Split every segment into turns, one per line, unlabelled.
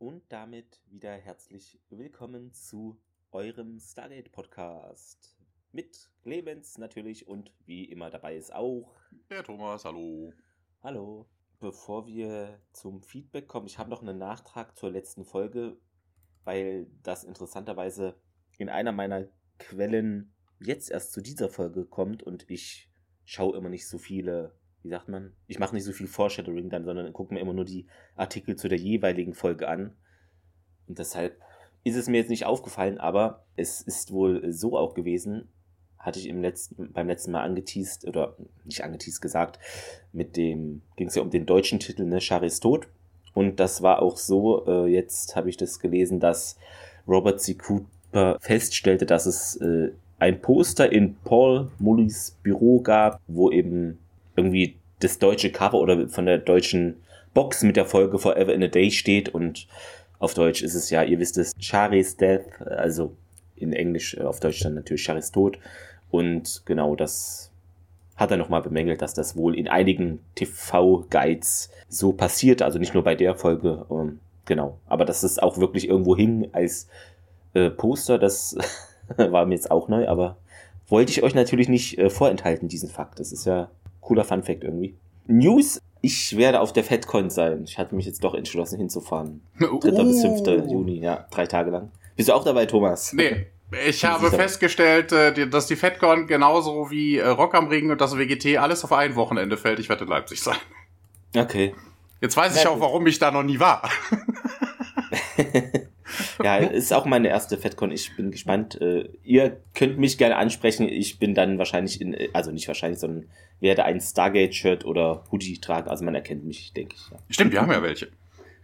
Und damit wieder herzlich willkommen zu eurem Stargate Podcast. Mit Clemens natürlich und wie immer dabei ist auch
der Thomas, hallo.
Hallo. Bevor wir zum Feedback kommen, ich habe noch einen Nachtrag zur letzten Folge, weil das interessanterweise in einer meiner Quellen jetzt erst zu dieser Folge kommt und ich schaue immer nicht so viele wie sagt man, ich mache nicht so viel Foreshadowing dann, sondern gucke mir immer nur die Artikel zu der jeweiligen Folge an. Und deshalb ist es mir jetzt nicht aufgefallen, aber es ist wohl so auch gewesen, hatte ich im letzten, beim letzten Mal angeteased, oder nicht angeteased gesagt, mit dem, ging es ja um den deutschen Titel, ne, Charis Tod. Und das war auch so, äh, jetzt habe ich das gelesen, dass Robert C. Cooper feststellte, dass es äh, ein Poster in Paul Mullys Büro gab, wo eben irgendwie das deutsche Cover oder von der deutschen Box mit der Folge Forever in a Day steht und auf Deutsch ist es ja, ihr wisst es, Charis Death, also in Englisch, äh, auf Deutsch dann natürlich Charis Tod. Und genau das hat er nochmal bemängelt, dass das wohl in einigen TV-Guides so passiert, also nicht nur bei der Folge, ähm, genau. Aber dass es auch wirklich irgendwo hing als äh, Poster, das war mir jetzt auch neu, aber wollte ich euch natürlich nicht äh, vorenthalten, diesen Fakt. Das ist ja cooler Fun Fact irgendwie. News, ich werde auf der FedCon sein. Ich hatte mich jetzt doch entschlossen hinzufahren. 3. Oh. bis 5. Juni, ja, drei Tage lang. Bist du auch dabei, Thomas?
Nee. Ich habe festgestellt, äh, dass die FedCon genauso wie äh, Rock am Ring und das WGT alles auf ein Wochenende fällt. Ich werde in Leipzig sein.
Okay.
Jetzt weiß ich auch, warum ich da noch nie war.
ja, ist auch meine erste FedCon. Ich bin gespannt. Äh, ihr könnt mich gerne ansprechen. Ich bin dann wahrscheinlich in, also nicht wahrscheinlich, sondern werde ein Stargate-Shirt oder Hoodie tragen. Also man erkennt mich, denke ich. Ja.
Stimmt, wir haben ja welche.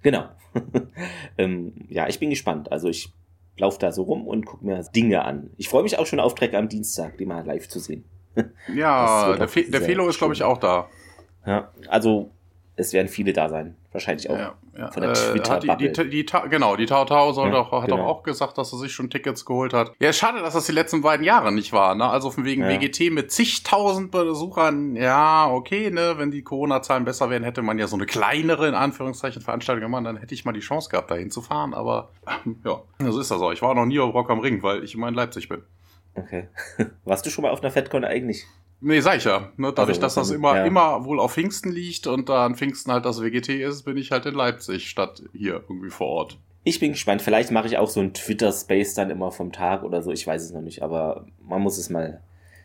Genau. ähm, ja, ich bin gespannt. Also ich laufe da so rum und gucke mir Dinge an. Ich freue mich auch schon auf Treck am Dienstag, die mal live zu sehen.
ja, der, Fe der Felo ist, glaube ich, auch da.
Ja, also es werden viele da sein. Wahrscheinlich auch. Ja,
ja. Von der äh, twitter die, die, die, Genau, die Tau Tau soll ja, doch, hat genau. doch auch gesagt, dass er sich schon Tickets geholt hat. Ja, schade, dass das die letzten beiden Jahre nicht war. Ne? Also von wegen. WGT mit zigtausend Besuchern. Ja, okay, ne, wenn die Corona-Zahlen besser wären, hätte man ja so eine kleinere, in Anführungszeichen, Veranstaltung gemacht. Dann hätte ich mal die Chance gehabt, dahin zu fahren. Aber ja, so ist das auch. Ich war noch nie auf Rock am Ring, weil ich immer in Leipzig bin.
Okay. Warst du schon mal auf einer FedCon eigentlich?
Nee, sag ich ja. Ne, dadurch, also, dass das immer, ja. immer wohl auf Pfingsten liegt und da an Pfingsten halt das WGT ist, bin ich halt in Leipzig statt hier irgendwie vor Ort.
Ich bin gespannt. Vielleicht mache ich auch so ein Twitter-Space dann immer vom Tag oder so. Ich weiß es noch nicht, aber man muss es mal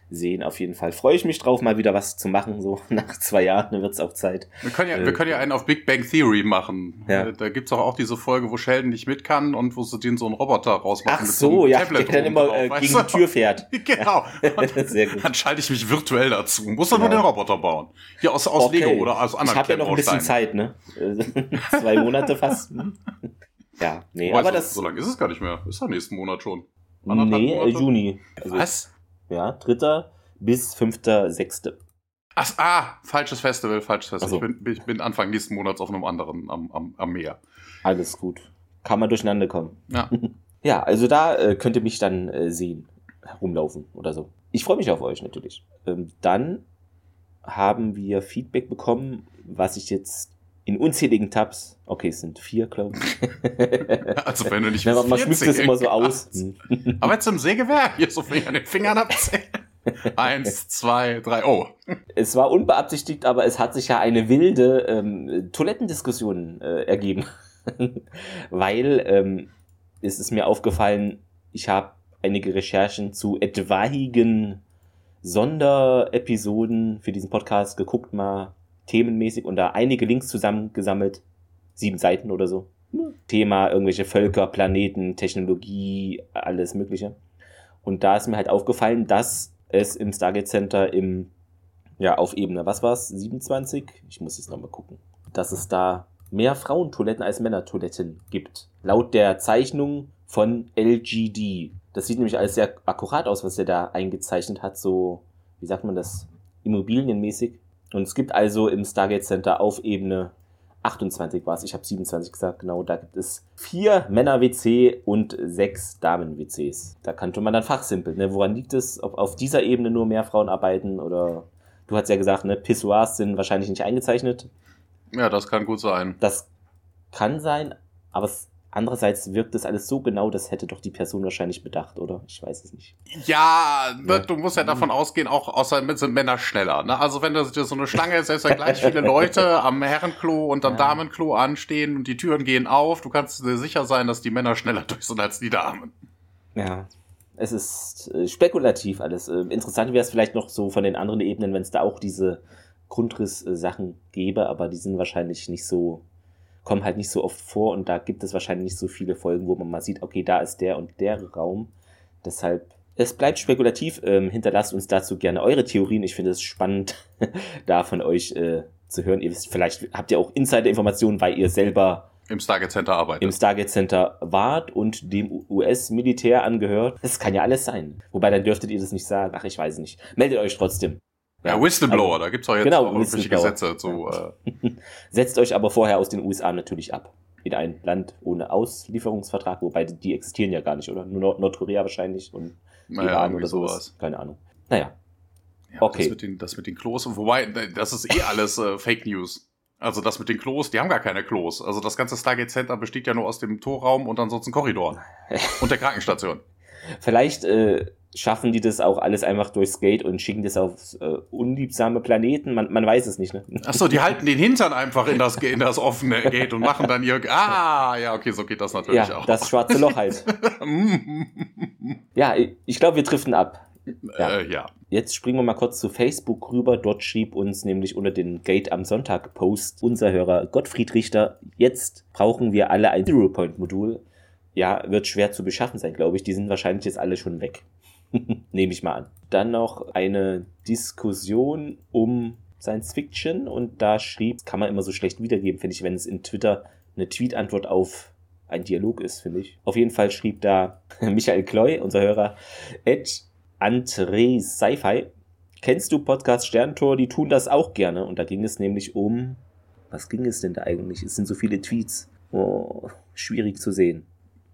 sehen. Auf jeden Fall freue ich mich drauf, mal wieder was zu machen. So nach zwei Jahren wird es auch Zeit.
Wir können ja, äh, wir können ja einen auf Big Bang Theory machen. Ja. Da gibt's auch, auch diese Folge, wo Sheldon nicht mit kann und wo sie den so einen Roboter rausmachen.
Ach so, so ja, Tablet der dann immer äh, gegen die Tür fährt.
genau. Sehr gut. Dann schalte ich mich virtuell dazu. Muss dann ja. nur den Roboter bauen. Hier aus, aus okay. Lego oder aus anderen
Ich habe ja noch ein bisschen Zeit, ne? Zwei Monate fast. Ja, nee,
aber, aber das. So lange ist es gar nicht mehr. Ist ja nächsten Monat schon.
Anderthalb nee, Monate? Juni. Also, Was? Ja, dritter bis 5.6.
Ach, ah, falsches Festival, falsches Festival. So. Ich, bin, ich bin Anfang nächsten Monats auf einem anderen am, am, am Meer.
Alles gut. Kann man durcheinander kommen.
Ja.
ja, also da äh, könnt ihr mich dann äh, sehen, herumlaufen oder so. Ich freue mich auf euch natürlich. Ähm, dann haben wir Feedback bekommen, was ich jetzt in unzähligen Tabs, okay, es sind vier, glaube
ich. Also wenn du nicht
Na, Man schmückt es immer so aus.
Aber jetzt im Sägewerk, hier so viel an den Fingern abzählen. Eins, zwei, drei, oh.
Es war unbeabsichtigt, aber es hat sich ja eine wilde ähm, Toilettendiskussion äh, ergeben. Weil ähm, es ist mir aufgefallen, ich habe einige Recherchen zu etwaigen Sonderepisoden für diesen Podcast geguckt, mal themenmäßig und da einige Links zusammengesammelt. Sieben Seiten oder so. Thema irgendwelche Völker, Planeten, Technologie, alles Mögliche. Und da ist mir halt aufgefallen, dass es im Stargate Center im, ja, auf Ebene, was war's, 27? Ich muss jetzt nochmal gucken. Dass es da mehr Frauentoiletten als Männertoiletten gibt. Laut der Zeichnung von LGD. Das sieht nämlich alles sehr akkurat aus, was er da eingezeichnet hat, so, wie sagt man das, immobilienmäßig. Und es gibt also im Stargate Center auf Ebene 28 war es, ich habe 27 gesagt, genau, da gibt es vier Männer-WC und sechs Damen-WCs. Da könnte man dann fachsimpeln, ne? Woran liegt es, ob auf dieser Ebene nur mehr Frauen arbeiten oder du hast ja gesagt, ne, Pissoirs sind wahrscheinlich nicht eingezeichnet.
Ja, das kann gut sein.
Das kann sein, aber es Andererseits wirkt das alles so genau, das hätte doch die Person wahrscheinlich bedacht, oder? Ich weiß es nicht.
Ja, ja. du musst ja davon ausgehen, auch außer sind Männer schneller. Ne? Also wenn da so eine Schlange ist, selbst wenn gleich viele Leute am Herrenklo und am ja. Damenklo anstehen und die Türen gehen auf, du kannst dir sicher sein, dass die Männer schneller durch sind als die Damen.
Ja, es ist äh, spekulativ alles. Äh, interessant wäre es vielleicht noch so von den anderen Ebenen, wenn es da auch diese Grundriss-Sachen gäbe, aber die sind wahrscheinlich nicht so kommen halt nicht so oft vor und da gibt es wahrscheinlich nicht so viele Folgen, wo man mal sieht, okay, da ist der und der Raum. Deshalb, es bleibt spekulativ. Ähm, hinterlasst uns dazu gerne eure Theorien. Ich finde es spannend, da von euch äh, zu hören. Ihr wisst, vielleicht habt ihr auch Insider-Informationen, weil ihr selber
im Stargate Center arbeitet.
Im Stargate Center wart und dem US-Militär angehört. Das kann ja alles sein. Wobei, dann dürftet ihr das nicht sagen. Ach, ich weiß nicht. Meldet euch trotzdem.
Ja, Whistleblower, also, da gibt's auch jetzt genau, auch irgendwelche Gesetze zu.
Äh. Setzt euch aber vorher aus den USA natürlich ab. In ein Land ohne Auslieferungsvertrag, wobei die existieren ja gar nicht, oder? Nur Nordkorea wahrscheinlich und naja, Iran oder sowas. sowas. Keine Ahnung. Naja.
Ja, okay. Das mit, den, das mit den Klos, wobei, das ist eh alles äh, Fake News. Also das mit den Klos, die haben gar keine Klos. Also das ganze Stargate Center besteht ja nur aus dem Torraum und ansonsten Korridor. und der Krankenstation.
Vielleicht äh, schaffen die das auch alles einfach durchs Gate und schicken das auf äh, unliebsame Planeten? Man, man weiß es nicht, ne?
Achso, die halten den Hintern einfach in das, in das offene Gate und machen dann ihr. Ah, ja, okay, so geht das natürlich
ja,
auch.
Das schwarze Loch halt. ja, ich, ich glaube, wir driften ab.
Ja. Äh, ja.
Jetzt springen wir mal kurz zu Facebook rüber. Dort schrieb uns nämlich unter den Gate am Sonntag Post unser Hörer Gottfried Richter. Jetzt brauchen wir alle ein Zero-Point-Modul. Ja, wird schwer zu beschaffen sein, glaube ich. Die sind wahrscheinlich jetzt alle schon weg. Nehme ich mal an. Dann noch eine Diskussion um Science Fiction und da schrieb, kann man immer so schlecht wiedergeben, finde ich, wenn es in Twitter eine Tweet-Antwort auf ein Dialog ist, finde ich. Auf jeden Fall schrieb da Michael Kloy, unser Hörer, Ed André Sci-Fi. Kennst du Podcast Sterntor? Die tun das auch gerne. Und da ging es nämlich um, was ging es denn da eigentlich? Es sind so viele Tweets. Oh, schwierig zu sehen.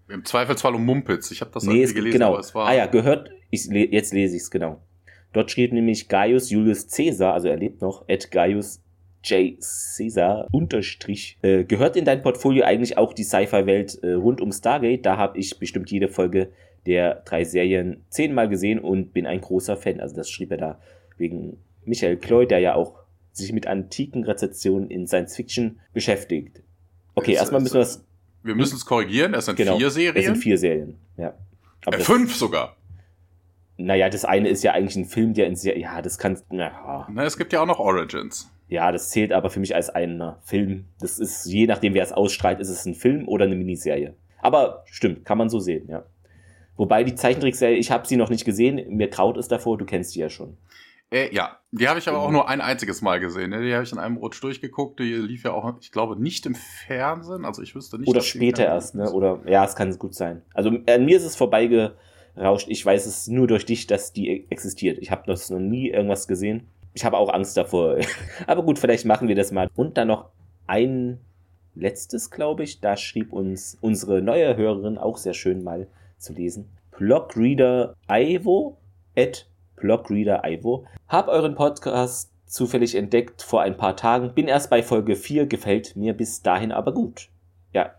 Im Zweifelsfall um Mumpitz. Ich habe das nee, es,
gelesen, genau. aber es war. Ah ja, gehört. Ich, jetzt lese ich es genau. Dort steht nämlich Gaius Julius Caesar, also er lebt noch, at Gaius J. Caesar unterstrich. Äh, gehört in dein Portfolio eigentlich auch die Sci-Fi-Welt äh, rund um Stargate? Da habe ich bestimmt jede Folge der drei Serien zehnmal gesehen und bin ein großer Fan. Also das schrieb er da wegen Michael Kloy, der ja auch sich mit antiken Rezeptionen in Science Fiction beschäftigt. Okay, erstmal müssen wir das
wir müssen es korrigieren, es sind genau, vier Serien. Es
sind vier Serien, ja.
äh, fünf sogar.
Naja, das eine ist ja eigentlich ein Film, der in Serie. Ja, das kann.
Na, na, es gibt ja auch noch Origins.
Ja, das zählt aber für mich als ein äh, Film. Das ist, je nachdem, wer es ausstrahlt, ist es ein Film oder eine Miniserie. Aber stimmt, kann man so sehen, ja. Wobei die Zeichentrickserie, ich habe sie noch nicht gesehen, mir kraut es davor, du kennst die ja schon.
Äh, ja, die habe ich aber auch nur ein einziges Mal gesehen. Ne? Die habe ich in einem Rutsch durchgeguckt. Die lief ja auch, ich glaube, nicht im Fernsehen. Also ich wüsste nicht.
Oder später erst, ne? Oder ja, es kann gut sein. Also an mir ist es vorbeigerauscht. Ich weiß es nur durch dich, dass die existiert. Ich habe noch nie irgendwas gesehen. Ich habe auch Angst davor. aber gut, vielleicht machen wir das mal. Und dann noch ein letztes, glaube ich. Da schrieb uns unsere neue Hörerin auch sehr schön mal zu lesen. Blogreader Ivo at Blogreader Ivo. Hab euren Podcast zufällig entdeckt vor ein paar Tagen, bin erst bei Folge 4, gefällt mir bis dahin aber gut. Ja,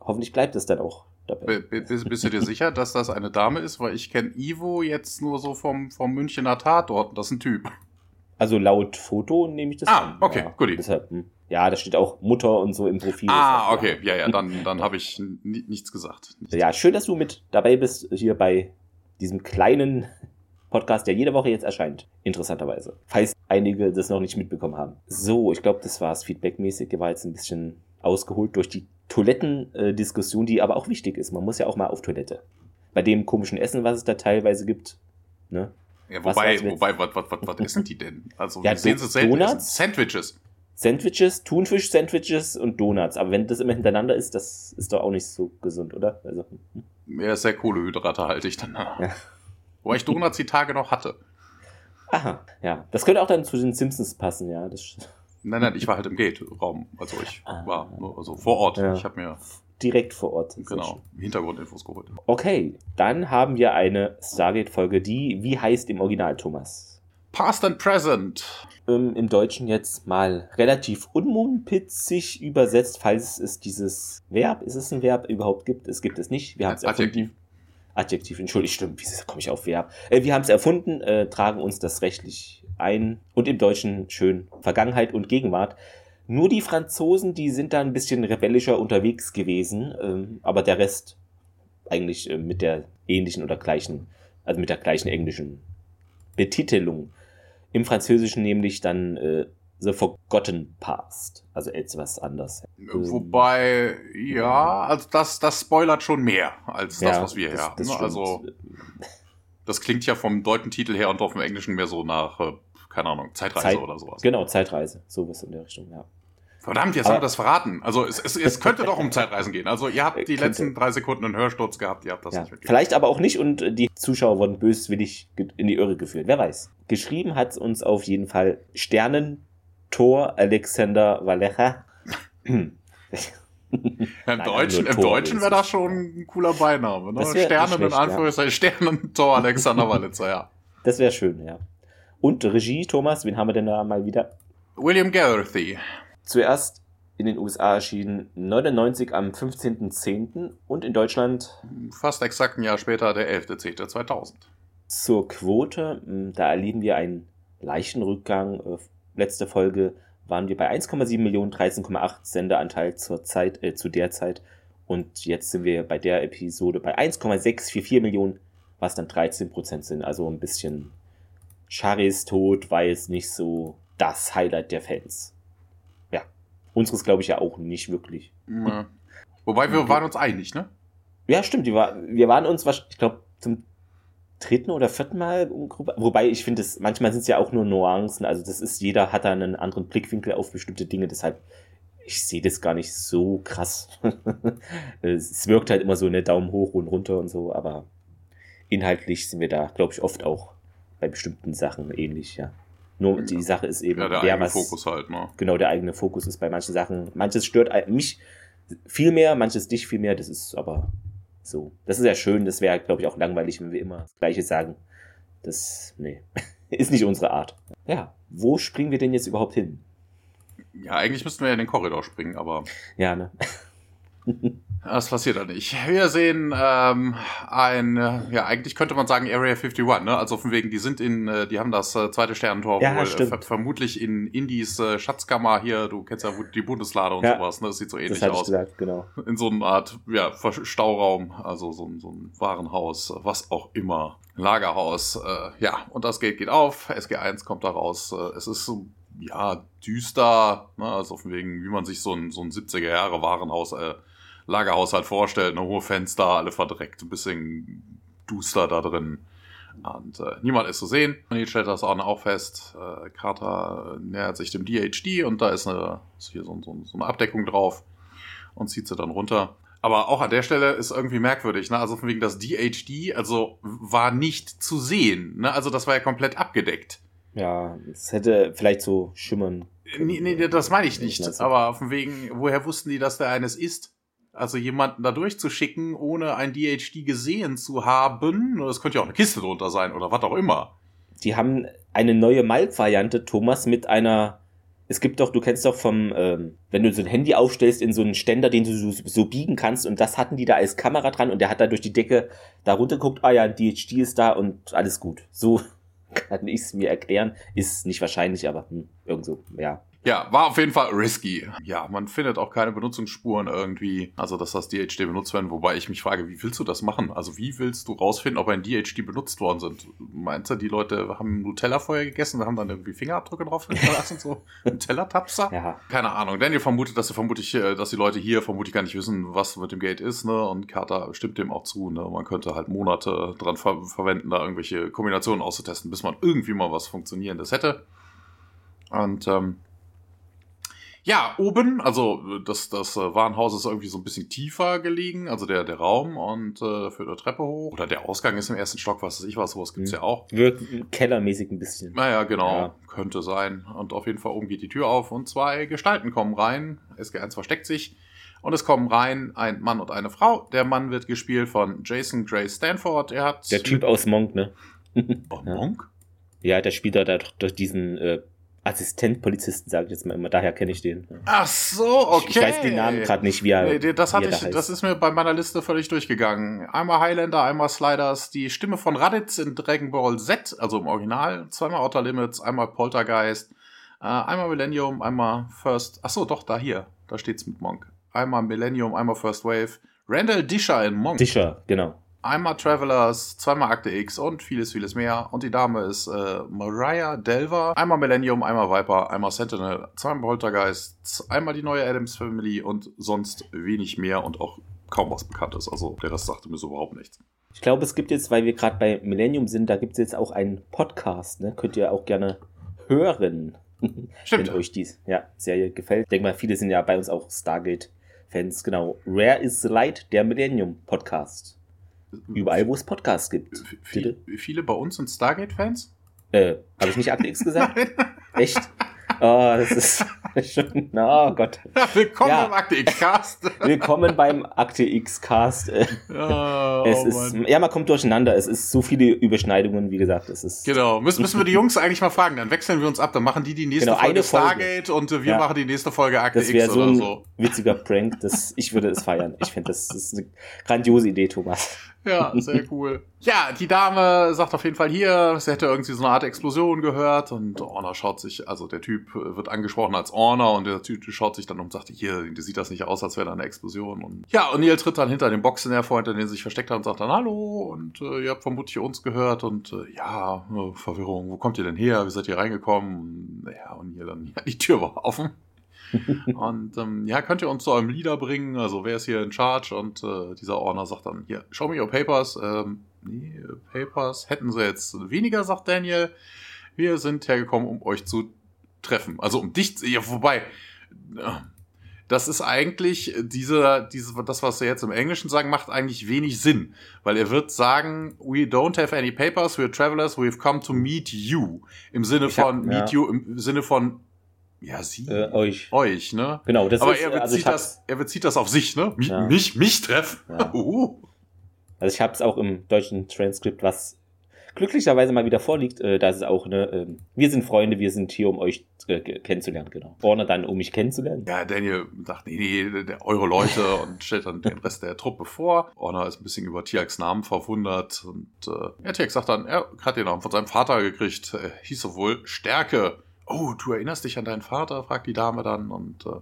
hoffentlich bleibt es dann auch dabei.
Bist, du dir sicher, dass das eine Dame ist? Weil ich kenne Ivo jetzt nur so vom, vom Münchner Tatort. Das ist ein Typ.
Also laut Foto nehme ich das
ah, an. Ah, okay, ja, gut.
Deshalb, hm. ja, da steht auch Mutter und so im Profil.
Ah, okay, ja, ja, dann, dann habe ich nichts gesagt.
Nichts ja, schön, dass du mit dabei bist hier bei diesem kleinen Podcast, der jede Woche jetzt erscheint. Interessanterweise. Falls einige das noch nicht mitbekommen haben. So, ich glaube, das war es feedbackmäßig. War jetzt ein bisschen ausgeholt durch die Toilettendiskussion, die aber auch wichtig ist. Man muss ja auch mal auf Toilette. Bei dem komischen Essen, was es da teilweise gibt. Ne?
Ja, wobei, wobei, was, was, was, was essen die denn?
Also, ja, sehen Sie
Donuts? Sandwiches.
Sandwiches, Thunfisch-Sandwiches und Donuts. Aber wenn das immer hintereinander ist, das ist doch auch nicht so gesund, oder? Also,
hm. Ja, sehr Kohlehydrate halte ich dann. Ja. Wobei ich Donuts die Tage noch hatte.
Aha, ja. Das könnte auch dann zu den Simpsons passen, ja. Das
nein, nein, ich war halt im Gate-Raum. Also ich ah. war nur, also vor Ort. Ja. Ich habe mir
direkt vor Ort.
Genau, Hintergrundinfos geholt.
Okay, dann haben wir eine Stargate-Folge, die wie heißt im Original, Thomas?
Past and Present.
Ähm, Im Deutschen jetzt mal relativ unmunpitzig übersetzt, falls es dieses Verb, ist es ein Verb, überhaupt gibt. Es gibt es nicht. Wir haben es erfunden. Adjektiv, entschuldigt, stimmt. Wie komme ich auf Verb? Äh, wir haben es erfunden, äh, tragen uns das rechtlich ein und im Deutschen schön Vergangenheit und Gegenwart. Nur die Franzosen, die sind da ein bisschen rebellischer unterwegs gewesen, ähm, aber der Rest eigentlich äh, mit der ähnlichen oder gleichen, also mit der gleichen englischen Betitelung. Im Französischen nämlich dann äh, The Forgotten Past, also etwas anders.
Wobei, ja, also das, das spoilert schon mehr als das, ja, was wir hier haben. Ne? Also, das klingt ja vom deutschen Titel her und auf dem Englischen mehr so nach, äh, keine Ahnung, Zeitreise Zeit, oder sowas.
Genau, Zeitreise, sowas in der Richtung, ja.
Verdammt, jetzt Aber, haben wir das verraten. Also es, es, es könnte doch um Zeitreisen gehen. Also ihr habt die könnte. letzten drei Sekunden einen Hörsturz gehabt, ihr habt das
ja. nicht mitgekriegt. Vielleicht aber auch nicht und die Zuschauer wurden böswillig in die Irre geführt. Wer weiß. Geschrieben hat uns auf jeden Fall Sternen Tor Alexander Valecha.
Im Deutschen, im Deutschen wäre das schon ein cooler Beiname. Ne? Sternen in Anführungszeichen, ja. Sternen Tor Alexander Valecha, ja.
Das wäre schön, ja. Und Regie, Thomas, wen haben wir denn da mal wieder?
William Garrethy.
Zuerst in den USA erschienen 99 am 15.10. und in Deutschland
fast exakt ein Jahr später, der 11.10.2000.
Zur Quote, hm, da erleben wir einen leichten Rückgang. Letzte Folge waren wir bei 1,7 Millionen, 13,8 Sendeanteil zur Zeit, äh, zu der Zeit. Und jetzt sind wir bei der Episode bei 1,644 Millionen, was dann 13 Prozent sind. Also ein bisschen Charis Tod war jetzt nicht so das Highlight der Fans. Unseres glaube ich ja auch nicht wirklich.
Ja. Wobei wir waren uns einig, ne?
Ja, stimmt. War, wir waren uns, ich glaube, zum dritten oder vierten Mal Wobei ich finde, manchmal sind es ja auch nur Nuancen. Also das ist, jeder hat da einen anderen Blickwinkel auf bestimmte Dinge. Deshalb, ich sehe das gar nicht so krass. es wirkt halt immer so eine Daumen hoch und runter und so, aber inhaltlich sind wir da, glaube ich, oft auch bei bestimmten Sachen ähnlich, ja. Nur ja. die Sache ist eben,
ja, der eigene was, Fokus halt, ne?
Genau, der eigene Fokus ist bei manchen Sachen. Manches stört mich viel mehr, manches dich viel mehr. Das ist aber so. Das ist ja schön. Das wäre, glaube ich, auch langweilig, wenn wir immer das Gleiche sagen. Das, nee, ist nicht unsere Art. Ja, wo springen wir denn jetzt überhaupt hin?
Ja, eigentlich müssten wir ja in den Korridor springen, aber.
Ja, ne?
Das passiert da nicht. Wir sehen ähm, ein, ja, eigentlich könnte man sagen Area 51, ne? Also von wegen, die sind in, äh, die haben das äh, zweite Sternentor
ja,
wohl äh, ver vermutlich in Indies äh, Schatzkammer hier, du kennst ja die Bundeslade und ja, sowas, ne? Das sieht so ähnlich das aus.
Gesagt, genau.
In so einer Art, ja, Stauraum, also so, so ein Warenhaus, was auch immer. Lagerhaus, äh, ja, und das Gate geht auf, SG1 kommt da raus. Äh, es ist so, ja, düster, ne? Also von wegen, wie man sich so ein, so ein 70er Jahre Warenhaus äh, Lagerhaushalt vorstellt, ne, hohe Fenster, alle verdreckt, ein bisschen duster da drin. Und äh, niemand ist zu sehen. Und jetzt stellt das auch fest. Äh, Carter nähert sich dem DHD und da ist, eine, ist hier so, so, so, eine Abdeckung drauf und zieht sie dann runter. Aber auch an der Stelle ist irgendwie merkwürdig, ne? Also von wegen das DHD, also war nicht zu sehen, ne? Also das war ja komplett abgedeckt.
Ja, es hätte vielleicht so schimmern.
Nee, nee, das meine ich nicht. Aber von wegen, woher wussten die, dass der eines ist? Also jemanden da durchzuschicken, ohne ein DHD gesehen zu haben. Das könnte ja auch eine Kiste drunter sein oder was auch immer.
Die haben eine neue Malp-Variante, Thomas, mit einer. Es gibt doch, du kennst doch vom, ähm, wenn du so ein Handy aufstellst in so einen Ständer, den du so, so, biegen kannst, und das hatten die da als Kamera dran und der hat da durch die Decke da runtergeguckt, ah ja, ein DHD ist da und alles gut. So kann ich es mir erklären. Ist nicht wahrscheinlich, aber hm, irgend so, ja.
Ja, war auf jeden Fall risky. Ja, man findet auch keine Benutzungsspuren irgendwie, also dass das DHD benutzt werden, wobei ich mich frage, wie willst du das machen? Also wie willst du rausfinden, ob ein DHD benutzt worden sind? Meinst du, die Leute haben Nutella vorher gegessen, wir haben dann irgendwie Fingerabdrücke drauf hinterlassen, so Nutella-Tapser?
Ja.
Keine Ahnung. Daniel vermutet, dass sie vermutlich, äh, dass die Leute hier vermutlich gar nicht wissen, was mit dem Gate ist, ne? Und Carter stimmt dem auch zu, ne? Man könnte halt Monate dran ver verwenden, da irgendwelche Kombinationen auszutesten, bis man irgendwie mal was Funktionierendes hätte. Und ähm, ja, oben, also das, das äh, Warenhaus ist irgendwie so ein bisschen tiefer gelegen, also der, der Raum und äh, für eine Treppe hoch. Oder der Ausgang ist im ersten Stock, was weiß ich was, sowas gibt's mhm. ja auch.
Wirkt kellermäßig ein bisschen.
Naja, genau, ja. könnte sein. Und auf jeden Fall oben geht die Tür auf und zwei Gestalten kommen rein. SG1 versteckt sich. Und es kommen rein ein Mann und eine Frau. Der Mann wird gespielt von Jason Gray Stanford. Er hat.
Der Typ aus Monk, ne?
oh, Monk?
Ja, der spielt da durch diesen äh, Assistentpolizisten, sage ich jetzt mal immer. Daher kenne ich den.
Ach so, okay.
Ich, ich weiß den Namen gerade nicht, wie er.
Nee, das hatte ich, da das ist mir bei meiner Liste völlig durchgegangen. Einmal Highlander, einmal Sliders, die Stimme von Raditz in Dragon Ball Z, also im Original, zweimal Outer Limits, einmal Poltergeist, äh, einmal Millennium, einmal First. Ach so, doch, da hier. Da steht's mit Monk. Einmal Millennium, einmal First Wave. Randall Disher in Monk.
Disher, genau
einmal Travelers, zweimal Akte X und vieles, vieles mehr. Und die Dame ist äh, Mariah Delver. Einmal Millennium, einmal Viper, einmal Sentinel, zweimal Poltergeist, einmal die neue Adams Family und sonst wenig mehr und auch kaum was Bekanntes. Also der Rest sagte mir so überhaupt nichts.
Ich glaube, es gibt jetzt, weil wir gerade bei Millennium sind, da gibt es jetzt auch einen Podcast. Ne? Könnt ihr auch gerne hören.
Stimmt.
Wenn euch die ja, Serie gefällt. Ich denke mal, viele sind ja bei uns auch Stargate-Fans. Genau. Rare is the Light, der Millennium Podcast. Überall, wo es Podcasts gibt.
Viele, viele bei uns sind Stargate-Fans?
Äh, habe ich nicht Akte X gesagt? Echt? Oh, das ist schon. Oh Gott.
Willkommen ja. beim Akte X-Cast.
willkommen beim Akte X-Cast. Oh, es oh ist, ja, man kommt durcheinander. Es ist so viele Überschneidungen, wie gesagt. Es ist
genau. Müssen, müssen wir die Jungs eigentlich mal fragen. Dann wechseln wir uns ab. Dann machen die die nächste genau, Folge Stargate Folge. und wir ja. machen die nächste Folge Akte
das X so oder so. Witziger Prank. Das, ich würde es feiern. Ich finde, das ist eine grandiose Idee, Thomas.
Ja, sehr cool. Ja, die Dame sagt auf jeden Fall hier, sie hätte irgendwie so eine Art Explosion gehört und Orner schaut sich, also der Typ wird angesprochen als Orner und der Typ schaut sich dann um und sagt, hier, sieht das nicht aus, als wäre da eine Explosion. Und ja, und Neil tritt dann hinter den Boxen hervor, hinter denen sie sich versteckt hat und sagt dann Hallo und äh, ihr habt vermutlich uns gehört und äh, ja, äh, Verwirrung, wo kommt ihr denn her? Wie seid ihr reingekommen? Ja, und hier dann, ja, die Tür war offen. Und ähm, ja, könnt ihr uns zu eurem Leader bringen? Also wer ist hier in Charge? Und äh, dieser Ordner sagt dann, hier, show me your papers. Ähm, nee, Papers hätten sie jetzt weniger, sagt Daniel. Wir sind hergekommen, um euch zu treffen. Also um dich, ja, wobei, das ist eigentlich diese, diese, das, was sie jetzt im Englischen sagen, macht eigentlich wenig Sinn. Weil er wird sagen, we don't have any papers, we're travelers, we've come to meet you. Im Sinne von hab, meet ja. you, im Sinne von ja, sie.
Äh, euch.
Euch, ne?
Genau,
das Aber ist, er, bezieht also das, er bezieht das auf sich, ne? Mich, ja. mich, mich treffen. Ja.
uh. Also ich habe es auch im deutschen Transkript, was glücklicherweise mal wieder vorliegt, äh, da ist es auch, ne, äh, wir sind Freunde, wir sind hier, um euch äh, kennenzulernen, genau. Vorne dann, um mich kennenzulernen.
Ja, Daniel sagt, nee, nee, der, eure Leute und stellt dann den Rest der Truppe vor. Orna ist ein bisschen über Tiaks Namen verwundert und äh, ja, Tiak sagt dann, er hat den Namen von seinem Vater gekriegt, äh, hieß so wohl Stärke. Oh, du erinnerst dich an deinen Vater? fragt die Dame dann und äh,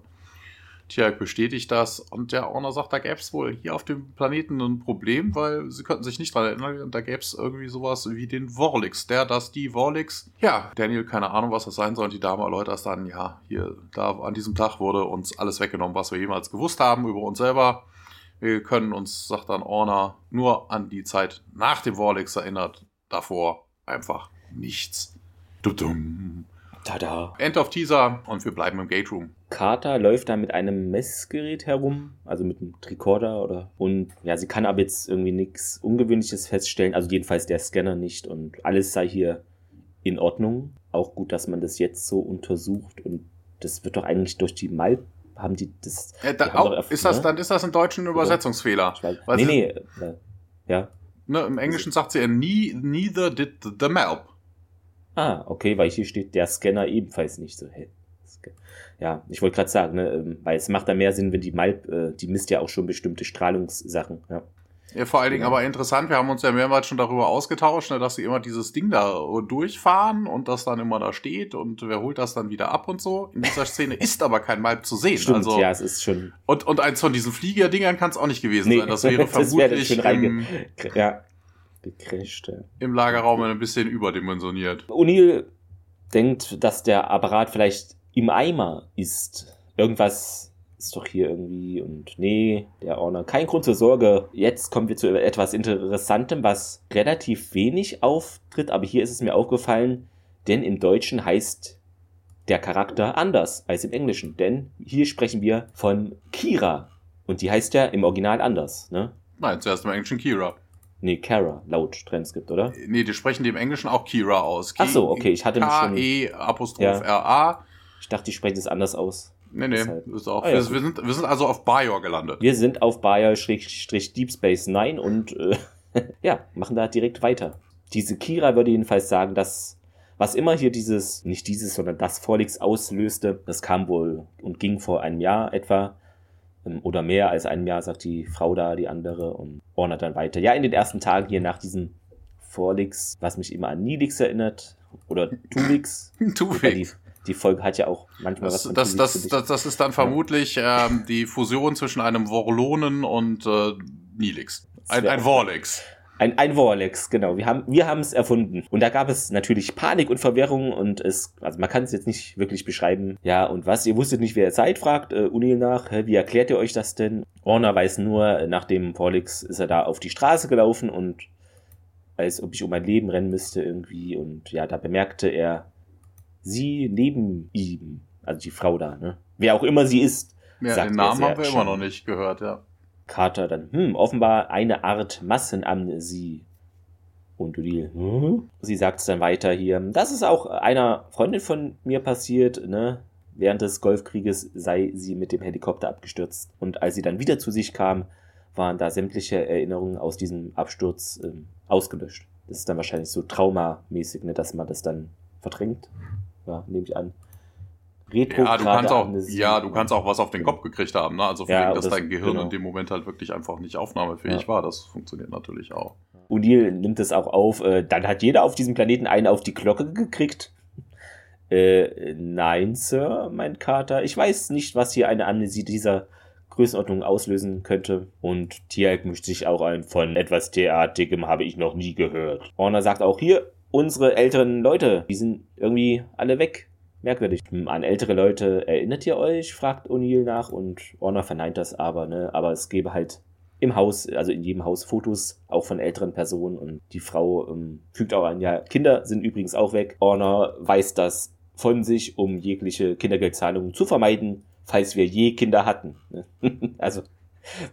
Tja, bestätigt das. Und der Owner sagt, da gäbe es wohl hier auf dem Planeten ein Problem, weil sie könnten sich nicht dran erinnern. Da gäbe es irgendwie sowas wie den Vorlix. Der, das, die Vorlix. Ja, Daniel, keine Ahnung, was das sein soll. Und die Dame erläutert es dann, ja, hier, da an diesem Tag wurde uns alles weggenommen, was wir jemals gewusst haben über uns selber. Wir können uns, sagt dann Orner, nur an die Zeit nach dem Vorlix erinnert. Davor einfach nichts. Dum-dum.
Tada.
End of Teaser und wir bleiben im Gate Room.
Carter läuft da mit einem Messgerät herum, also mit einem Tricorder oder und ja, sie kann aber jetzt irgendwie nichts Ungewöhnliches feststellen, also jedenfalls der Scanner nicht und alles sei hier in Ordnung. Auch gut, dass man das jetzt so untersucht und das wird doch eigentlich durch die Malp haben die das.
Äh, da, auch, öfter, ist das, ne? dann ist das ein deutschen Übersetzungsfehler.
Weiß, nee, nee, äh, ja.
Ne, Im Englischen sagt sie, neither did the Malp.
Ah, okay, weil hier steht der Scanner ebenfalls nicht so hell. Ja, ich wollte gerade sagen, ne, ähm, weil es macht da mehr Sinn, wenn die Malp, äh, die misst ja auch schon bestimmte Strahlungssachen. Ja.
Ja, vor allen Dingen genau. aber interessant, wir haben uns ja mehrmals schon darüber ausgetauscht, ne, dass sie immer dieses Ding da durchfahren und das dann immer da steht und wer holt das dann wieder ab und so. In dieser Szene ist aber kein Malp zu sehen.
Stimmt,
also,
ja, es ist schon.
Und, und eins von diesen Fliegerdingern kann es auch nicht gewesen nee, sein. Das wäre das vermutlich
wäre im, ja, gecrasht.
Im Lagerraum ein bisschen überdimensioniert.
O'Neill denkt, dass der Apparat vielleicht im Eimer ist. Irgendwas ist doch hier irgendwie und nee, der Ordner. Kein Grund zur Sorge. Jetzt kommen wir zu etwas Interessantem, was relativ wenig auftritt, aber hier ist es mir aufgefallen, denn im Deutschen heißt der Charakter anders als im Englischen, denn hier sprechen wir von Kira und die heißt ja im Original anders, ne?
Nein, zuerst im Englischen Kira.
Nee, Kara, laut Transkript, oder?
Nee, die sprechen die im Englischen auch Kira aus.
Ach so, okay, ich hatte mich
schon... K-E Apostroph R-A.
Ich dachte, die sprechen es anders aus.
Nee, nee, Deshalb. ist auch. Ah, ja, wir, sind, wir sind also auf Bajor gelandet.
Wir sind auf Bajor-Deep Space Nine und äh, ja, machen da direkt weiter. Diese Kira würde jedenfalls sagen, dass Was immer hier dieses, nicht dieses, sondern das Vorleaks auslöste, das kam wohl und ging vor einem Jahr etwa oder mehr als einem Jahr, sagt die Frau da, die andere und ordnet dann weiter. Ja, in den ersten Tagen hier nach diesem Vorlix, was mich immer an Nilix erinnert, oder Tulix.
Tulix.
Die, die, Folge hat ja auch manchmal
das, was das, das, das, das ist dann vermutlich ja. ähm, die Fusion zwischen einem Vorlonen und äh, Nilix. Ein, ein Vorlix.
Ein, ein Vorlex, genau. Wir haben wir haben es erfunden. Und da gab es natürlich Panik und Verwirrung und es, also man kann es jetzt nicht wirklich beschreiben. Ja, und was? Ihr wusstet nicht, wer ihr seid, fragt äh, Unil nach. Hä, wie erklärt ihr euch das denn? Orna weiß nur, nach dem Vorlex ist er da auf die Straße gelaufen und als ob ich um mein Leben rennen müsste irgendwie. Und ja, da bemerkte er sie neben ihm, also die Frau da, ne? Wer auch immer sie ist.
Ja, den Namen haben wir immer noch nicht gehört, ja.
Carter dann, hm, offenbar eine Art Massenamnesie. Und Odile, hm? sie sagt es dann weiter hier, das ist auch einer Freundin von mir passiert, ne? Während des Golfkrieges sei sie mit dem Helikopter abgestürzt. Und als sie dann wieder zu sich kam, waren da sämtliche Erinnerungen aus diesem Absturz ähm, ausgelöscht. Das ist dann wahrscheinlich so traumamäßig, ne, dass man das dann verdrängt. Ja, nehme ich an.
Retro ja, du kannst auch, ja, du kannst auch was auf den Kopf gekriegt haben, ne? Also, ja, dass das, dein Gehirn genau. in dem Moment halt wirklich einfach nicht aufnahmefähig ja. war. Das funktioniert natürlich auch.
O'Neill nimmt es auch auf. Äh, dann hat jeder auf diesem Planeten einen auf die Glocke gekriegt. Äh, nein, Sir, meint Carter. Ich weiß nicht, was hier eine Amnesie dieser Größenordnung auslösen könnte. Und Tialk mischt sich auch ein. Von etwas Theatigem habe ich noch nie gehört. Horner sagt auch hier, unsere älteren Leute, die sind irgendwie alle weg. Merkwürdig. An ältere Leute erinnert ihr euch? fragt O'Neill nach und Orner verneint das aber, ne? Aber es gäbe halt im Haus, also in jedem Haus Fotos, auch von älteren Personen und die Frau ähm, fügt auch an, ja, Kinder sind übrigens auch weg. Orner weiß das von sich, um jegliche Kindergeldzahlungen zu vermeiden, falls wir je Kinder hatten. Ne? also.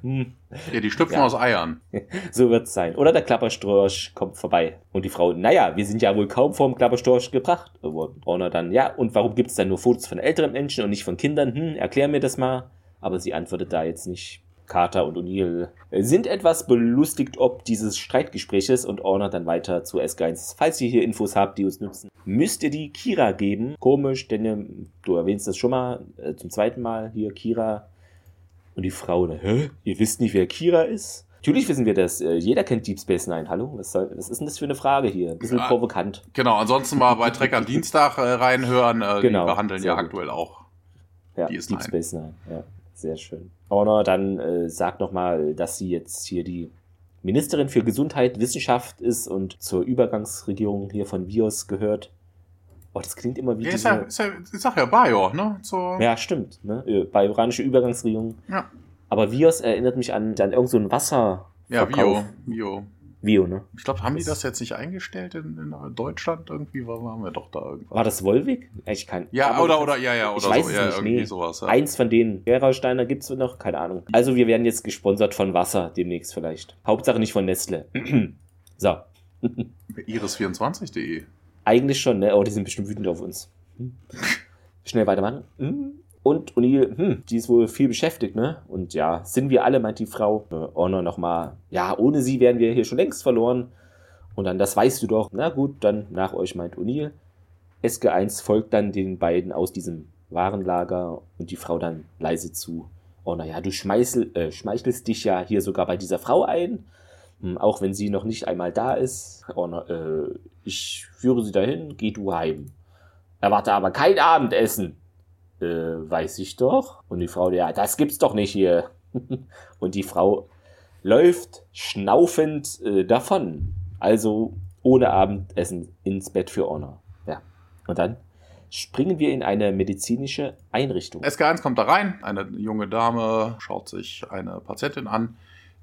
Ja, die schlüpfen ja. aus Eiern.
So wird's sein. Oder der Klapperstorch kommt vorbei. Und die Frau, naja, wir sind ja wohl kaum vom Klapperstorch gebracht worden. Orner dann, ja, und warum gibt's dann nur Fotos von älteren Menschen und nicht von Kindern? Hm, erklär mir das mal. Aber sie antwortet da jetzt nicht. Carter und O'Neill sind etwas belustigt ob dieses Streitgespräches und Orner dann weiter zu S1. Falls ihr hier Infos habt, die uns nützen, müsst ihr die Kira geben. Komisch, denn du erwähnst das schon mal äh, zum zweiten Mal hier. Kira und die Frau, hä? Ihr wisst nicht, wer Kira ist? Natürlich wissen wir das. Äh, jeder kennt Deep Space Nine. Hallo? Was, soll, was ist denn das für eine Frage hier? Ein bisschen ja, provokant.
Genau, ansonsten mal bei Trek am Dienstag äh, reinhören. Äh, genau, die behandeln ja gut. aktuell auch
ja, Deep Nine. Space Nine. Ja, sehr schön. Honor dann äh, sagt nochmal, dass sie jetzt hier die Ministerin für Gesundheit, Wissenschaft ist und zur Übergangsregierung hier von Vios gehört. Oh, das klingt immer wie ja,
diese... Ist ja, ist ja, ich sag ja Bio, ne?
So. Ja, stimmt. Ne? Bajoranische Übergangsregierung. Ja. Aber Vios erinnert mich an, an irgend so ein Wasser.
Ja, Vio. Vio.
Vio, ne?
Ich glaube, haben das die das jetzt nicht eingestellt in, in Deutschland irgendwie? War, waren wir doch da
irgendwas. War das Wolwig? Ich kann.
Ja, oder, oder, ja, ja, oder
ich weiß so. Es ja, nicht, irgendwie nee. sowas. Ja. Eins von denen. Gerolsteiner gibt's noch? Keine Ahnung. Also, wir werden jetzt gesponsert von Wasser demnächst vielleicht. Hauptsache nicht von Nestle. so.
Iris24.de
eigentlich schon, ne? Oh, die sind bestimmt wütend auf uns. Hm. Schnell weitermachen. Hm. Und O'Neill, hm, die ist wohl viel beschäftigt, ne? Und ja, sind wir alle, meint die Frau. Äh, Honor nochmal, ja, ohne sie wären wir hier schon längst verloren. Und dann, das weißt du doch. Na gut, dann nach euch, meint O'Neill. SG1 folgt dann den beiden aus diesem Warenlager und die Frau dann leise zu. Oh, naja, du schmeichel, äh, schmeichelst dich ja hier sogar bei dieser Frau ein. Hm, auch wenn sie noch nicht einmal da ist. Oh, äh, ich führe sie dahin, geh du heim. Erwarte aber kein Abendessen. Äh, weiß ich doch. Und die Frau, ja, das gibt's doch nicht hier. und die Frau läuft schnaufend äh, davon. Also ohne Abendessen ins Bett für Honor. Ja. Und dann springen wir in eine medizinische Einrichtung.
SK1 kommt da rein. Eine junge Dame schaut sich eine Patientin an.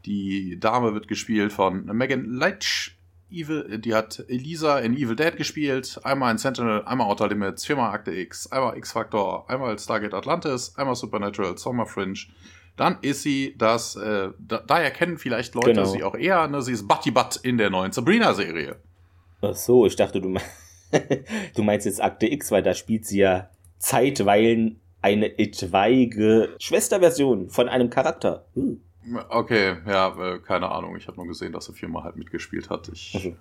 Die Dame wird gespielt von Megan Leitch. Evil, die hat Elisa in Evil Dead gespielt, einmal in Sentinel, einmal Outer Limits, viermal Akte X, einmal X-Factor, einmal Stargate Atlantis, einmal Supernatural, Summer Fringe. Dann ist sie das, äh, da, daher kennen vielleicht Leute genau. sie auch eher, ne? sie ist Butty Butt in der neuen Sabrina-Serie.
Ach so, ich dachte, du, me du meinst jetzt Akte X, weil da spielt sie ja zeitweilen eine etwaige Schwesterversion von einem Charakter. Hm.
Okay, ja, äh, keine Ahnung. Ich habe nur gesehen, dass er viermal halt mitgespielt hat. Ich okay.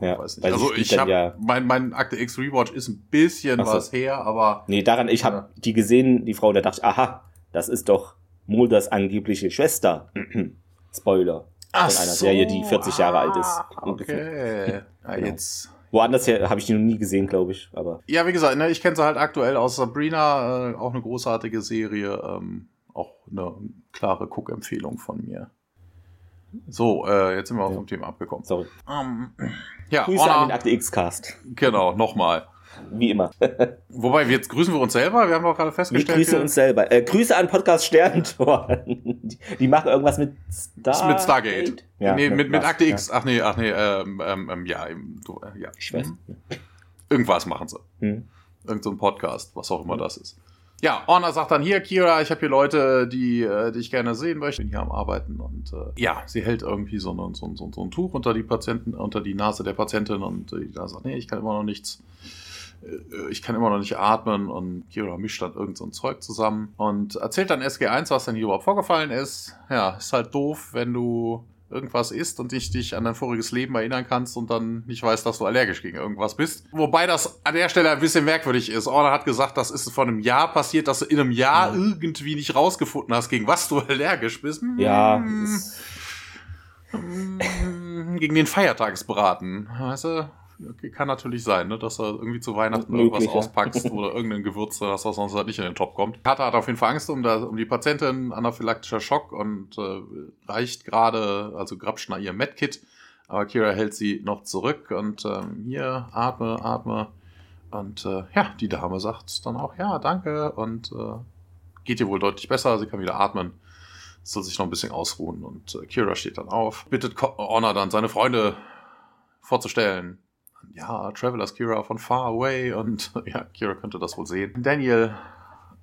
ja, weiß nicht. Also ich habe ja mein, mein Akte X Rewatch ist ein bisschen so. was her, aber.
Nee, daran, ich habe ja. die gesehen, die Frau, da dachte ich, aha, das ist doch Mulders angebliche Schwester. Spoiler.
Ach
von einer
so,
Serie, die 40 Jahre alt ist.
Ah, okay. Ja, genau. jetzt.
Woanders her habe ich die noch nie gesehen, glaube ich. Aber
ja, wie gesagt, ne, ich kenne sie halt aktuell aus Sabrina, äh, auch eine großartige Serie. Ähm, auch eine klare Cook-Empfehlung von mir. So, äh, jetzt sind wir ja. vom Thema abgekommen.
Sorry.
Um, ja,
Grüße Honor, an den Akte X-Cast.
Genau, nochmal.
Wie immer.
Wobei, jetzt grüßen wir uns selber. Wir haben doch gerade festgestellt.
Wir grüßen uns selber. Äh, Grüße an Podcast Sternentor. die, die, machen irgendwas mit
Star mit Stargate. Ja, nee, mit, mit, Akte X. Ja. Ach nee, ach nee, ähm, ähm, ähm ja, du, äh, ja.
Ich weiß. Mhm.
Irgendwas machen sie. Hm. Irgend so ein Podcast, was auch immer hm. das ist. Ja, Orna sagt dann hier, Kira, ich habe hier Leute, die, äh, die ich gerne sehen möchte, bin hier am Arbeiten und äh, ja, sie hält irgendwie so, ein, so, so, so ein Tuch unter die Patienten, unter die Nase der Patientin und äh, da sagt, nee, ich kann immer noch nichts äh, ich kann immer noch nicht atmen und Kira mischt dann irgend so ein Zeug zusammen und erzählt dann SG1, was denn hier überhaupt vorgefallen ist. Ja, ist halt doof, wenn du irgendwas isst und dich, dich an dein voriges Leben erinnern kannst und dann nicht weißt, dass du allergisch gegen irgendwas bist. Wobei das an der Stelle ein bisschen merkwürdig ist. Orna hat gesagt, das ist vor einem Jahr passiert, dass du in einem Jahr mhm. irgendwie nicht rausgefunden hast, gegen was du allergisch bist.
Ja.
Hm. gegen den Feiertagsbraten, weißt du? Kann natürlich sein, ne, dass du irgendwie zu Weihnachten irgendwas auspackst oder irgendein Gewürz, das sonst halt nicht in den Top kommt. Kata hat auf jeden Fall Angst um, da, um die Patientin, anaphylaktischer Schock und äh, reicht gerade, also grapscht nach ihrem Medkit, aber Kira hält sie noch zurück und ähm, hier, atme, atme. Und äh, ja, die Dame sagt dann auch, ja, danke und äh, geht ihr wohl deutlich besser, sie kann wieder atmen soll sich noch ein bisschen ausruhen und äh, Kira steht dann auf, bittet Honor dann seine Freunde vorzustellen ja, Travelers Kira von Far Away und ja, Kira könnte das wohl sehen. Daniel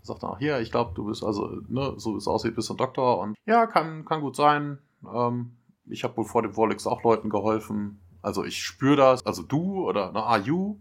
sagt dann auch, hier, ich glaube, du bist also, ne, so wie es aussieht, bist du ein Doktor und ja, kann, kann gut sein. Ähm, ich habe wohl vor dem Vorlix auch Leuten geholfen. Also ich spüre das, also du oder ne, are you?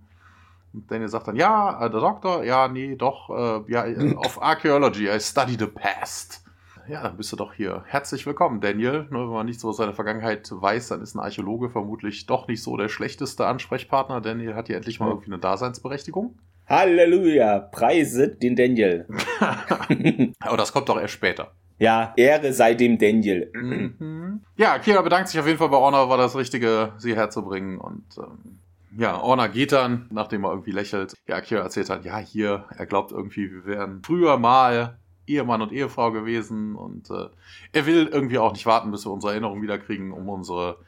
Und Daniel sagt dann, ja, äh, der Doktor, ja, nee, doch, äh, ja, auf Archaeology, I study the past ja, dann bist du doch hier. Herzlich willkommen, Daniel. Nur wenn man nichts über seine Vergangenheit weiß, dann ist ein Archäologe vermutlich doch nicht so der schlechteste Ansprechpartner. Daniel hat hier endlich mal irgendwie eine Daseinsberechtigung.
Halleluja, preise den Daniel.
Aber das kommt doch erst später.
Ja, Ehre sei dem Daniel.
Mhm. Ja, Kira bedankt sich auf jeden Fall bei Orna, war das Richtige, sie herzubringen und ähm, ja, Orna geht dann, nachdem er irgendwie lächelt. Ja, Kira erzählt dann, ja, hier, er glaubt irgendwie, wir wären früher mal Ehemann und Ehefrau gewesen und äh, er will irgendwie auch nicht warten, bis wir unsere Erinnerung wiederkriegen, um unsere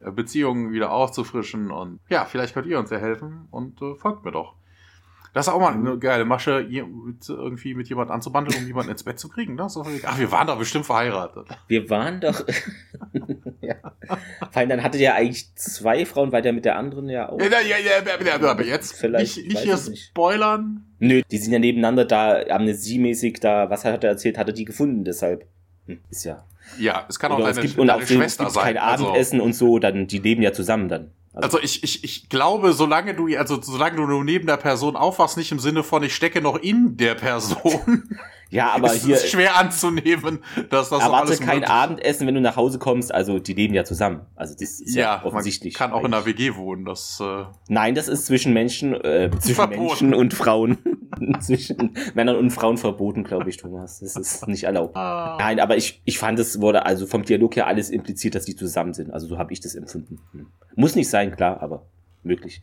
äh, Beziehungen wieder aufzufrischen und ja, vielleicht könnt ihr uns ja helfen und äh, folgt mir doch. Das ist auch mal eine geile Masche, irgendwie mit jemand anzubandeln, um jemanden ins Bett zu kriegen. Ne? So, ach, wir waren doch bestimmt verheiratet.
Wir waren doch. ja. Vor allem, dann hattet ihr eigentlich zwei Frauen, weil der mit der anderen ja auch.
Ja, ja, ja, ja aber jetzt Vielleicht, nicht, nicht hier spoilern.
Nö, die sind ja nebeneinander da, amnesiemäßig da, was hat er erzählt, hatte die gefunden, deshalb. Hm, ist ja.
Ja, es kann auch
Oder
deine,
es gibt, und auch Schwester es gibt sein. kein also Abendessen und so, dann, die leben ja zusammen dann.
Also, also ich, ich, ich glaube, solange du, also solange du nur neben der Person aufwachst, nicht im Sinne von, ich stecke noch in der Person.
Ja, aber
ist
hier.
ist schwer anzunehmen, dass das
Erwarte alles kein Abendessen, wenn du nach Hause kommst. Also, die leben ja zusammen. Also, das ist ja, ja offensichtlich.
Man kann auch in einer WG wohnen. Das, äh
Nein, das ist zwischen Menschen, äh, zwischen verboten. Menschen und Frauen. zwischen Männern und Frauen verboten, glaube ich, Thomas. Das ist nicht erlaubt. Ah. Nein, aber ich, ich fand, es wurde also vom Dialog her alles impliziert, dass die zusammen sind. Also, so habe ich das empfunden. Hm. Muss nicht sein, klar, aber möglich.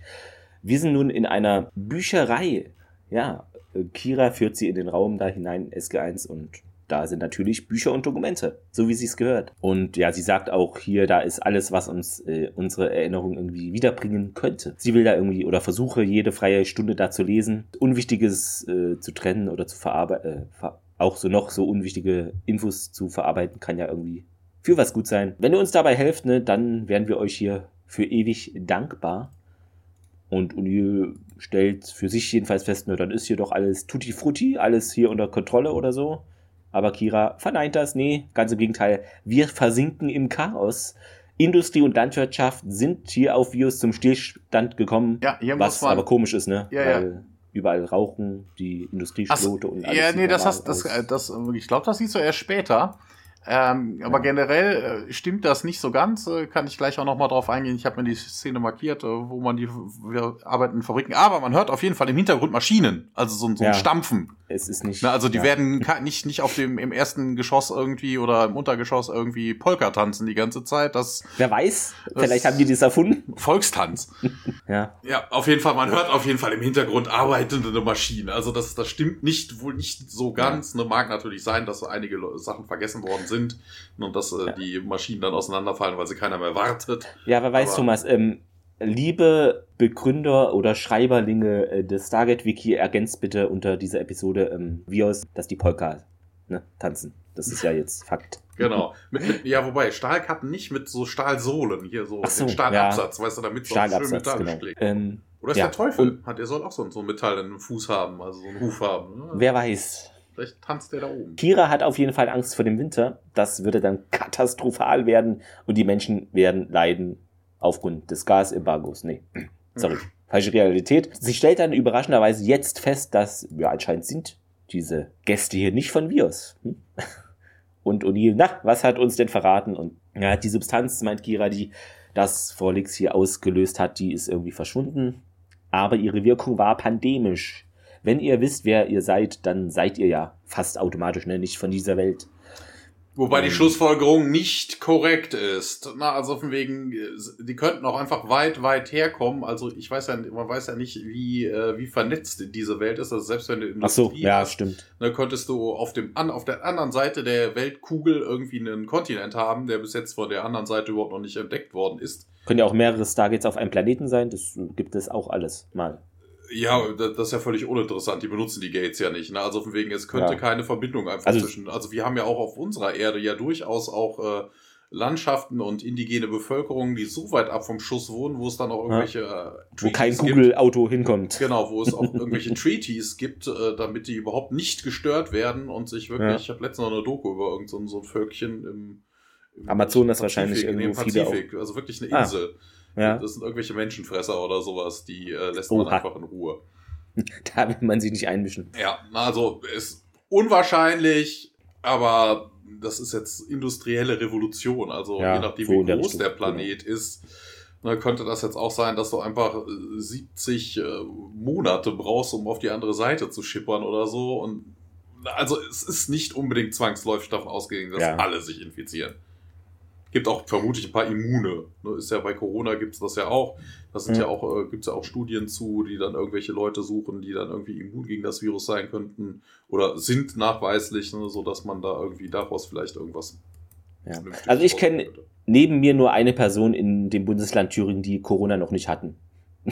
Wir sind nun in einer Bücherei. Ja, Kira führt sie in den Raum da hinein, SG1, und da sind natürlich Bücher und Dokumente, so wie sie es gehört. Und ja, sie sagt auch hier, da ist alles, was uns äh, unsere Erinnerung irgendwie wiederbringen könnte. Sie will da irgendwie oder versuche jede freie Stunde da zu lesen, Unwichtiges äh, zu trennen oder zu verarbeiten, äh, auch so noch so unwichtige Infos zu verarbeiten, kann ja irgendwie für was gut sein. Wenn ihr uns dabei helft, ne, dann wären wir euch hier für ewig dankbar. Und O'Neill stellt für sich jedenfalls fest, ne, dann ist hier doch alles tutti frutti, alles hier unter Kontrolle oder so. Aber Kira verneint das, nee, ganz im Gegenteil. Wir versinken im Chaos. Industrie und Landwirtschaft sind hier auf Virus zum Stillstand gekommen.
Ja,
was man, aber komisch ist, ne?
Ja, Weil ja.
überall rauchen, die Industrieschlote und alles.
Ja, nee, das hast, das, das, ich glaube, das siehst du erst später. Ähm, aber generell äh, stimmt das nicht so ganz. Äh, kann ich gleich auch noch mal drauf eingehen. Ich habe mir die Szene markiert, äh, wo man die, wir arbeiten in Fabriken. Aber man hört auf jeden Fall im Hintergrund Maschinen, also so, so ein Stampfen.
Es ist nicht.
Na, also die ja. werden nicht nicht auf dem im ersten Geschoss irgendwie oder im Untergeschoss irgendwie Polka tanzen die ganze Zeit. Das.
Wer weiß? Vielleicht haben die das erfunden.
Volkstanz.
ja.
Ja, auf jeden Fall. Man hört auf jeden Fall im Hintergrund arbeitende Maschinen. Also das das stimmt nicht wohl nicht so ganz. Ja. Ne, mag natürlich sein, dass einige Sachen vergessen worden sind sind und dass äh, ja. die Maschinen dann auseinanderfallen, weil sie keiner mehr wartet.
Ja, wer weiß, Aber, Thomas, ähm, liebe Begründer oder Schreiberlinge äh, des Stargate-Wiki, ergänzt bitte unter dieser Episode ähm, Vios, dass die Polka ne, tanzen. Das ist ja jetzt Fakt.
Genau. Mit, mit, ja, wobei, Stahlkappen nicht mit so Stahlsohlen hier, so,
so
Stahlabsatz, ja. weißt du, damit so schön Metall genau. schlägt. Ähm, Oder ist ja. der Teufel, hat, er soll auch so, so ein Metall in den Fuß haben, also so einen Huf haben.
Ne? Wer weiß.
Vielleicht tanzt der da oben.
Kira hat auf jeden Fall Angst vor dem Winter. Das würde dann katastrophal werden und die Menschen werden leiden aufgrund des Gasembargos. Nee, sorry, falsche Realität. Sie stellt dann überraschenderweise jetzt fest, dass ja anscheinend sind diese Gäste hier nicht von Virus. Hm? Und O'Neill, na, was hat uns denn verraten? Und ja, die Substanz, meint Kira, die das Vorlix hier ausgelöst hat, die ist irgendwie verschwunden. Aber ihre Wirkung war pandemisch wenn ihr wisst, wer ihr seid, dann seid ihr ja fast automatisch ne, nicht von dieser Welt.
Wobei die ähm. Schlussfolgerung nicht korrekt ist. Na, also von wegen, die könnten auch einfach weit, weit herkommen. Also ich weiß ja, man weiß ja nicht, wie, äh, wie vernetzt diese Welt ist. Also selbst wenn du
Industrie Ach so, ja, hast, stimmt.
Ne, könntest du auf dem an, auf der anderen Seite der Weltkugel irgendwie einen Kontinent haben, der bis jetzt von der anderen Seite überhaupt noch nicht entdeckt worden ist.
Können ja auch mehrere Stargates auf einem Planeten sein. Das gibt es auch alles mal.
Ja, das ist ja völlig uninteressant. Die benutzen die Gates ja nicht. Ne? Also von wegen, es könnte ja. keine Verbindung einfach also, zwischen. Also wir haben ja auch auf unserer Erde ja durchaus auch äh, Landschaften und indigene Bevölkerungen, die so weit ab vom Schuss wohnen, wo es dann auch irgendwelche
ja. äh, Wo kein Google-Auto hinkommt.
Genau, wo es auch irgendwelche Treaties gibt, äh, damit die überhaupt nicht gestört werden und sich wirklich. Ja. Ich habe letztens noch eine Doku über irgendein so, so ein Völkchen im,
im Amazonas wahrscheinlich irgendwo
viele auch. Also wirklich eine Insel. Ah. Ja. Das sind irgendwelche Menschenfresser oder sowas, die äh, lässt man Oha. einfach in Ruhe.
Da will man sich nicht einmischen.
Ja, also ist unwahrscheinlich, aber das ist jetzt industrielle Revolution. Also ja, je nachdem, wie groß Richtung, der Planet genau. ist, ne, könnte das jetzt auch sein, dass du einfach 70 äh, äh, Monate brauchst, um auf die andere Seite zu schippern oder so. Und also es ist nicht unbedingt zwangsläufig davon ausgegangen, dass ja. alle sich infizieren gibt auch vermutlich ein paar Immune. Ne? Ist ja bei Corona gibt es das ja auch. Das sind mhm. ja auch, äh, gibt es ja auch Studien zu, die dann irgendwelche Leute suchen, die dann irgendwie immun gegen das Virus sein könnten oder sind nachweislich, ne? so dass man da irgendwie daraus vielleicht irgendwas.
Ja. Also ich kenne neben mir nur eine Person in dem Bundesland Thüringen, die Corona noch nicht hatten.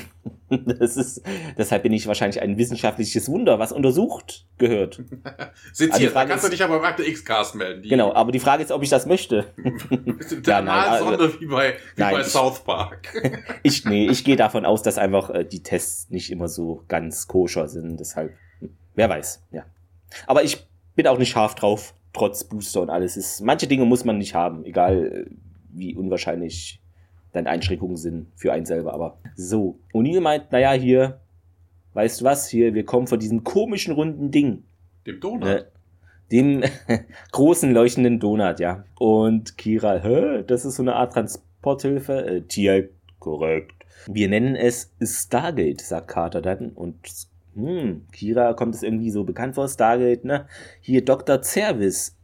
Das ist, deshalb bin ich wahrscheinlich ein wissenschaftliches Wunder, was untersucht gehört.
Sitz also hier, da kannst ist, du dich aber beim Akte X-Cast melden.
genau, aber die Frage ist, ob ich das möchte.
ja, nein, also, wie bei, wie nein, bei South Park.
ich, nee, ich gehe davon aus, dass einfach äh, die Tests nicht immer so ganz koscher sind, deshalb, wer weiß, ja. Aber ich bin auch nicht scharf drauf, trotz Booster und alles. Ist, manche Dinge muss man nicht haben, egal äh, wie unwahrscheinlich dann Einschränkungen sind für einen selber. Aber so. O'Neill meint, naja, hier, weißt du was, hier, wir kommen von diesem komischen runden Ding.
Dem Donut. Äh,
dem großen leuchtenden Donut, ja. Und Kira, hä, das ist so eine Art Transporthilfe? Äh, Tier, korrekt. Wir nennen es Stargate, sagt Carter dann. Und hm, Kira kommt es irgendwie so bekannt vor, Stargate, ne? Hier Dr. Zervis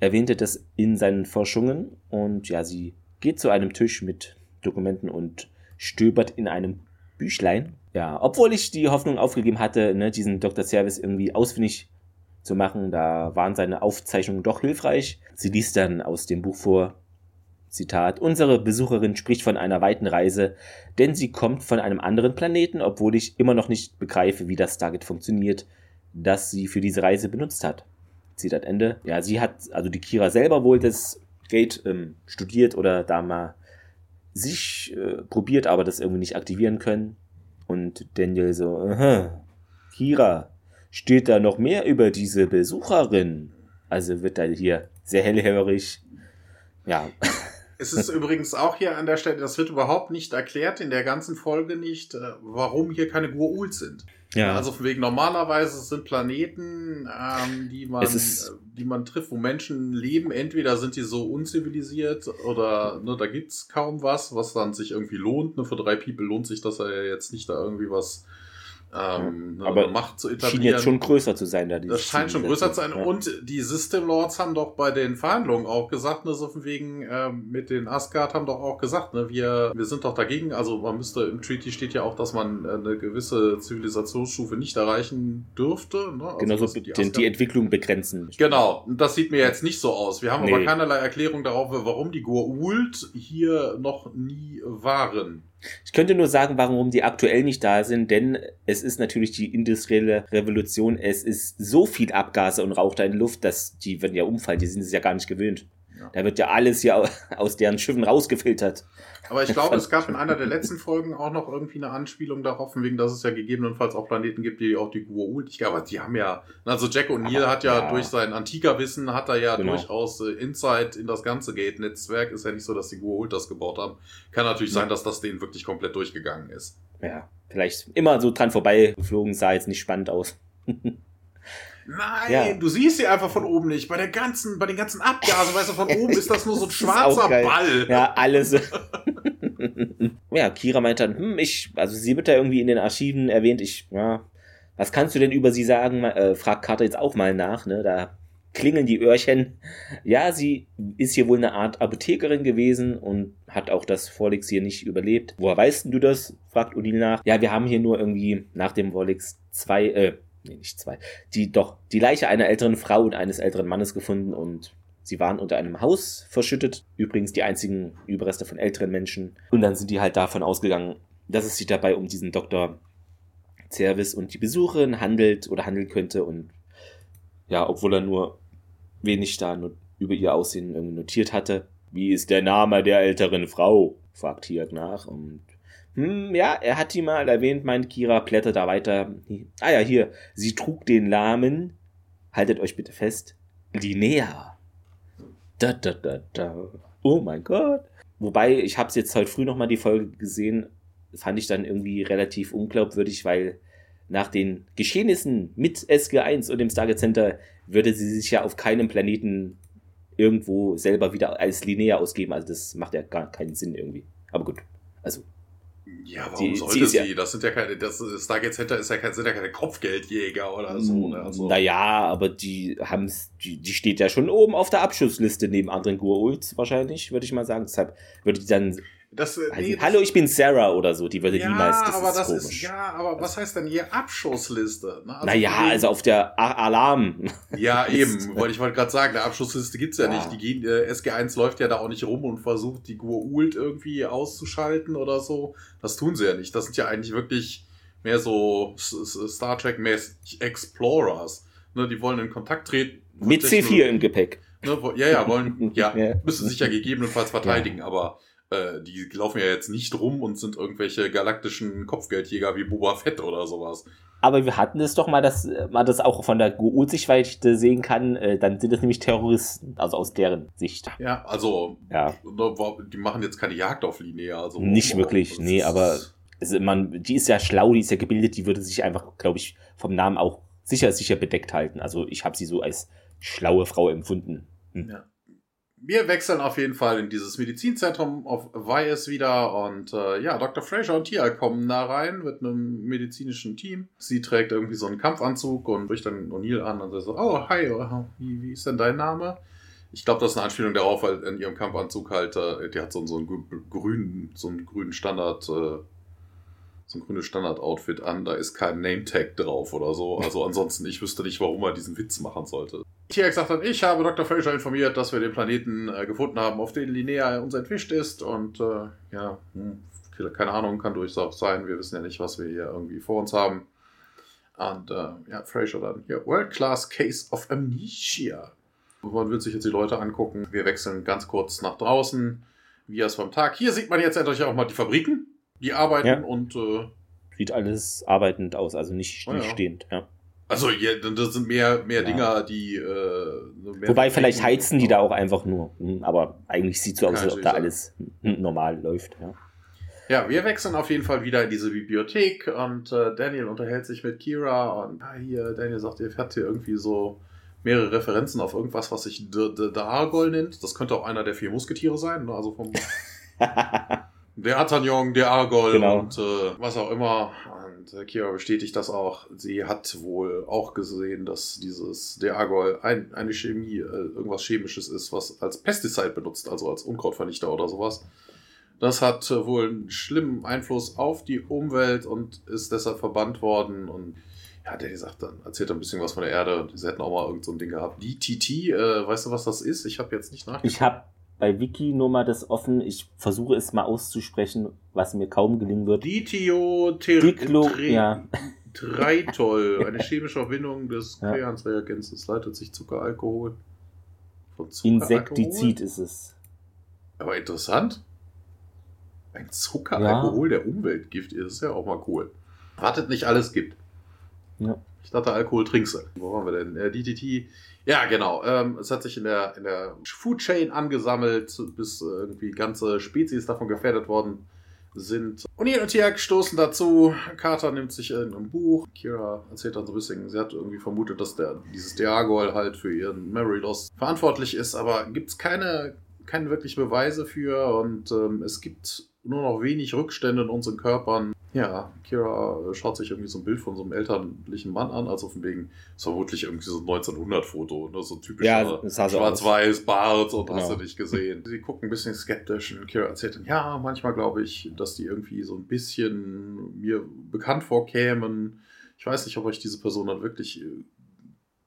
erwähnte das in seinen Forschungen und ja, sie geht zu einem Tisch mit Dokumenten und stöbert in einem Büchlein. Ja, obwohl ich die Hoffnung aufgegeben hatte, ne, diesen Dr. Service irgendwie ausfindig zu machen, da waren seine Aufzeichnungen doch hilfreich. Sie liest dann aus dem Buch vor, Zitat, unsere Besucherin spricht von einer weiten Reise, denn sie kommt von einem anderen Planeten, obwohl ich immer noch nicht begreife, wie das Target funktioniert, das sie für diese Reise benutzt hat. Zitat Ende. Ja, sie hat, also die Kira selber wohl das Gate ähm, studiert oder da mal sich äh, probiert, aber das irgendwie nicht aktivieren können. Und Daniel so, aha, Kira, steht da noch mehr über diese Besucherin? Also wird da hier sehr hellhörig. Ja,
Es ist übrigens auch hier an der Stelle, das wird überhaupt nicht erklärt, in der ganzen Folge nicht, äh, warum hier keine Gua'uld sind. Ja. Also von wegen normalerweise sind Planeten, ähm, die man, ist, die man trifft, wo Menschen leben. Entweder sind die so unzivilisiert oder ne, da gibt's kaum was, was dann sich irgendwie lohnt. Ne, für drei People lohnt sich das ja jetzt nicht, da irgendwie was ähm,
ja, aber Macht zu etablieren. Schien jetzt schon größer zu sein, da
Das scheint schon größer zu sein. Ja. Und die System Lords haben doch bei den Verhandlungen auch gesagt, ne, so von wegen ähm, mit den Asgard haben doch auch gesagt, ne, wir, wir sind doch dagegen. Also man müsste im Treaty steht ja auch, dass man äh, eine gewisse Zivilisationsstufe nicht erreichen dürfte. Ne? Also
genau, so die, die, Entwicklung begrenzen.
Genau, das sieht mir jetzt nicht so aus. Wir haben nee. aber keinerlei Erklärung darauf, warum die Goa'uld hier noch nie waren.
Ich könnte nur sagen, warum die aktuell nicht da sind, denn es ist natürlich die industrielle Revolution. Es ist so viel Abgase und Rauch da in der Luft, dass die werden ja umfallen. Die sind es ja gar nicht gewöhnt. Ja. Da wird ja alles ja aus deren Schiffen rausgefiltert.
Aber ich glaube, es gab in einer der letzten Folgen auch noch irgendwie eine Anspielung darauf, wegen, dass es ja gegebenenfalls auch Planeten gibt, die auch die Gua'uld, ich glaube, die haben ja, also Jack O'Neill hat ja, ja, durch sein antiker Wissen, hat er ja genau. durchaus äh, Insight in das ganze Gate-Netzwerk. Ist ja nicht so, dass die Gua'uld das gebaut haben. Kann natürlich ja. sein, dass das denen wirklich komplett durchgegangen ist.
Ja, vielleicht immer so dran vorbeigeflogen, sah jetzt nicht spannend aus.
Nein, ja. du siehst sie einfach von oben nicht. Bei der ganzen, bei den ganzen Abgasen, weißt du, von oben ist das nur so ein schwarzer Ball.
Ja, alles. ja, Kira meint dann, hm, ich, also sie wird da irgendwie in den Archiven erwähnt, ich, ja, was kannst du denn über sie sagen? Äh, fragt Carter jetzt auch mal nach, ne? Da klingeln die Öhrchen. Ja, sie ist hier wohl eine Art Apothekerin gewesen und hat auch das Vorlix hier nicht überlebt. Woher weißt du das? fragt Odil nach. Ja, wir haben hier nur irgendwie nach dem Vorlix zwei, äh, nee, nicht zwei, die doch die Leiche einer älteren Frau und eines älteren Mannes gefunden und sie waren unter einem Haus verschüttet. Übrigens die einzigen Überreste von älteren Menschen. Und dann sind die halt davon ausgegangen, dass es sich dabei um diesen Dr. Zervis und die Besucherin handelt oder handeln könnte und ja, obwohl er nur wenig da über ihr Aussehen irgendwie notiert hatte. Wie ist der Name der älteren Frau? fragt Hiak nach und hm, ja, er hat die mal erwähnt, meint Kira, blättert da weiter. Ah ja, hier. Sie trug den Namen, haltet euch bitte fest, Linnea. Da, da, da, da. Oh mein Gott. Wobei, ich habe jetzt heute früh nochmal die Folge gesehen, fand ich dann irgendwie relativ unglaubwürdig, weil nach den Geschehnissen mit SG1 und dem Stargate Center würde sie sich ja auf keinem Planeten irgendwo selber wieder als Linnea ausgeben. Also das macht ja gar keinen Sinn irgendwie. Aber gut. Also
ja, warum sie, sollte sie? Ja, das sind ja keine, das Stargate Center ist ja kein, sind ja keine Kopfgeldjäger oder so. Ne?
Also. Naja, aber die haben die, die steht ja schon oben auf der Abschussliste neben anderen Gua'ulds wahrscheinlich, würde ich mal sagen. Deshalb würde die dann das, äh, nee, Hallo, ich bin Sarah oder so, die würde ja, niemals. Das
aber ist das komisch. Ist, ja, aber was heißt denn hier Abschussliste?
Ne? Also naja, also auf der A Alarm.
Ja, eben, weil ich wollte gerade sagen, eine Abschussliste gibt's ja, ja. nicht. Die gehen, äh, SG1 läuft ja da auch nicht rum und versucht, die Gua'uld irgendwie auszuschalten oder so. Das tun sie ja nicht. Das sind ja eigentlich wirklich mehr so Star Trek-mäßig Explorers. Ne, die wollen in Kontakt treten.
Mit C4 im Gepäck.
Ne, ja, ja, wollen, ja, ja, müssen sich ja gegebenenfalls verteidigen, ja. aber äh, die laufen ja jetzt nicht rum und sind irgendwelche galaktischen Kopfgeldjäger wie Boba Fett oder sowas.
Aber wir hatten es doch mal, dass man das auch von der GU-Sichtweite sehen kann. Äh, dann sind es nämlich Terroristen, also aus deren Sicht.
Ja, also ja. die machen jetzt keine Jagd auf Linie. Also,
Nicht wirklich, nee, aber es, man, die ist ja schlau, die ist ja gebildet, die würde sich einfach, glaube ich, vom Namen auch sicher, sicher bedeckt halten. Also ich habe sie so als schlaue Frau empfunden. Hm.
Ja wir wechseln auf jeden Fall in dieses Medizinzentrum auf Vias wieder und äh, ja, Dr. Fraser und Tia kommen da rein mit einem medizinischen Team. Sie trägt irgendwie so einen Kampfanzug und bricht dann O'Neill an und sagt so, oh, hi, wie, wie ist denn dein Name? Ich glaube, das ist eine Anspielung darauf, weil in ihrem Kampfanzug halt, äh, die hat so, so einen grünen, so einen grünen Standard, äh, so ein grünes Standard-Outfit an, da ist kein Name-Tag drauf oder so. Also ansonsten, ich wüsste nicht, warum er diesen Witz machen sollte. Tier gesagt hat, ich habe Dr. Fraser informiert, dass wir den Planeten äh, gefunden haben, auf den Linnea uns entwischt ist und äh, ja, hm, keine Ahnung, kann durchaus sein, wir wissen ja nicht, was wir hier irgendwie vor uns haben. Und äh, ja, Fraser dann, ja, World Class Case of Amnesia. Man wird sich jetzt die Leute angucken. Wir wechseln ganz kurz nach draußen, wie es vom Tag. Hier sieht man jetzt endlich auch mal die Fabriken. Die arbeiten ja. und. Äh,
Sieht alles arbeitend aus, also nicht, oh, nicht ja. stehend, ja.
Also ja, das sind mehr, mehr ja. Dinger, die. Äh,
mehr Wobei vielleicht heizen die da auch einfach nur. Hm, aber eigentlich sieht so aus, als ob da alles normal läuft. Ja.
Ja, wir wechseln auf jeden Fall wieder in diese Bibliothek und äh, Daniel unterhält sich mit Kira und ah, hier, Daniel sagt, er hat hier irgendwie so mehrere Referenzen auf irgendwas, was sich der Argol nennt. Das könnte auch einer der vier Musketiere sein, ne? also vom der Atagnon, der Argol genau. und äh, was auch immer. Und äh, Kira bestätigt das auch. Sie hat wohl auch gesehen, dass dieses der Argol ein, eine Chemie, äh, irgendwas Chemisches ist, was als Pesticide benutzt, also als Unkrautvernichter oder sowas. Das hat äh, wohl einen schlimmen Einfluss auf die Umwelt und ist deshalb verbannt worden. Und ja, der sagt dann, erzählt ein bisschen was von der Erde. Sie hätten auch mal irgend so ein Ding gehabt. DTT, äh, weißt du, was das ist? Ich habe jetzt nicht
nachgedacht. Ich habe bei Wiki nur mal das offen. Ich versuche es mal auszusprechen, was mir kaum gelingen wird.
Dithio ja. Treitol, eine chemische Verbindung des ja. Kreansreagens. Es leitet sich Zuckeralkohol
von Zucker Insektizid ist es.
Aber interessant. Ein Zuckeralkohol, ja. der Umweltgift ist, ist ja auch mal cool. Wartet nicht alles gibt. Ja. Ich dachte, Alkohol trinkst du. Wo waren wir denn? Äh, DTT. Ja, genau. Ähm, es hat sich in der, in der Food Chain angesammelt, bis irgendwie ganze Spezies davon gefährdet worden sind. O'Neill und Tiak stoßen dazu. Carter nimmt sich in ein Buch. Kira erzählt dann so ein bisschen, sie hat irgendwie vermutet, dass der, dieses Diagol halt für ihren Memory Loss verantwortlich ist, aber gibt es keine, keine wirklichen Beweise für und ähm, es gibt nur noch wenig Rückstände in unseren Körpern. Ja, Kira schaut sich irgendwie so ein Bild von so einem elterlichen Mann an, also von wegen, ist vermutlich irgendwie so ein 1900-Foto, ne? so ein typischer ja, schwarz-weiß Bart und genau. hast du nicht gesehen. Sie gucken ein bisschen skeptisch und Kira erzählt dann, ja, manchmal glaube ich, dass die irgendwie so ein bisschen mir bekannt vorkämen. Ich weiß nicht, ob ich diese Person dann wirklich äh,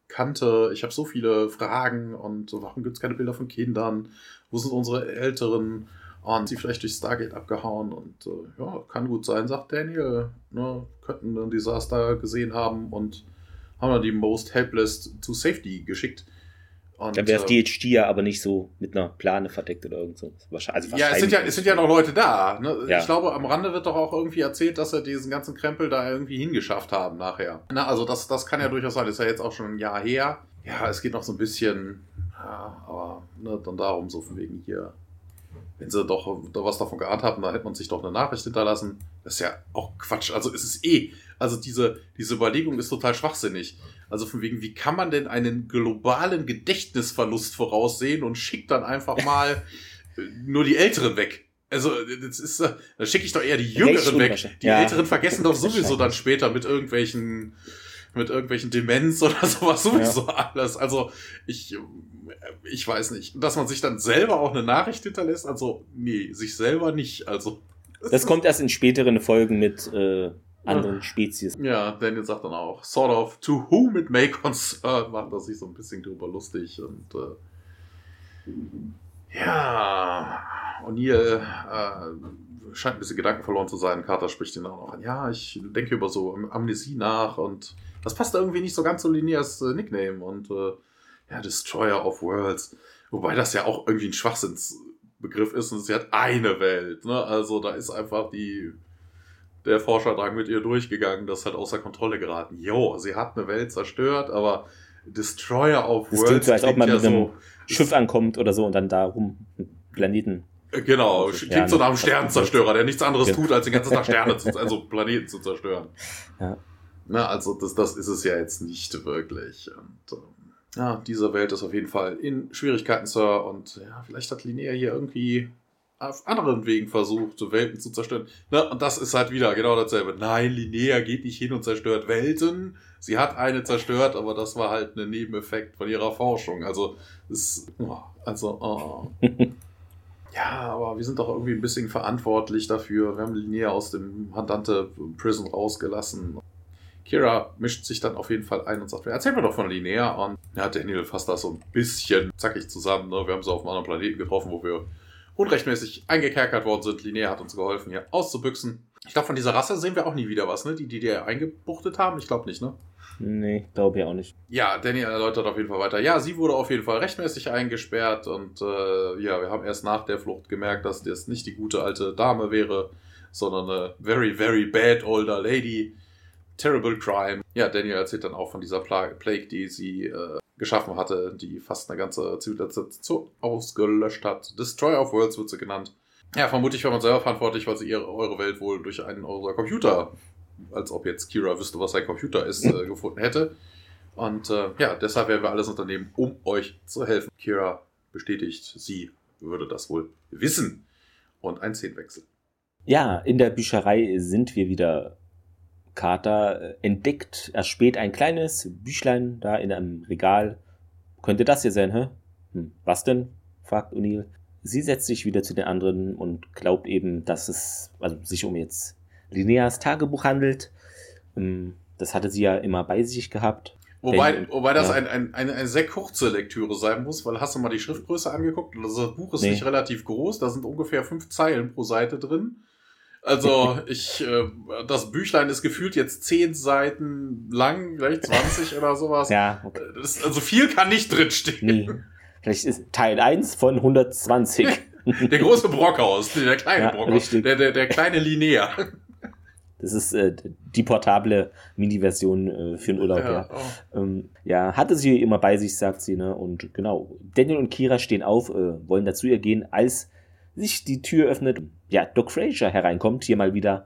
kannte. Ich habe so viele Fragen und warum gibt es keine Bilder von Kindern? Wo sind unsere Älteren? Und sie vielleicht durch Stargate abgehauen und äh, ja, kann gut sein, sagt Daniel. Ne, könnten ein Desaster gesehen haben und haben dann die Most Helpless to Safety geschickt.
Und, dann wäre das äh, DHD ja aber nicht so mit einer Plane verdeckt oder irgend so.
Wahrscheinlich, also ja, es sind ja, es sind ja noch Leute da. Ne? Ja. Ich glaube, am Rande wird doch auch irgendwie erzählt, dass er diesen ganzen Krempel da irgendwie hingeschafft haben nachher. Na, also das, das kann ja durchaus sein. Das ist ja jetzt auch schon ein Jahr her. Ja, es geht noch so ein bisschen, ja, aber ne, dann darum so von wegen hier wenn sie doch was davon geahnt haben, dann hätte man sich doch eine Nachricht hinterlassen. Das ist ja auch Quatsch. Also es ist eh, also diese, diese Überlegung ist total schwachsinnig. Also von wegen, wie kann man denn einen globalen Gedächtnisverlust voraussehen und schickt dann einfach mal nur die Älteren weg? Also, das ist, da schicke ich doch eher die Jüngeren weg. Die ja. Älteren vergessen doch sowieso dann später mit irgendwelchen, mit irgendwelchen Demenz oder sowas sowieso ja. alles. Also, ich, ich weiß nicht. Dass man sich dann selber auch eine Nachricht hinterlässt, also nee, sich selber nicht. Also.
Das kommt erst in späteren Folgen mit äh, anderen Spezies.
Ja, Daniel sagt dann auch, sort of, to whom it may concern, macht er sich so ein bisschen drüber lustig und äh, ja, O'Neill äh, scheint ein bisschen Gedanken verloren zu sein. Carter spricht ihn auch noch an. Ja, ich denke über so Amnesie nach und das passt irgendwie nicht so ganz so linear als äh, Nickname und äh, ja, Destroyer of Worlds. Wobei das ja auch irgendwie ein Schwachsinnsbegriff ist und sie hat eine Welt. Ne? Also da ist einfach die, der Forscherdrang mit ihr durchgegangen, das ist halt außer Kontrolle geraten. Jo, sie hat eine Welt zerstört, aber Destroyer of
das Worlds. Klingt so, als ob man ja mit einem so, Schiff ankommt oder so und dann darum Planeten.
Äh, genau, klingt ja, so nach einem Sternenzerstörer, der nichts anderes ja. tut, als den ganzen Tag Sterne zu, also Planeten zu zerstören. Ja. Na, also das, das ist es ja jetzt nicht wirklich. Und, ähm, ja, diese Welt ist auf jeden Fall in Schwierigkeiten, Sir. Und ja, vielleicht hat Linnea hier irgendwie auf anderen Wegen versucht, Welten zu zerstören. Ne? Und das ist halt wieder genau dasselbe. Nein, Linnea geht nicht hin und zerstört Welten. Sie hat eine zerstört, aber das war halt ein Nebeneffekt von ihrer Forschung. Also, ist, oh, also, oh. ja, aber wir sind doch irgendwie ein bisschen verantwortlich dafür. Wir haben Linnea aus dem Handante Prison rausgelassen. Kira mischt sich dann auf jeden Fall ein und sagt, erzähl mir doch von Linnea. Und ja, Daniel fasst das so ein bisschen zackig zusammen. Ne? Wir haben sie auf einem anderen Planeten getroffen, wo wir unrechtmäßig eingekerkert worden sind. Linnea hat uns geholfen, hier auszubüchsen. Ich glaube, von dieser Rasse sehen wir auch nie wieder was, ne? Die, die die eingebuchtet haben. Ich glaube nicht, ne?
Nee, glaube ich auch nicht.
Ja, Daniel erläutert auf jeden Fall weiter. Ja, sie wurde auf jeden Fall rechtmäßig eingesperrt und äh, ja, wir haben erst nach der Flucht gemerkt, dass das nicht die gute alte Dame wäre, sondern eine very, very bad older lady Terrible Crime. Ja, Daniel erzählt dann auch von dieser Plague, die sie äh, geschaffen hatte, die fast eine ganze Zivilisation ausgelöscht hat. Destroyer of Worlds wird sie genannt. Ja, vermutlich war man selber verantwortlich, weil sie ihre, eure Welt wohl durch einen eurer Computer, als ob jetzt Kira wüsste, was ein Computer ist, äh, gefunden hätte. Und äh, ja, deshalb werden wir alles unternehmen, um euch zu helfen. Kira bestätigt, sie würde das wohl wissen. Und ein Szenenwechsel.
Ja, in der Bücherei sind wir wieder. Carter äh, entdeckt erspäht ein kleines Büchlein da in einem Regal. Könnte das hier sein, hä? Hm, was denn? fragt O'Neill. Sie setzt sich wieder zu den anderen und glaubt eben, dass es also sich um jetzt Lineas Tagebuch handelt. Hm, das hatte sie ja immer bei sich gehabt.
Wobei, wobei das ja. ein, ein, eine, eine sehr kurze Lektüre sein muss, weil hast du mal die Schriftgröße angeguckt? Das Buch ist nee. nicht relativ groß, da sind ungefähr fünf Zeilen pro Seite drin. Also ich, äh, das Büchlein ist gefühlt jetzt zehn Seiten lang, vielleicht 20 oder sowas.
Ja. Okay.
Das, also viel kann nicht drinstehen. Nee.
Vielleicht ist Teil 1 von 120.
der große Brockhaus, der kleine ja, Brockhaus, der, der, der kleine Linear.
Das ist äh, die portable Mini-Version äh, für den Urlaub. Ja, ja. Oh. Ähm, ja, hatte sie immer bei sich, sagt sie. Ne? Und genau, Daniel und Kira stehen auf, äh, wollen dazu ihr gehen, als sich die Tür öffnet. Ja, Doc Fraser hereinkommt, hier mal wieder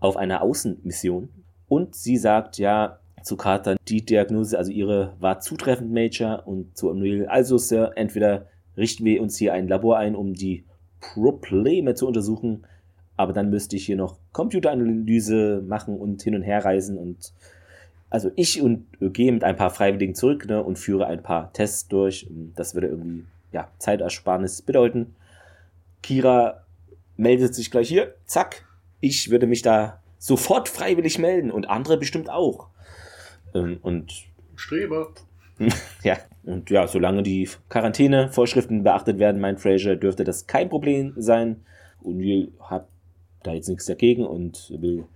auf einer Außenmission. Und sie sagt, ja, zu Carter, die Diagnose, also ihre, war zutreffend, Major. Und zu O'Neill, also Sir, entweder richten wir uns hier ein Labor ein, um die Probleme zu untersuchen, aber dann müsste ich hier noch Computeranalyse machen und hin und her reisen und also ich und gehe mit ein paar Freiwilligen zurück ne, und führe ein paar Tests durch. Das würde irgendwie ja, Zeitersparnis bedeuten. Kira meldet sich gleich hier, zack. Ich würde mich da sofort freiwillig melden und andere bestimmt auch. Ähm, und
Streber.
ja, und ja, solange die Quarantänevorschriften beachtet werden, mein Fraser, dürfte das kein Problem sein. Und wir haben da jetzt nichts dagegen und will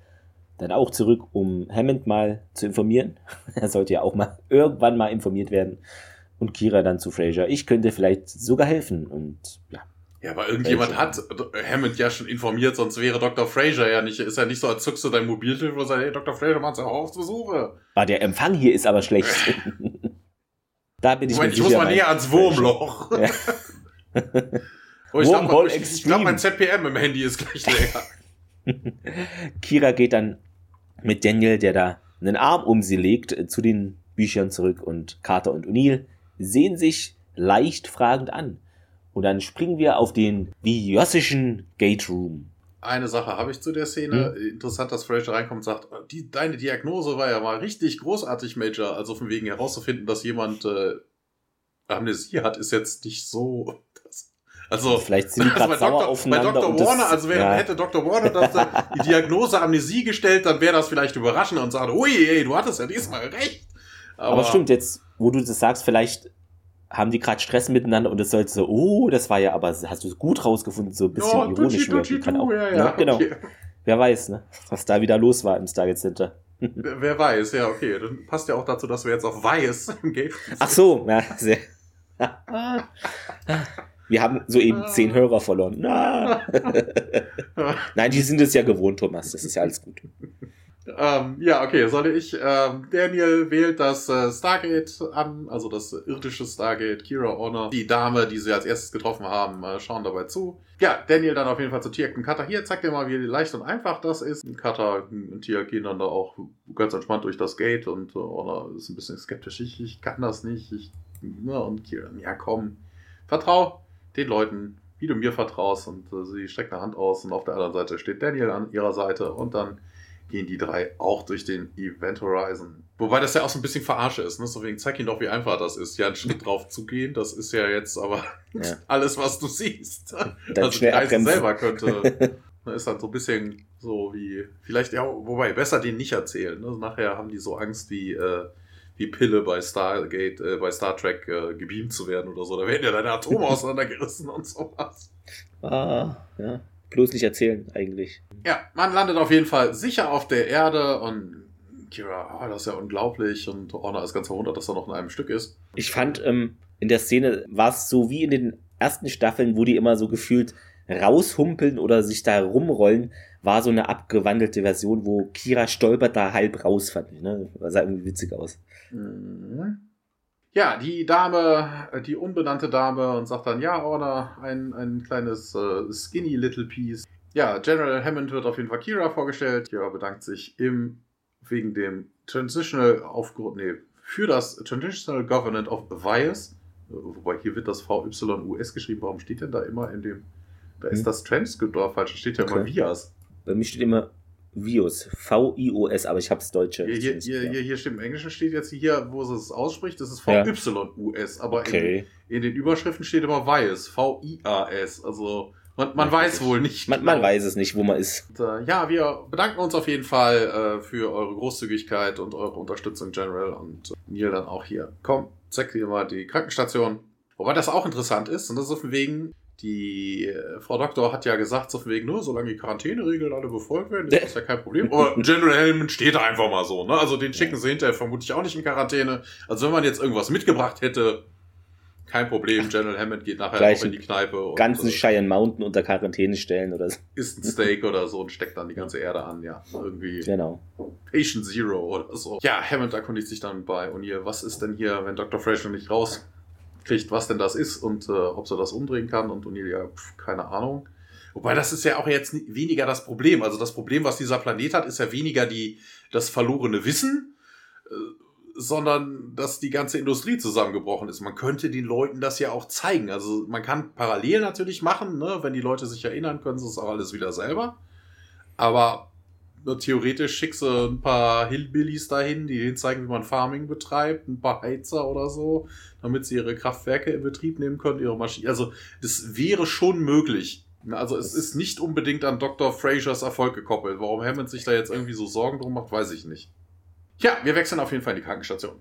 dann auch zurück, um Hammond mal zu informieren. er sollte ja auch mal irgendwann mal informiert werden. Und Kira dann zu Fraser. Ich könnte vielleicht sogar helfen und ja.
Ja, aber irgendjemand hat Hammond ja schon informiert, sonst wäre Dr. Fraser ja nicht, ist ja nicht so, als zückst du dein Mobiltelefon und sagst, hey, Dr. Fraser, machst du auch auf Besuche.
Ah, der Empfang hier ist aber schlecht.
da bin ich Moment, ich muss mal näher ans Wurmloch. Ja. oh, ich glaube, glaub, mein ZPM im Handy ist gleich leer.
Kira geht dann mit Daniel, der da einen Arm um sie legt, äh, zu den Büchern zurück und Carter und O'Neill sehen sich leicht fragend an. Und dann springen wir auf den viossischen Gate Room.
Eine Sache habe ich zu der Szene. Hm? Interessant, dass Fraser reinkommt und sagt, die, deine Diagnose war ja mal richtig großartig, Major. Also von wegen herauszufinden, dass jemand äh, Amnesie hat, ist jetzt nicht so also,
vielleicht sind die also gerade sauer aufeinander.
Bei Dr. Warner, also wäre, ja. hätte Dr. Warner das, die Diagnose Amnesie gestellt, dann wäre das vielleicht überraschend und sagt, ui, ey, du hattest ja diesmal recht.
Aber, Aber stimmt, jetzt, wo du das sagst, vielleicht haben die gerade Stress miteinander und es sollte so, oh, das war ja, aber hast du es gut rausgefunden, so ein bisschen ja, ironisch
wirken. Kann auch, ja, ja,
ne? Genau. Okay. Wer weiß, ne? Was da wieder los war im Stargate Center.
Wer weiß, ja, okay. Dann passt ja auch dazu, dass wir jetzt auf Weiß im Gate
Ach so, ja, sehr. Wir haben soeben ah. zehn Hörer verloren. Nein, die sind es ja gewohnt, Thomas. Das ist ja alles gut.
Ähm, ja, okay, soll ich. Ähm, Daniel wählt das äh, Stargate an, also das irdische Stargate. Kira Honor, die Dame, die sie als erstes getroffen haben, äh, schauen dabei zu. Ja, Daniel dann auf jeden Fall zu Tiak und Cutter. Hier, zeig dir mal, wie leicht und einfach das ist. Cutter und Tiak gehen dann da auch ganz entspannt durch das Gate und äh, ist ein bisschen skeptisch. Ich, ich kann das nicht. Ich, ja, und Kira, ja komm, vertrau den Leuten, wie du mir vertraust. Und äh, sie streckt eine Hand aus und auf der anderen Seite steht Daniel an ihrer Seite und dann gehen die drei auch durch den Event Horizon. Wobei das ja auch so ein bisschen verarsche ist, ne? So wegen, zeig ihnen doch, wie einfach das ist, ja einen Schritt drauf zu gehen. Das ist ja jetzt aber ja. alles, was du siehst. Dann also die Reise abbremsen. selber könnte, ne, ist dann so ein bisschen so wie, vielleicht, ja, wobei, besser den nicht erzählen. Ne? Nachher haben die so Angst wie, äh, wie Pille bei Stargate, äh, bei Star Trek äh, gebeamt zu werden oder so. Da werden ja deine Atome auseinandergerissen und sowas.
Ah, ja. Bloß nicht erzählen, eigentlich.
Ja, man landet auf jeden Fall sicher auf der Erde und Kira, oh, das ist ja unglaublich und Orna ist ganz verwundert, dass er noch in einem Stück ist.
Ich fand, ähm, in der Szene war es so wie in den ersten Staffeln, wo die immer so gefühlt raushumpeln oder sich da rumrollen, war so eine abgewandelte Version, wo Kira stolpert da halb raus, fand ich. Ne? Das sah irgendwie witzig aus. Mhm.
Ja, die Dame, die unbenannte Dame und sagt dann, ja, Order, ein, ein kleines uh, skinny little piece. Ja, General Hammond wird auf jeden Fall Kira vorgestellt. Kira bedankt sich im, wegen dem Transitional Aufgrund, nee, für das Transitional Government of Vias. Wobei hier wird das VYUS geschrieben. Warum steht denn da immer in dem, da ist hm. das oder falsch, da steht ja okay. immer Vias.
Bei mir steht immer Vios, V-I-O-S, aber ich habe es deutsche.
Hier, hier, hier, hier, steht im Englischen steht jetzt hier, wo es es ausspricht, das ist V-Y-U-S, aber okay. in, in, den Überschriften steht immer Vias, V-I-A-S. Also man, man weiß wohl nicht.
Man, man, weiß es nicht, wo man ist.
Und, äh, ja, wir bedanken uns auf jeden Fall äh, für eure Großzügigkeit und eure Unterstützung, General. Und äh, Neil dann auch hier. Komm, zeig dir mal die Krankenstation. Wobei das auch interessant ist, und das ist auf wegen, die äh, Frau Doktor hat ja gesagt, so von wegen, nur solange die Quarantäneregeln alle befolgt werden, ist das ja kein Problem. Aber General Helmond steht da einfach mal so, ne? Also den schicken sie hinterher vermutlich auch nicht in Quarantäne. Also wenn man jetzt irgendwas mitgebracht hätte, kein Problem, General Hammond geht nachher
Gleich noch in die Kneipe. Und, ganzen äh, Cheyenne Mountain unter Quarantäne stellen oder so.
Isst ein Steak oder so und steckt dann die ganze Erde an, ja. Irgendwie.
Genau.
Patient Zero oder so. Ja, Hammond erkundigt sich dann bei O'Neill, was ist denn hier, wenn Dr. Fraser nicht rauskriegt, was denn das ist und äh, ob sie das umdrehen kann. Und ja, pf, keine Ahnung. Wobei das ist ja auch jetzt weniger das Problem. Also das Problem, was dieser Planet hat, ist ja weniger die, das verlorene Wissen, äh, sondern dass die ganze Industrie zusammengebrochen ist. Man könnte den Leuten das ja auch zeigen. Also man kann parallel natürlich machen, ne? wenn die Leute sich erinnern, können sie es auch alles wieder selber. Aber theoretisch schickst du ein paar Hillbillies dahin, die denen zeigen, wie man Farming betreibt, ein paar Heizer oder so, damit sie ihre Kraftwerke in Betrieb nehmen können, ihre Maschinen. Also das wäre schon möglich. Also es ist nicht unbedingt an Dr. Frasers Erfolg gekoppelt. Warum Hammond sich da jetzt irgendwie so Sorgen drum macht, weiß ich nicht. Ja, wir wechseln auf jeden Fall in die Krankenstation.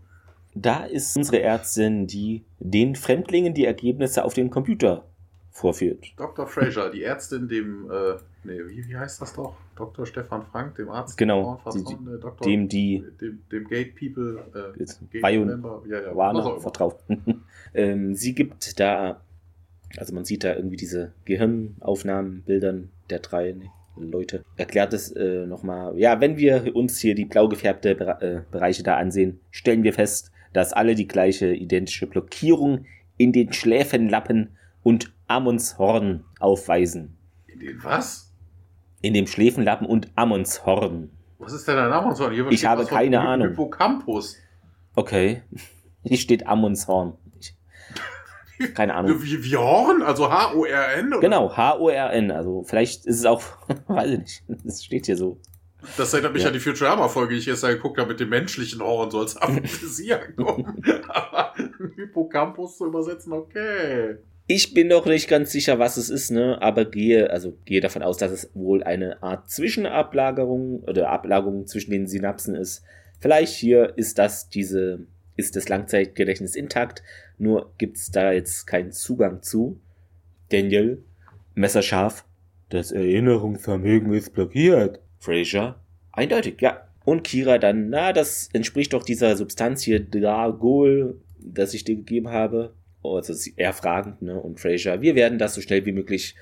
Da ist unsere Ärztin, die den Fremdlingen die Ergebnisse auf dem Computer vorführt.
Dr. Fraser, die Ärztin, dem, äh, nee, wie, wie heißt das doch? Dr. Stefan Frank, dem Arzt.
Genau, die, äh, Dr. dem die,
dem, dem Gate People,
äh, Gate Member, ja, ja, Warner vertraut. ähm, sie gibt da, also man sieht da irgendwie diese Gehirnaufnahmen, Bildern der drei, Leute. Erklärt es äh, nochmal. Ja, wenn wir uns hier die blau gefärbte äh, Bereiche da ansehen, stellen wir fest, dass alle die gleiche identische Blockierung in den Schläfenlappen und Ammonshorn aufweisen.
In den was?
In dem Schläfenlappen und Ammonshorn.
Was ist denn ein Ammonshorn?
Hier ich habe keine Ahnung.
Hippocampus.
Okay. Hier steht Ammonshorn. Keine Ahnung.
Wie, wie Horn? Also H-O-R-N?
Genau, H-O-R-N. Also vielleicht ist es auch, weiß ich nicht, das steht hier so.
Das erinnert mich ja. an die Futurama-Folge, die ich jetzt geguckt habe mit dem menschlichen Horn, so als Aphrodisiak kommen. Aber Hippocampus zu übersetzen, okay.
Ich bin noch nicht ganz sicher, was es ist, ne? Aber gehe, also gehe davon aus, dass es wohl eine Art Zwischenablagerung oder Ablagerung zwischen den Synapsen ist. Vielleicht hier ist das diese ist das Langzeitgedächtnis intakt, nur gibt es da jetzt keinen Zugang zu. Daniel, messerscharf, das Erinnerungsvermögen ist blockiert. Fraser, eindeutig, ja. Und Kira dann, na, das entspricht doch dieser Substanz hier, Dragol, das ich dir gegeben habe. Also eher fragend, ne? Und Fraser, wir werden das so schnell wie möglich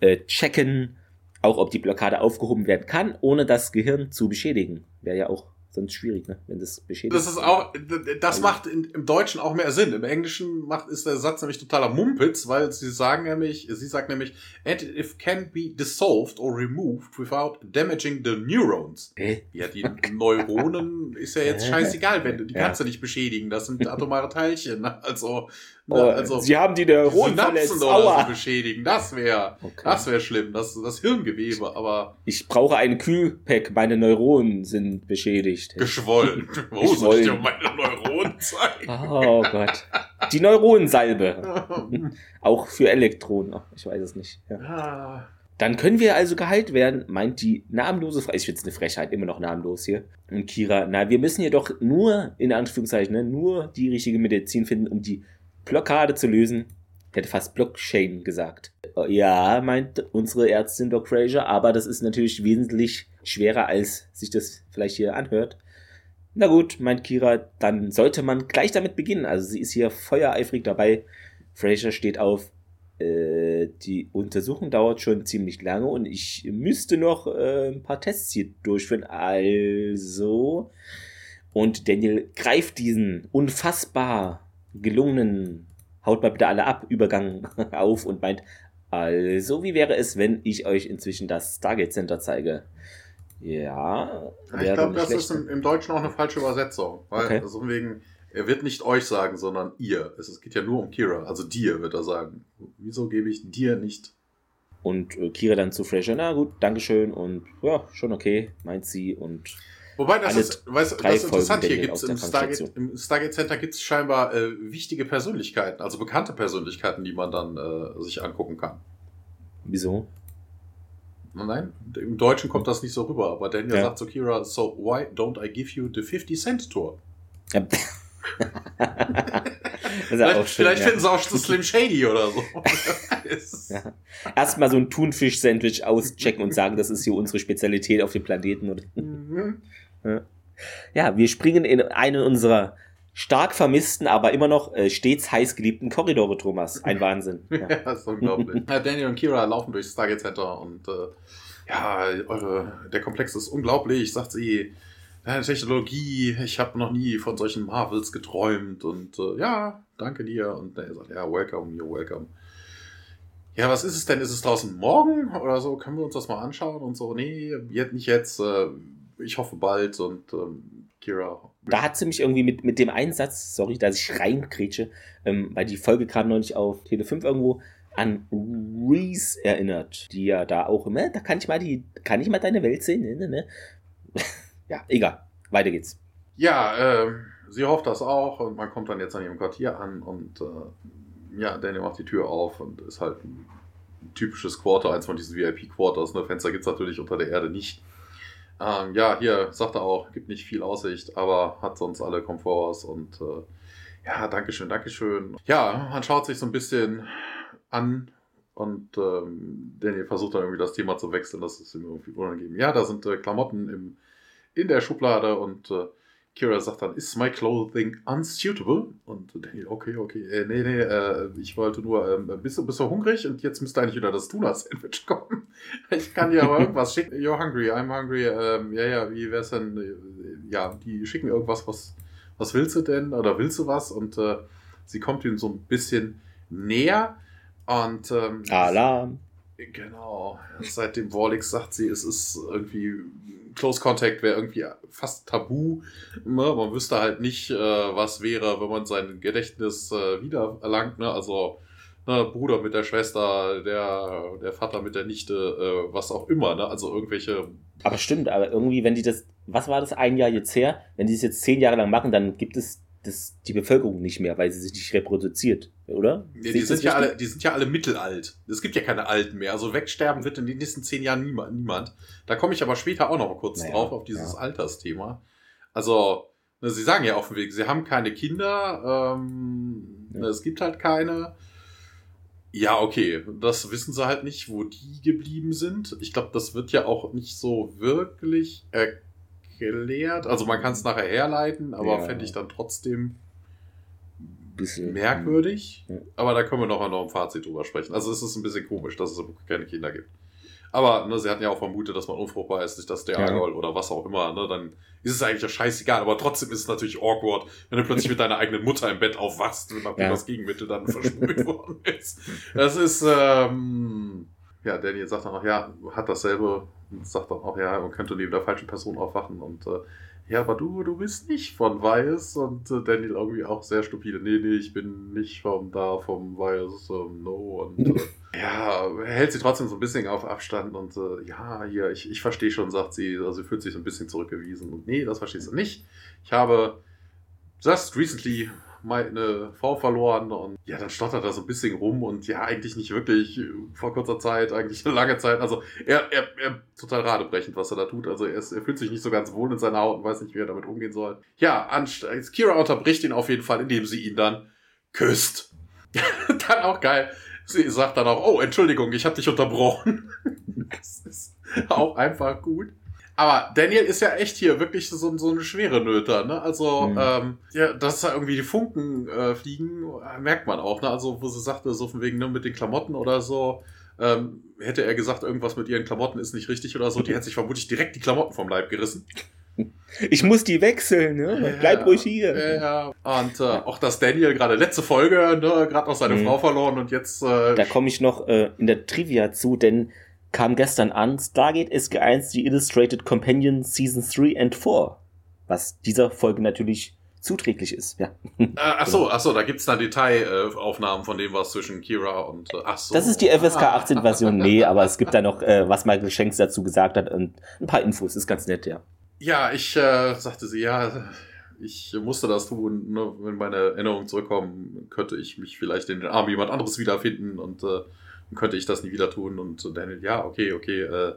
äh, checken, auch ob die Blockade aufgehoben werden kann, ohne das Gehirn zu beschädigen. Wäre ja auch sonst schwierig, ne? wenn das beschädigt
Das ist auch, das also, macht in, im Deutschen auch mehr Sinn. Im Englischen macht, ist der Satz nämlich totaler Mumpitz, weil sie sagen nämlich, sie sagt nämlich, and if can be dissolved or removed without damaging the neurons. Äh? Ja, die Neuronen ist ja jetzt scheißegal, wenn du, die ja. kannst du nicht beschädigen. Das sind atomare Teilchen. Ne? Also,
Oh, also, Sie haben die Neuronen
verletzt. Oder so beschädigen, das wäre okay. das wäre schlimm, das, das Hirngewebe, aber...
Ich brauche ein Kühlpack, meine Neuronen sind beschädigt.
Geschwollen. Wo soll ich dir meine Neuronen zeigen?
Oh Gott. Die Neuronensalbe. Auch für Elektronen, ich weiß es nicht. Ja. Ah. Dann können wir also geheilt werden, meint die namenlose Frau. Ich finde es eine Frechheit, immer noch namenlos hier. Und Kira, na, wir müssen jedoch nur, in Anführungszeichen, ne, nur die richtige Medizin finden, um die Blockade zu lösen. Ich hätte fast Blockchain gesagt. Ja, meint unsere Ärztin Doc Fraser, aber das ist natürlich wesentlich schwerer, als sich das vielleicht hier anhört. Na gut, meint Kira, dann sollte man gleich damit beginnen. Also sie ist hier feuereifrig dabei. Fraser steht auf. äh, die Untersuchung dauert schon ziemlich lange und ich müsste noch äh, ein paar Tests hier durchführen. Also. Und Daniel greift diesen unfassbar gelungenen, haut mal bitte alle ab, Übergang auf und meint, also, wie wäre es, wenn ich euch inzwischen das Stargate Center zeige? Ja.
Ich glaube, das ist im, im, Deutschen auch eine falsche Übersetzung. Weil, okay. also wegen, er wird nicht euch sagen, sondern ihr. Es, es geht ja nur um Kira. Also dir wird er sagen. Wieso gebe ich dir nicht?
Und äh, Kira dann zu Fraser, na gut, Dankeschön und ja, schon okay, meint sie und.
Wobei das ist, weißt, das ist interessant hier gibt's im Stargate, im Stargate Center gibt es scheinbar äh, wichtige Persönlichkeiten, also bekannte Persönlichkeiten, die man dann äh, sich angucken kann.
Wieso?
Nein, im Deutschen kommt das nicht so rüber, aber Daniel ja. sagt zu Kira, so why don't I give you the 50 Cent Tour? Ja. vielleicht, schön, vielleicht ja. finden sie auch Slim Shady oder so.
ja. Erstmal so ein Thunfisch-Sandwich auschecken und sagen, das ist hier unsere Spezialität auf dem Planeten. Ja, wir springen in einen unserer stark vermissten, aber immer noch äh, stets heiß geliebten Korridore, Thomas. Ein Wahnsinn.
Ja, ja das ist unglaublich. Daniel und Kira laufen durchs Stargate Center und äh, ja, eure, der Komplex ist unglaublich, sagt sie. Technologie, ich habe noch nie von solchen Marvels geträumt und äh, ja, danke dir. Und er sagt, ja, welcome, you're welcome. Ja, was ist es denn? Ist es draußen morgen oder so? Können wir uns das mal anschauen? Und so, nee, jetzt, nicht jetzt. Äh, ich hoffe bald und ähm, Kira.
Da hat sie mich irgendwie mit, mit dem Einsatz, sorry, dass ich reinkrätsche, ähm, weil die Folge kam neulich auf Tele 5 irgendwo, an Reese erinnert, die ja da auch immer, da kann ich mal die, kann ich mal deine Welt sehen, ne, ne, ne? ja, egal. Weiter geht's.
Ja, äh, sie hofft das auch und man kommt dann jetzt an ihrem Quartier an und äh, ja, Daniel macht die Tür auf und ist halt ein typisches Quarter, eins von diesen VIP-Quarters. Ne? Fenster gibt es natürlich unter der Erde nicht. Ähm, ja, hier sagt er auch, gibt nicht viel Aussicht, aber hat sonst alle Komforts und äh, ja, Dankeschön, Dankeschön. Ja, man schaut sich so ein bisschen an und ähm, Daniel versucht dann irgendwie das Thema zu wechseln, das ist ihm irgendwie unangenehm. Ja, da sind äh, Klamotten im in der Schublade und äh, Kira sagt dann, is my clothing unsuitable? Und Daniel, okay, okay, äh, nee, nee, äh, ich wollte nur, äh, bist, du, bist du hungrig? Und jetzt müsste eigentlich wieder das Tuna-Sandwich kommen. ich kann dir aber irgendwas schicken. You're hungry, I'm hungry. Ähm, ja, ja, wie wär's denn? Äh, ja, die schicken irgendwas, was, was willst du denn? Oder willst du was? Und äh, sie kommt ihm so ein bisschen näher und ähm,
Alarm.
Genau. Seitdem Warlix sagt sie, es ist irgendwie Close Contact wäre irgendwie fast tabu. Ne? Man wüsste halt nicht, äh, was wäre, wenn man sein Gedächtnis äh, wieder erlangt. Ne? Also ne, Bruder mit der Schwester, der, der Vater mit der Nichte, äh, was auch immer. Ne? Also irgendwelche.
Aber stimmt, aber irgendwie, wenn die das, was war das ein Jahr jetzt her? Wenn die das jetzt zehn Jahre lang machen, dann gibt es das, die Bevölkerung nicht mehr, weil sie sich nicht reproduziert, oder?
Ja, die, sind ja alle, die sind ja alle mittelalt. Es gibt ja keine Alten mehr. Also wegsterben wird in den nächsten zehn Jahren niemand. niemand. Da komme ich aber später auch noch mal kurz naja, drauf, auf dieses ja. Altersthema. Also, ne, sie sagen ja auf dem Weg, sie haben keine Kinder, ähm, ja. es gibt halt keine. Ja, okay, das wissen sie halt nicht, wo die geblieben sind. Ich glaube, das wird ja auch nicht so wirklich erklärt gelehrt. Also man kann es nachher herleiten, aber ja. fände ich dann trotzdem bisschen merkwürdig. Ja. Aber da können wir noch noch ein Fazit drüber sprechen. Also es ist ein bisschen komisch, dass es keine Kinder gibt. Aber ne, sie hatten ja auch vermutet, dass man unfruchtbar ist, nicht dass der ja. oder was auch immer. Ne, dann ist es eigentlich ja scheißegal. Aber trotzdem ist es natürlich awkward, wenn du plötzlich mit deiner eigenen Mutter im Bett aufwachst, nachdem ja. das Gegenmittel dann versprüht worden ist. Das ist, ähm, ja, Daniel sagt dann auch, ja, hat dasselbe sagt dann auch, ja, man könnte neben der falschen Person aufwachen und äh, ja, aber du, du bist nicht von Weiß und äh, Daniel irgendwie auch sehr stupide, nee, nee, ich bin nicht vom da, vom Weiß, ähm, no und äh, ja, hält sie trotzdem so ein bisschen auf Abstand und äh, ja, hier, ich, ich verstehe schon, sagt sie, also sie fühlt sich so ein bisschen zurückgewiesen und nee, das verstehst du nicht. Ich habe just recently meine Frau verloren und ja, dann stottert er so ein bisschen rum und ja, eigentlich nicht wirklich vor kurzer Zeit, eigentlich eine lange Zeit. Also er, er, er total radebrechend, was er da tut. Also er, ist, er fühlt sich nicht so ganz wohl in seiner Haut und weiß nicht, wie er damit umgehen soll. Ja, Kira unterbricht ihn auf jeden Fall, indem sie ihn dann küsst. dann auch geil. Sie sagt dann auch, oh, Entschuldigung, ich habe dich unterbrochen. das ist auch einfach gut. Aber Daniel ist ja echt hier wirklich so, so eine schwere Nöter, ne? Also, mhm. ähm, ja, dass da irgendwie die Funken äh, fliegen, merkt man auch, ne? Also, wo sie sagte, so von wegen, ne, mit den Klamotten oder so, ähm, hätte er gesagt, irgendwas mit ihren Klamotten ist nicht richtig oder so, die hätte sich vermutlich direkt die Klamotten vom Leib gerissen.
Ich muss die wechseln, ne? Ja, Bleib ruhig hier.
Ja, ja. Und äh, auch dass Daniel gerade letzte Folge, ne, gerade noch seine mhm. Frau verloren und jetzt. Äh,
da komme ich noch äh, in der Trivia zu, denn kam gestern an, Stargate SG1 die Illustrated Companion Season 3 and 4. Was dieser Folge natürlich zuträglich ist, ja.
Äh, ach so, ach so, da gibt's dann Detailaufnahmen von dem, was zwischen Kira und, äh, ach so.
Das ist die FSK 18 Version, nee, aber es gibt da noch, äh, was Michael Shanks dazu gesagt hat und ein paar Infos, ist ganz nett, ja.
Ja, ich, äh, sagte sie, ja, ich musste das tun, ne? wenn meine Erinnerungen zurückkommen, könnte ich mich vielleicht in den Armen jemand anderes wiederfinden und, äh, könnte ich das nie wieder tun und Daniel, ja, okay, okay, äh,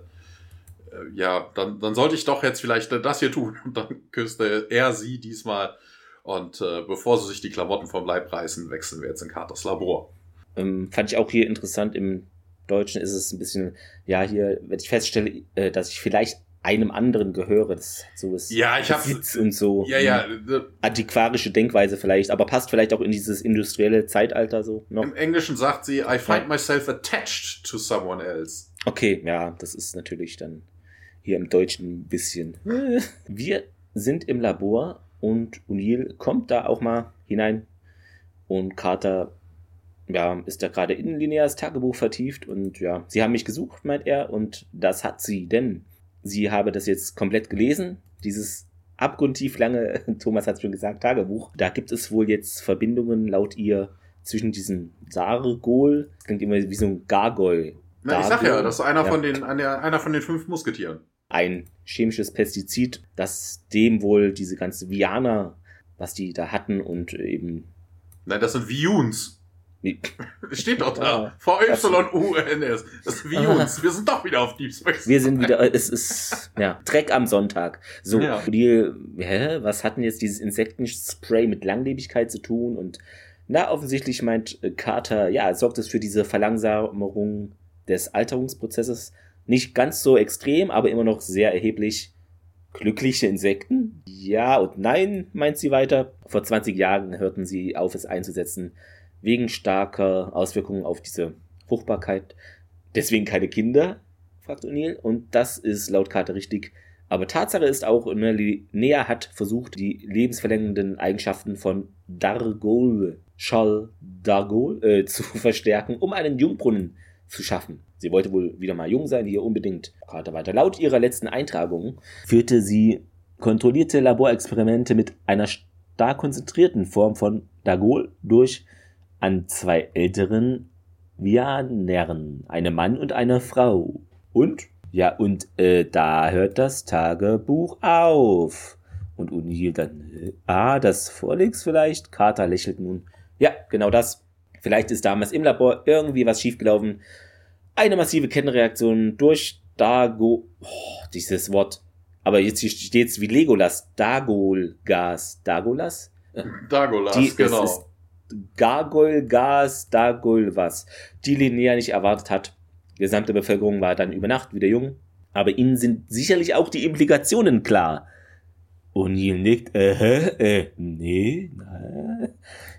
äh, ja, dann, dann sollte ich doch jetzt vielleicht das hier tun. Und dann küsste er sie diesmal. Und äh, bevor sie sich die Klamotten vom Leib reißen, wechseln wir jetzt in Carters Labor.
Ähm, fand ich auch hier interessant. Im Deutschen ist es ein bisschen, ja, hier, wenn ich feststelle, äh, dass ich vielleicht einem anderen gehöre, das hat so ist
ja, ich hab,
und so
ja, ja,
antiquarische Denkweise vielleicht, aber passt vielleicht auch in dieses industrielle Zeitalter so
noch. Im Englischen sagt sie, I find myself attached to someone else.
Okay, ja, das ist natürlich dann hier im Deutschen ein bisschen. Wir sind im Labor und O'Neill kommt da auch mal hinein und Carter ja, ist da gerade in Lineas Tagebuch vertieft und ja, sie haben mich gesucht, meint er, und das hat sie, denn sie habe das jetzt komplett gelesen, dieses abgrundtief lange, Thomas hat es schon gesagt, Tagebuch. Da gibt es wohl jetzt Verbindungen laut ihr zwischen diesem Sargol, das klingt immer wie so ein Gargoyle.
Na, ich sag ja, das ist einer ja. von den, einer von den fünf Musketieren
ein chemisches Pestizid, das dem wohl diese ganze Viana, was die da hatten und eben.
Nein, das sind Viuns. Steht doch da. V-Y-U-N-S. Das sind Viuns. Wir sind doch wieder auf Deep Space.
Wir sind wieder, es ist, ja, Dreck am Sonntag. So, ja. die, hä, was hatten jetzt dieses Insektenspray mit Langlebigkeit zu tun? Und, na, offensichtlich meint Carter, ja, sorgt es für diese Verlangsamung des Alterungsprozesses nicht ganz so extrem, aber immer noch sehr erheblich. Glückliche Insekten? Ja und nein, meint sie weiter. Vor 20 Jahren hörten sie auf, es einzusetzen, wegen starker Auswirkungen auf diese Fruchtbarkeit. Deswegen keine Kinder, fragt O'Neill. Und das ist laut Karte richtig. Aber Tatsache ist auch, Linnea hat versucht, die lebensverlängernden Eigenschaften von Dargol, Schall Dargol, äh, zu verstärken, um einen Jungbrunnen zu schaffen. Sie wollte wohl wieder mal jung sein, hier unbedingt. Gerade weiter. Laut ihrer letzten Eintragung führte sie kontrollierte Laborexperimente mit einer stark konzentrierten Form von Dagol durch an zwei älteren Vianern, einem Mann und einer Frau. Und? Ja, und äh, da hört das Tagebuch auf. Und O'Neill dann, äh, ah, das vorliegst vielleicht? Carter lächelt nun. Ja, genau das. Vielleicht ist damals im Labor irgendwie was schiefgelaufen eine massive Kettenreaktion durch Dago. Oh, dieses Wort. Aber jetzt steht es wie Legolas. Dagolgas. Dagolas?
Dagolas, Die, genau. Ist
Gargoylgas, Dagol was. Die Linnea nicht erwartet hat. Die gesamte Bevölkerung war dann über Nacht wieder jung. Aber ihnen sind sicherlich auch die Implikationen klar. O'Neill nickt, äh, äh, nee, na.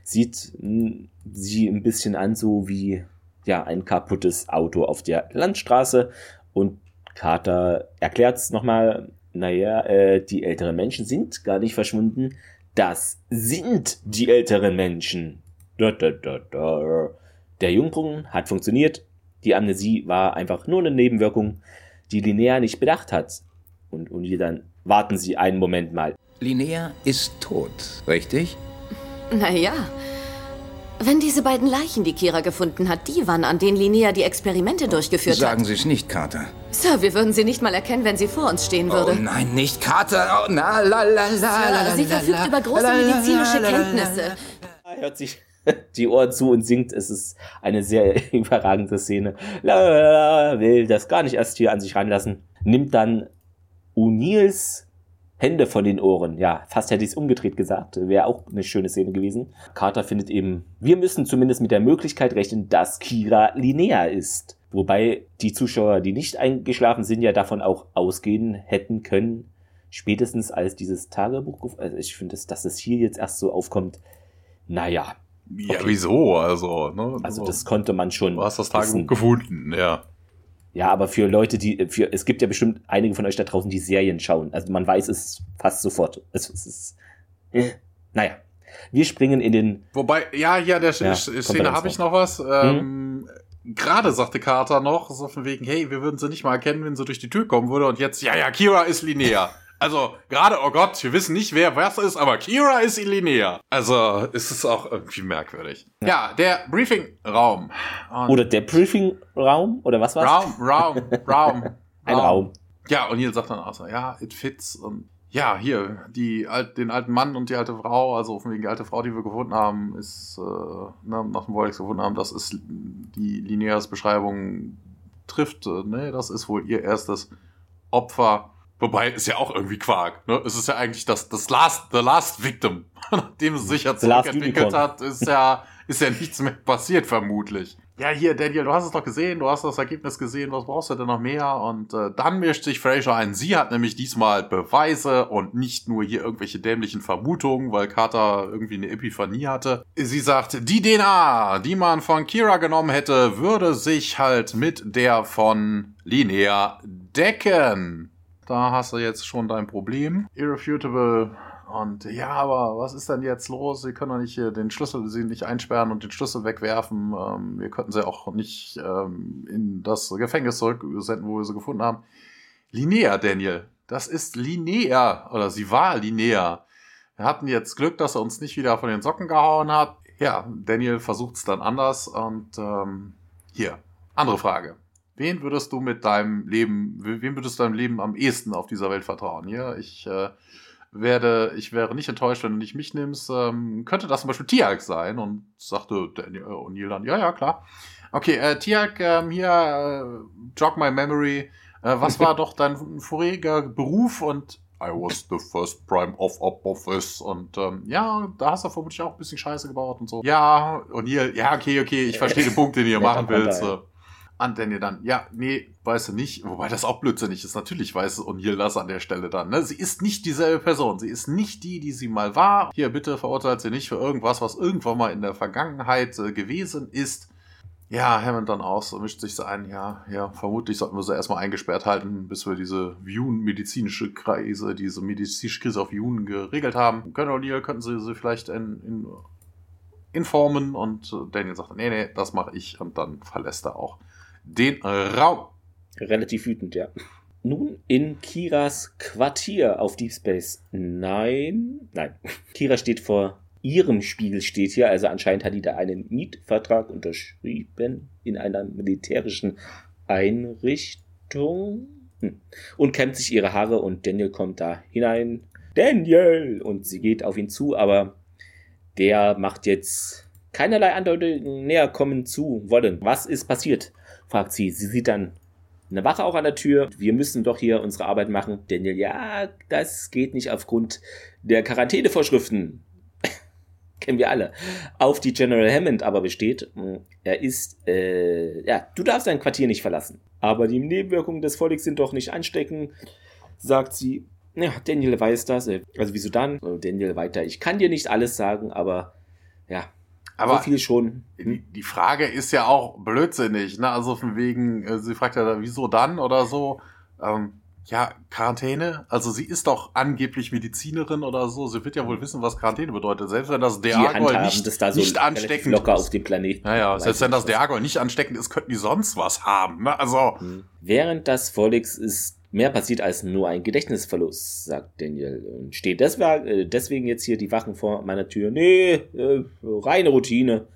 Sieht mh, sie ein bisschen an, so wie ja, ein kaputtes Auto auf der Landstraße und Carter erklärt es nochmal, naja, äh, die älteren Menschen sind gar nicht verschwunden, das sind die älteren Menschen. Da, da, da, da. Der Jungbrunnen hat funktioniert, die Amnesie war einfach nur eine Nebenwirkung, die Linnea nicht bedacht hat. Und, und hier dann warten Sie einen Moment mal.
Linnea ist tot, richtig?
Naja, wenn diese beiden Leichen, die Kira gefunden hat, die waren, an denen Linnea die Experimente durchgeführt
Sagen
hat.
Sagen Sie es nicht, Carter.
Sir, wir würden sie nicht mal erkennen, wenn sie vor uns stehen würde.
Oh nein, nicht Carter. Oh, na, la, la, la,
Sir, sie verfügt über große medizinische Kenntnisse.
Hört sich die Ohren zu und singt. Es ist eine sehr überragende Szene. La, will das gar nicht erst hier an sich ranlassen. Nimmt dann O'Neills Hände von den Ohren. Ja, fast hätte ich es umgedreht gesagt. Wäre auch eine schöne Szene gewesen. Carter findet eben, wir müssen zumindest mit der Möglichkeit rechnen, dass Kira linear ist. Wobei die Zuschauer, die nicht eingeschlafen sind, ja davon auch ausgehen hätten können, spätestens als dieses Tagebuch, also ich finde, dass, dass es hier jetzt erst so aufkommt, naja.
Ja, wieso? Also, ne?
Also, das konnte man schon.
Du hast das Tagebuch wissen. gefunden, ja.
Ja, aber für Leute, die, für, es gibt ja bestimmt einige von euch da draußen, die Serien schauen. Also man weiß es fast sofort. Es, es ist, äh, naja. Wir springen in den.
Wobei, ja, ja, der ja, Szene habe ich noch was. Ähm, mhm. Gerade sagte Carter noch, so von wegen, hey, wir würden sie nicht mal erkennen, wenn sie durch die Tür kommen würde. Und jetzt, ja, ja, Kira ist linear. Also, gerade, oh Gott, wir wissen nicht, wer was ist, aber Kira ist Linnea. Also, ist es auch irgendwie merkwürdig. Ja, ja der Briefingraum.
Oder der Briefingraum? Oder was war's?
Raum, Raum, Raum.
Ein Raum. Raum.
Ja, und Neil sagt dann auch so, ja, it fits. Und ja, hier, die, den alten Mann und die alte Frau, also von wegen die alte Frau, die wir gefunden haben, ist, äh, ne, nach dem Vorlex gefunden haben, das ist die Lineas Beschreibung trifft, äh, ne, das ist wohl ihr erstes Opfer. Wobei ist ja auch irgendwie Quark. Ne? Es ist ja eigentlich das, das Last, the Last Victim, nachdem es sich ja zurückentwickelt hat, ist ja, ist ja nichts mehr passiert, vermutlich. Ja, hier, Daniel, du hast es doch gesehen, du hast das Ergebnis gesehen, was brauchst du denn noch mehr? Und äh, dann mischt sich Fraser ein. Sie hat nämlich diesmal Beweise und nicht nur hier irgendwelche dämlichen Vermutungen, weil Carter irgendwie eine Epiphanie hatte. Sie sagt, die DNA, die man von Kira genommen hätte, würde sich halt mit der von Linnea decken. Da hast du jetzt schon dein Problem. Irrefutable. Und ja, aber was ist denn jetzt los? Sie können doch nicht hier den Schlüssel, sie nicht einsperren und den Schlüssel wegwerfen. Ähm, wir könnten sie auch nicht ähm, in das Gefängnis zurücksenden, wo wir sie gefunden haben. Linnea, Daniel. Das ist Linnea. Oder sie war Linnea. Wir hatten jetzt Glück, dass er uns nicht wieder von den Socken gehauen hat. Ja, Daniel versucht es dann anders. Und ähm, hier, andere Frage. Wen würdest du mit deinem Leben, wem würdest du deinem Leben am ehesten auf dieser Welt vertrauen? Ja, ich äh, werde, ich wäre nicht enttäuscht, wenn du nicht mich nimmst. Ähm, könnte das zum Beispiel Tiag sein? Und sagte Daniel äh, O'Neill dann, ja, ja, klar. Okay, äh, Tiag, ähm, hier, äh, jog my memory. Äh, was war doch dein voriger Beruf? Und I was the first prime of office. Und ähm, ja, da hast du vermutlich auch ein bisschen Scheiße gebaut und so. Ja, O'Neill, ja, okay, okay, ich verstehe den Punkt, den ihr machen willst. Und Daniel dann, ja, nee, weißt du nicht, wobei das auch blödsinnig ist. Natürlich weiß O'Neill das an der Stelle dann. Ne? Sie ist nicht dieselbe Person. Sie ist nicht die, die sie mal war. Hier, bitte verurteilt sie nicht für irgendwas, was irgendwann mal in der Vergangenheit äh, gewesen ist. Ja, Hammond dann aus, mischt sich so ein, ja, ja, vermutlich sollten wir sie erstmal eingesperrt halten, bis wir diese Viewen-medizinische Krise, diese medizinische Krise auf Viewen geregelt haben. Können O'Neill, könnten sie sie vielleicht in, in, informen und äh, Daniel sagt, nee, nee, das mache ich und dann verlässt er auch den Raum.
Relativ wütend, ja. Nun in Kiras Quartier auf Deep Space Nein. Nein. Kira steht vor ihrem Spiegel, steht hier. Also anscheinend hat die da einen Mietvertrag unterschrieben in einer militärischen Einrichtung. Hm. Und kämmt sich ihre Haare und Daniel kommt da hinein. Daniel! Und sie geht auf ihn zu, aber der macht jetzt keinerlei Andeutungen näher kommen zu wollen. Was ist passiert? Fragt sie. Sie sieht dann eine Wache auch an der Tür. Wir müssen doch hier unsere Arbeit machen. Daniel, ja, das geht nicht aufgrund der Quarantänevorschriften. Kennen wir alle. Auf die General Hammond aber besteht, hm, er ist, äh, ja, du darfst dein Quartier nicht verlassen. Aber die Nebenwirkungen des Volks sind doch nicht ansteckend, sagt sie. Ja, Daniel weiß das. Also wieso dann? Daniel weiter. Ich kann dir nicht alles sagen, aber ja, aber so viel schon.
Hm? Die Frage ist ja auch blödsinnig, ne? Also von wegen, äh, sie fragt ja, wieso dann oder so. Ähm, ja, Quarantäne? Also sie ist doch angeblich Medizinerin oder so. Sie wird ja wohl wissen, was Quarantäne bedeutet. Selbst wenn das Deagol nicht,
das da so nicht ansteckend
locker
auf dem Planeten.
Naja, selbst wenn das Deagol nicht ansteckend ist, könnten die sonst was haben. Ne? Also. Hm.
Während das Volix ist mehr passiert als nur ein Gedächtnisverlust, sagt Daniel. Und steht äh, deswegen jetzt hier die Wachen vor meiner Tür. Nee, äh, reine Routine.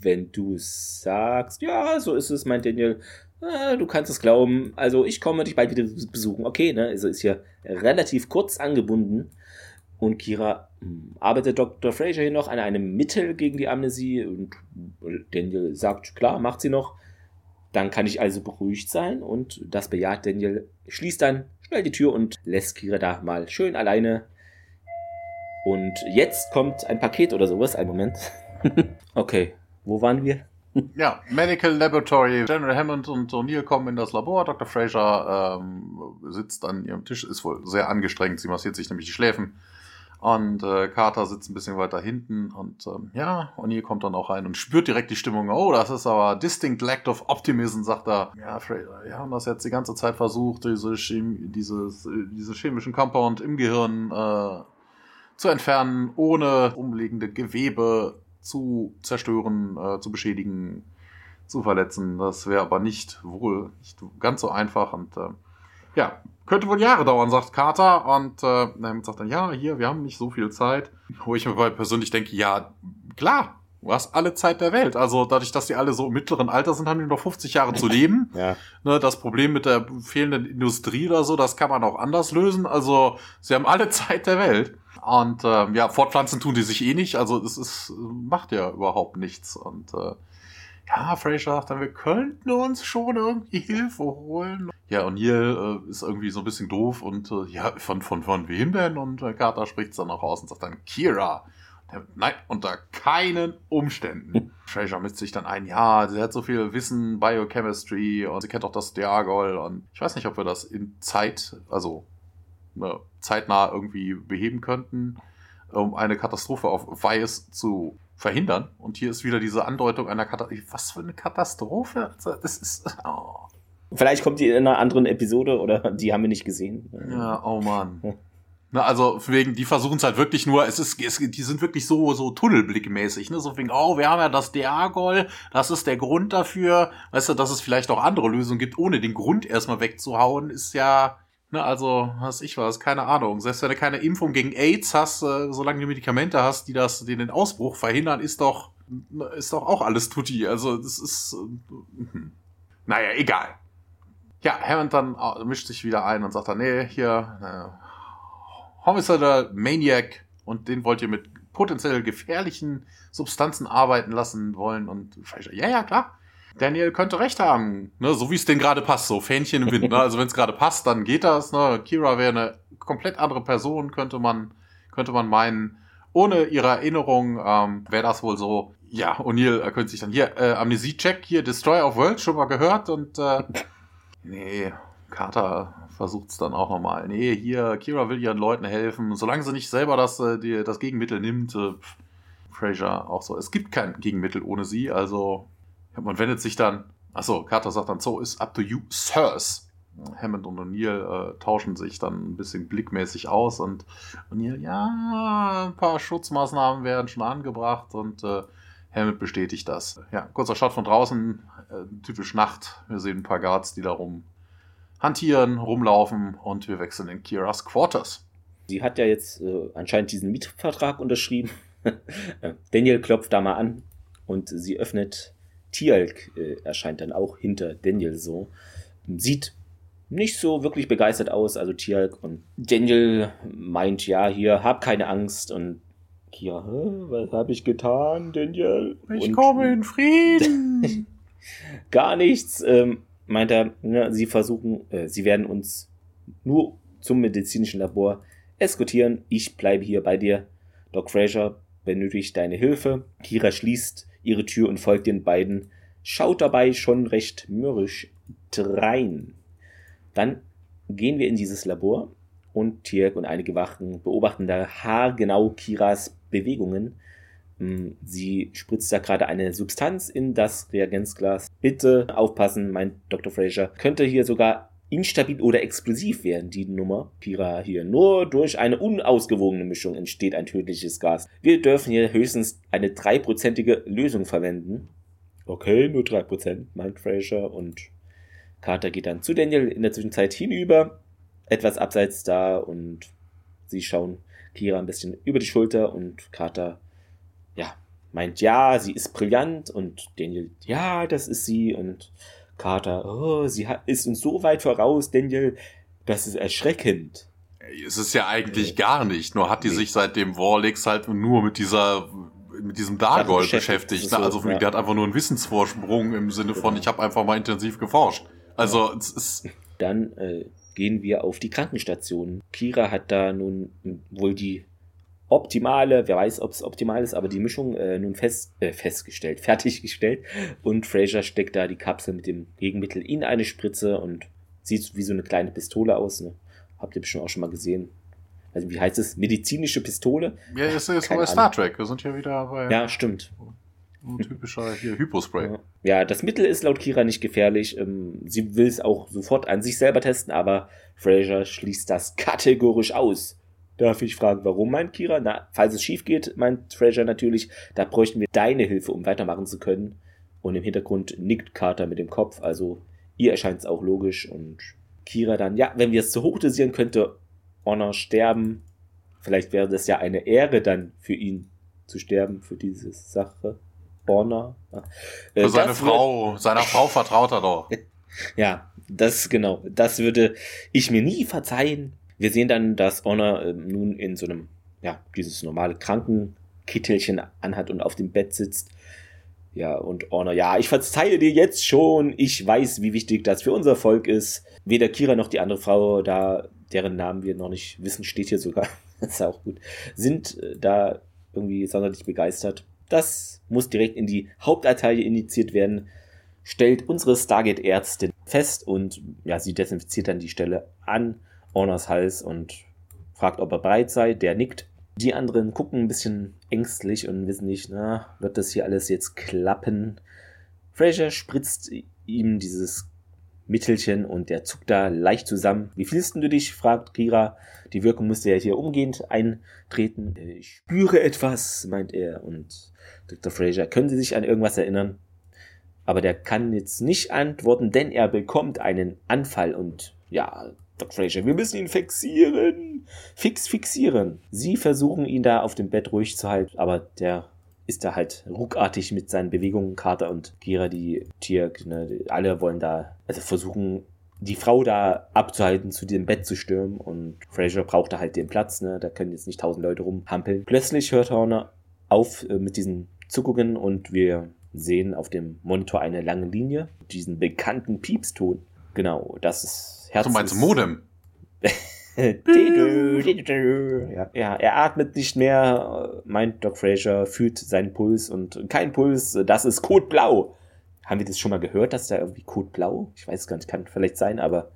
Wenn du sagst, ja, so ist es, meint Daniel. Äh, du kannst es glauben. Also ich komme dich bald wieder besuchen. Okay, ne? Also ist hier relativ kurz angebunden. Und Kira hm, arbeitet Dr. Fraser hier noch an einem Mittel gegen die Amnesie. Und Daniel sagt, klar, macht sie noch. Dann kann ich also beruhigt sein und das bejaht Daniel. Schließt dann schnell die Tür und lässt Kira da mal schön alleine. Und jetzt kommt ein Paket oder sowas. Ein Moment. okay, wo waren wir?
Ja, Medical Laboratory. General Hammond und O'Neill kommen in das Labor. Dr. Fraser ähm, sitzt an ihrem Tisch, ist wohl sehr angestrengt. Sie massiert sich nämlich die Schläfen. Und äh, Carter sitzt ein bisschen weiter hinten und ähm, ja, O'Neill kommt dann auch rein und spürt direkt die Stimmung. Oh, das ist aber distinct lack of optimism, sagt er. Ja, Fraser, wir haben das jetzt die ganze Zeit versucht, diese, Chem dieses, diese chemischen Compound im Gehirn äh, zu entfernen, ohne umliegende Gewebe zu zerstören, äh, zu beschädigen, zu verletzen. Das wäre aber nicht wohl nicht ganz so einfach und äh, ja, könnte wohl Jahre dauern, sagt Carter. Und äh, dann sagt dann, ja, hier, wir haben nicht so viel Zeit. Wo ich mir persönlich denke, ja, klar, du hast alle Zeit der Welt. Also dadurch, dass die alle so im mittleren Alter sind, haben die noch 50 Jahre zu leben.
ja.
ne, das Problem mit der fehlenden Industrie oder so, das kann man auch anders lösen. Also sie haben alle Zeit der Welt. Und ähm, ja, fortpflanzen tun die sich eh nicht. Also es ist, macht ja überhaupt nichts. Und äh, ja, Fraser sagt dann, wir könnten uns schon irgendwie Hilfe holen. Ja, und hier äh, ist irgendwie so ein bisschen doof und äh, ja, von, von, von wem denn? Und äh, Carter spricht es dann auch aus und sagt dann, Kira. Der, nein, unter keinen Umständen. Fraser misst sich dann ein, ja, sie hat so viel Wissen, Biochemistry und sie kennt auch das Diagol und ich weiß nicht, ob wir das in Zeit, also ne, zeitnah irgendwie beheben könnten, um eine Katastrophe auf Weiß zu verhindern. Und hier ist wieder diese Andeutung einer Katastrophe. Was für eine Katastrophe? Also, das ist. Oh.
Vielleicht kommt die in einer anderen Episode oder die haben wir nicht gesehen.
Ja, oh Mann. Na, also wegen, die versuchen es halt wirklich nur, es ist, es, die sind wirklich so, so tunnelblickmäßig, ne? So wegen, oh, wir haben ja das Diagol, das ist der Grund dafür. Weißt du, dass es vielleicht auch andere Lösungen gibt, ohne den Grund erstmal wegzuhauen, ist ja, ne, also, was ich weiß, keine Ahnung. Selbst wenn du keine Impfung gegen AIDS hast, äh, solange du Medikamente hast, die das, die den Ausbruch verhindern, ist doch, ist doch auch alles tutti. Also, das ist, äh, naja, egal. Ja, Hammond dann äh, mischt sich wieder ein und sagt dann, nee, hier, äh, Homicidal Maniac und den wollt ihr mit potenziell gefährlichen Substanzen arbeiten lassen wollen und ja, ja, klar. Daniel könnte recht haben, ne, so wie es denen gerade passt, so Fähnchen im Wind. Ne? Also wenn es gerade passt, dann geht das. Ne? Kira wäre eine komplett andere Person, könnte man, könnte man meinen. Ohne ihre Erinnerung ähm, wäre das wohl so. Ja, O'Neill äh, könnte sich dann hier äh, Amnesie-Check hier Destroy of Worlds schon mal gehört und äh, nee, Carter versucht es dann auch nochmal. Nee, hier Kira will ihren Leuten helfen, solange sie nicht selber das äh, die, das Gegenmittel nimmt. Äh, Fraser auch so. Es gibt kein Gegenmittel ohne sie, also man wendet sich dann, achso, Carter sagt dann, so ist up to you, Sirs. Hammond und O'Neill äh, tauschen sich dann ein bisschen blickmäßig aus und O'Neill, ja, ein paar Schutzmaßnahmen werden schon angebracht und äh, Hammond bestätigt das. Ja, kurzer Shot von draußen, äh, typisch Nacht. Wir sehen ein paar Guards, die da rum hantieren, rumlaufen und wir wechseln in Kiras Quarters.
Sie hat ja jetzt äh, anscheinend diesen Mietvertrag unterschrieben. Daniel klopft da mal an und sie öffnet Tialk äh, erscheint dann auch hinter Daniel so. Sieht nicht so wirklich begeistert aus, also Tialk. Und Daniel meint, ja, hier, hab keine Angst. Und Kira, was habe ich getan, Daniel?
Ich und, komme in Frieden.
gar nichts, ähm, meint er. Ne, sie versuchen, äh, sie werden uns nur zum medizinischen Labor eskortieren. Ich bleibe hier bei dir. Doc Fraser benötigt deine Hilfe. Kira schließt ihre Tür und folgt den beiden, schaut dabei schon recht mürrisch drein. Dann gehen wir in dieses Labor und Tirk und einige Wachen beobachten da haargenau Kiras Bewegungen. Hm, sie spritzt da gerade eine Substanz in das Reagenzglas. Bitte aufpassen, meint Dr. Fraser. Könnte hier sogar instabil oder explosiv werden, die Nummer. Kira hier. Nur durch eine unausgewogene Mischung entsteht ein tödliches Gas. Wir dürfen hier höchstens eine dreiprozentige Lösung verwenden. Okay, nur drei Prozent, meint Fraser und Carter geht dann zu Daniel in der Zwischenzeit hinüber, etwas abseits da und sie schauen Kira ein bisschen über die Schulter und Carter, ja, meint ja, sie ist brillant und Daniel, ja, das ist sie und Carter, oh, sie ist uns so weit voraus, Daniel, das ist erschreckend.
Es ist ja eigentlich gar nicht, nur hat die nee. sich seit dem Warlix halt nur mit dieser mit diesem Dargol beschäftigt. beschäftigt ne? Also ja. der hat einfach nur einen Wissensvorsprung im Sinne von, genau. ich habe einfach mal intensiv geforscht. Also es ist.
Dann äh, gehen wir auf die Krankenstation. Kira hat da nun wohl die optimale, wer weiß, ob es optimal ist, aber die Mischung äh, nun fest, äh, festgestellt, fertiggestellt. Und Fraser steckt da die Kapsel mit dem Gegenmittel in eine Spritze und sieht wie so eine kleine Pistole aus. Ne? Habt ihr bestimmt auch schon mal gesehen. Also wie heißt es? Medizinische Pistole?
Ja, ist, ist bei Star Trek. Wir sind ja wieder bei.
Ja, stimmt.
Ein typischer hier Hypospray.
Ja, das Mittel ist laut Kira nicht gefährlich. Ähm, sie will es auch sofort an sich selber testen, aber Fraser schließt das kategorisch aus. Darf ich fragen, warum, meint Kira? Na, falls es schief geht, meint Fraser natürlich, da bräuchten wir deine Hilfe, um weitermachen zu können. Und im Hintergrund nickt Carter mit dem Kopf, also ihr erscheint es auch logisch. Und Kira dann, ja, wenn wir es zu hoch dosieren, könnte Honor sterben. Vielleicht wäre das ja eine Ehre dann für ihn zu sterben, für diese Sache. Honor.
Äh, für seine Frau, wird, seiner Frau vertraut er doch.
ja, das genau. Das würde ich mir nie verzeihen. Wir sehen dann, dass Honor äh, nun in so einem, ja, dieses normale Krankenkittelchen anhat und auf dem Bett sitzt. Ja, und Honor, ja, ich verzeihe dir jetzt schon. Ich weiß, wie wichtig das für unser Volk ist. Weder Kira noch die andere Frau, da deren Namen wir noch nicht wissen, steht hier sogar. das ist auch gut. Sind äh, da irgendwie sonderlich begeistert. Das muss direkt in die Hauptarterie initiiert werden. Stellt unsere Stargate-Ärztin fest und ja, sie desinfiziert dann die Stelle an Orners Hals und fragt, ob er bereit sei. Der nickt. Die anderen gucken ein bisschen ängstlich und wissen nicht, na, wird das hier alles jetzt klappen? Fraser spritzt ihm dieses Mittelchen und der zuckt da leicht zusammen. Wie fühlst du dich? fragt Kira. Die Wirkung müsste ja hier umgehend eintreten. Ich spüre etwas, meint er. Und Dr. Fraser, können Sie sich an irgendwas erinnern? Aber der kann jetzt nicht antworten, denn er bekommt einen Anfall und ja, Dr. Fraser, wir müssen ihn fixieren. Fix fixieren. Sie versuchen ihn da auf dem Bett ruhig zu halten, aber der ist da halt ruckartig mit seinen Bewegungen. Carter und Kira, die Tier, ne, alle wollen da, also versuchen, die Frau da abzuhalten, zu dem Bett zu stürmen. Und Fraser braucht da halt den Platz, ne? Da können jetzt nicht tausend Leute rumhampeln. Plötzlich hört Horner auf äh, mit diesen Zuckungen und wir sehen auf dem Monitor eine lange Linie, diesen bekannten Piepston. Genau, das ist
Herz. Du meinst Modem?
ja, ja, er atmet nicht mehr, meint Doc Fraser, fühlt seinen Puls und kein Puls, das ist Code Blau. Haben wir das schon mal gehört, dass da irgendwie Code Blau? Ich weiß gar nicht, kann vielleicht sein, aber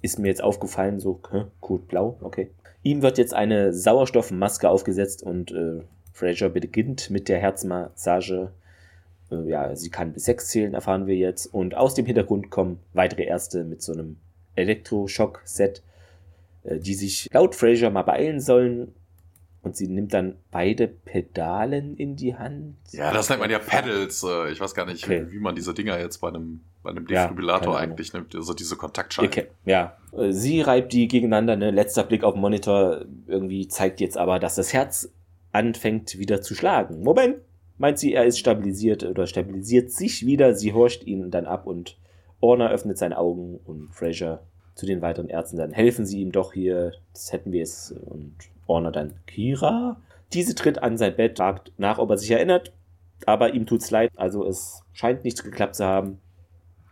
ist mir jetzt aufgefallen, so, hä, Code Blau, okay. Ihm wird jetzt eine Sauerstoffmaske aufgesetzt und äh, Fraser beginnt mit der Herzmassage. Äh, ja, sie kann bis sechs zählen, erfahren wir jetzt. Und aus dem Hintergrund kommen weitere Ärzte mit so einem Elektroschock-Set, äh, die sich laut Fraser mal beeilen sollen. Und sie nimmt dann beide Pedalen in die Hand.
Ja, das nennt man ja Pedals. Äh, ich weiß gar nicht, okay. wie man diese Dinger jetzt bei einem, bei einem Defibrillator ja, eigentlich nimmt. Also diese Kontaktschalten.
Okay. Ja. Sie reibt die gegeneinander. Ne? Letzter Blick auf den Monitor irgendwie zeigt jetzt aber, dass das Herz anfängt wieder zu schlagen. Moment, meint sie, er ist stabilisiert oder stabilisiert sich wieder. Sie horcht ihn dann ab und Orner öffnet seine Augen und Fraser zu den weiteren Ärzten dann helfen sie ihm doch hier, das hätten wir es und Orner dann Kira. Diese tritt an sein Bett, fragt nach, ob er sich erinnert, aber ihm tut's leid, also es scheint nichts geklappt zu haben.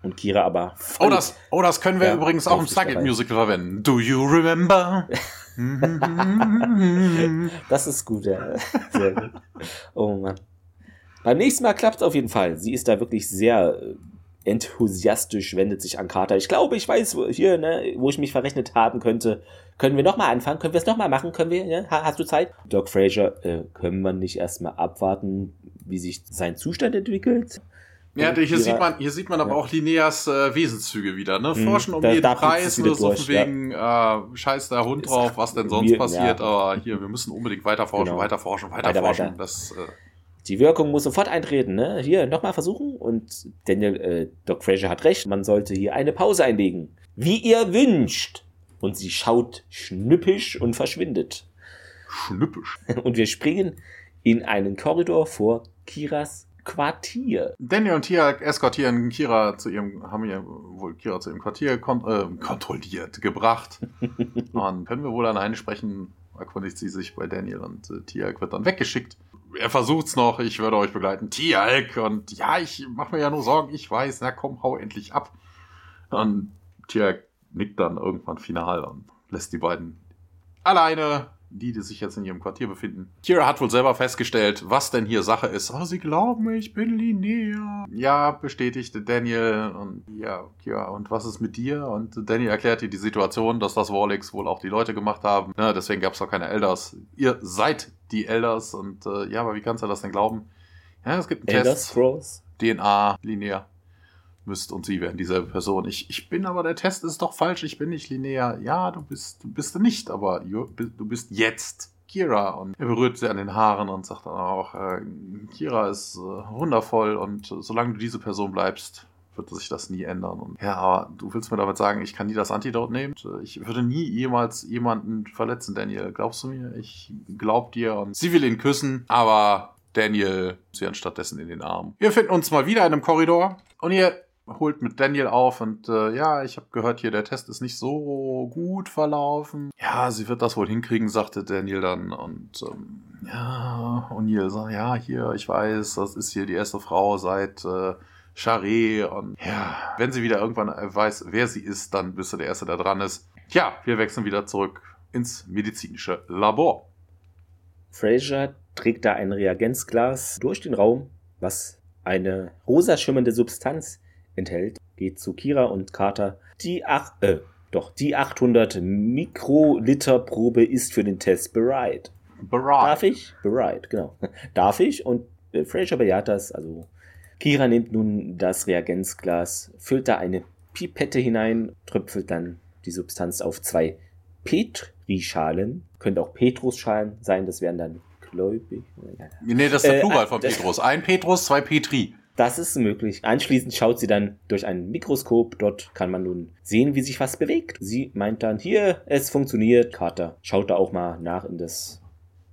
Und Kira aber.
Oh, das, oh, das können wir ja, übrigens auch im Stargate Musical verwenden. Do you remember?
das ist gut, ja. Sehr gut. Oh Mann. Beim nächsten Mal klappt es auf jeden Fall. Sie ist da wirklich sehr enthusiastisch wendet sich an Carter. Ich glaube, ich weiß hier, ne, wo ich mich verrechnet haben könnte. Können wir nochmal anfangen? Können wir es nochmal machen? Können wir? Ja? Hast du Zeit? Doc Fraser, äh, können wir nicht erstmal abwarten, wie sich sein Zustand entwickelt?
Ja, hier sieht man, hier sieht man aber ja. auch Lineas äh, Wesenszüge wieder, ne? Mhm. Forschen um da, jeden Preis, nur so von wegen, ja. äh, scheiß der Hund drauf, was denn sonst wir, passiert, ja. aber hier, wir müssen unbedingt weiter forschen, genau. weiter forschen, weiter, weiter forschen. Weiter. Das, äh,
die Wirkung muss sofort eintreten, ne? Hier, nochmal versuchen. Und Daniel, äh, Doc Fraser hat recht, man sollte hier eine Pause einlegen. Wie ihr wünscht. Und sie schaut schnippisch und verschwindet.
Schnippisch.
Und wir springen in einen Korridor vor Kiras Quartier.
Daniel und Tia eskortieren Kira zu ihrem, haben ihr wohl Kira zu ihrem Quartier kon äh, kontrolliert, gebracht. und können wir wohl alleine sprechen, erkundigt sie sich bei Daniel und äh, Tia wird dann weggeschickt er versucht's noch, ich würde euch begleiten. Tialk und ja, ich mach mir ja nur Sorgen, ich weiß, na komm, hau endlich ab. Und Tialk nickt dann irgendwann final und lässt die beiden alleine die, die sich jetzt in ihrem Quartier befinden. Kira hat wohl selber festgestellt, was denn hier Sache ist. Oh, sie glauben, ich bin Linnea. Ja, bestätigte Daniel. Und ja, Kira, und was ist mit dir? Und Daniel erklärt ihr die Situation, dass das Warlix wohl auch die Leute gemacht haben. Ja, deswegen gab es auch keine Elders. Ihr seid die Elders. Und äh, ja, aber wie kannst du das denn glauben? Ja, es gibt einen Elder Test. Scrolls? DNA, Linnea müsst und sie werden dieselbe Person. Ich, ich bin aber, der Test ist doch falsch, ich bin nicht linear. Ja, du bist, du bist nicht, aber du bist jetzt Kira. Und er berührt sie an den Haaren und sagt dann auch, äh, Kira ist äh, wundervoll und äh, solange du diese Person bleibst, wird sich das nie ändern. Und ja, aber du willst mir damit sagen, ich kann nie das Antidote nehmen? Ich würde nie jemals jemanden verletzen, Daniel. Glaubst du mir? Ich glaub dir. Und sie will ihn küssen, aber Daniel sie anstattdessen in den Arm. Wir finden uns mal wieder in einem Korridor und ihr holt mit Daniel auf und äh, ja, ich habe gehört hier, der Test ist nicht so gut verlaufen. Ja, sie wird das wohl hinkriegen, sagte Daniel dann und ähm, ja, O'Neill sagt, ja, hier, ich weiß, das ist hier die erste Frau seit äh, Charé und ja, wenn sie wieder irgendwann weiß, wer sie ist, dann bist du der Erste, der dran ist. Tja, wir wechseln wieder zurück ins medizinische Labor.
Fraser trägt da ein Reagenzglas durch den Raum, was eine rosa schimmernde Substanz enthält, geht zu Kira und Carter. Die, ach, äh, doch, die 800 Mikroliter Probe ist für den Test bereit. Bereit. Darf ich? Bereit, genau. Darf ich? Und äh, Fraser bejaht das. Also Kira nimmt nun das Reagenzglas, füllt da eine Pipette hinein, tröpfelt dann die Substanz auf zwei Petrischalen. Könnte auch Petrusschalen sein, das wären dann gläubig.
Nee, das ist der äh, Plural von Petrus. Ein Petrus, zwei Petri.
Das ist möglich. Anschließend schaut sie dann durch ein Mikroskop. Dort kann man nun sehen, wie sich was bewegt. Sie meint dann, hier, es funktioniert. Carter schaut da auch mal nach in das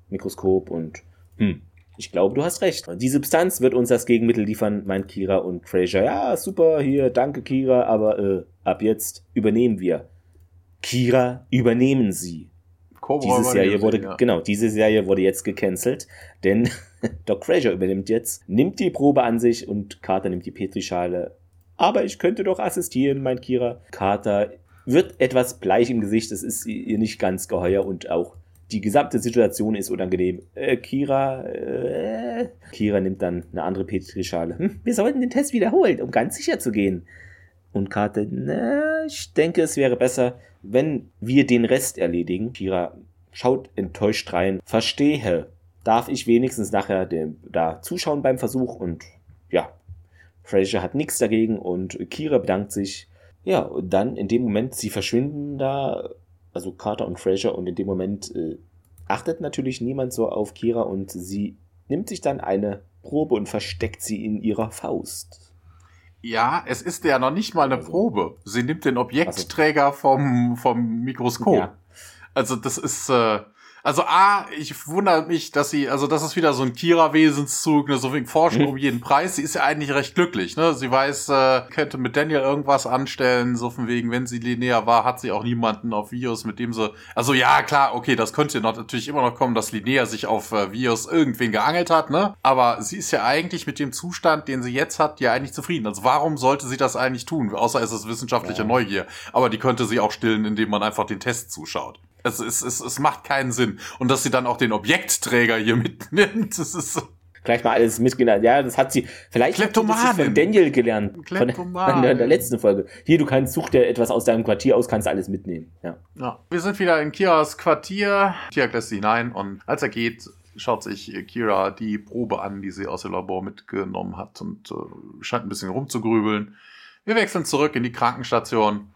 Mikroskop und, hm, ich glaube, du hast recht. Die Substanz wird uns das Gegenmittel liefern, meint Kira und Fraser. Ja, super, hier, danke Kira, aber äh, ab jetzt übernehmen wir. Kira, übernehmen Sie. Cobra diese Serie wurde, ja. genau, diese Serie wurde jetzt gecancelt, denn Doc Fraser übernimmt jetzt, nimmt die Probe an sich und Carter nimmt die Petrischale. Aber ich könnte doch assistieren, meint Kira. Carter wird etwas bleich im Gesicht, das ist ihr nicht ganz geheuer und auch die gesamte Situation ist unangenehm. Äh, Kira, äh, Kira nimmt dann eine andere Petrischale. Hm, wir sollten den Test wiederholen, um ganz sicher zu gehen. Und Carter, na, ich denke, es wäre besser, wenn wir den Rest erledigen. Kira schaut enttäuscht rein. Verstehe. Darf ich wenigstens nachher dem, da zuschauen beim Versuch? Und ja, Fraser hat nichts dagegen und Kira bedankt sich. Ja, und dann in dem Moment, sie verschwinden da, also Carter und Fraser, und in dem Moment äh, achtet natürlich niemand so auf Kira und sie nimmt sich dann eine Probe und versteckt sie in ihrer Faust.
Ja, es ist ja noch nicht mal eine also. Probe. Sie nimmt den Objektträger vom, vom Mikroskop. Ja. Also das ist, äh, also A, ich wundere mich, dass sie, also das ist wieder so ein Kira-Wesenszug, ne, so wegen Forschen mhm. um jeden Preis. Sie ist ja eigentlich recht glücklich, ne? Sie weiß, äh, könnte mit Daniel irgendwas anstellen, so von wegen, wenn sie Linnea war, hat sie auch niemanden auf Vios, mit dem sie, also ja, klar, okay, das könnte noch, natürlich immer noch kommen, dass Linnea sich auf äh, Vios irgendwen geangelt hat, ne? Aber sie ist ja eigentlich mit dem Zustand, den sie jetzt hat, ja eigentlich zufrieden. Also warum sollte sie das eigentlich tun? Außer es ist wissenschaftliche ja. Neugier. Aber die könnte sie auch stillen, indem man einfach den Test zuschaut. Es, es, es, es macht keinen Sinn. Und dass sie dann auch den Objektträger hier mitnimmt, das ist so.
Gleich mal alles mitgelernt. Ja, das hat sie vielleicht hat sie von Daniel gelernt. Von, von der, der, letzten Folge. Hier, du kannst, such dir etwas aus deinem Quartier aus, kannst alles mitnehmen. Ja.
ja. Wir sind wieder in Kiras Quartier. Tiak lässt sie hinein und als er geht, schaut sich Kira die Probe an, die sie aus dem Labor mitgenommen hat und äh, scheint ein bisschen rumzugrübeln. Wir wechseln zurück in die Krankenstation.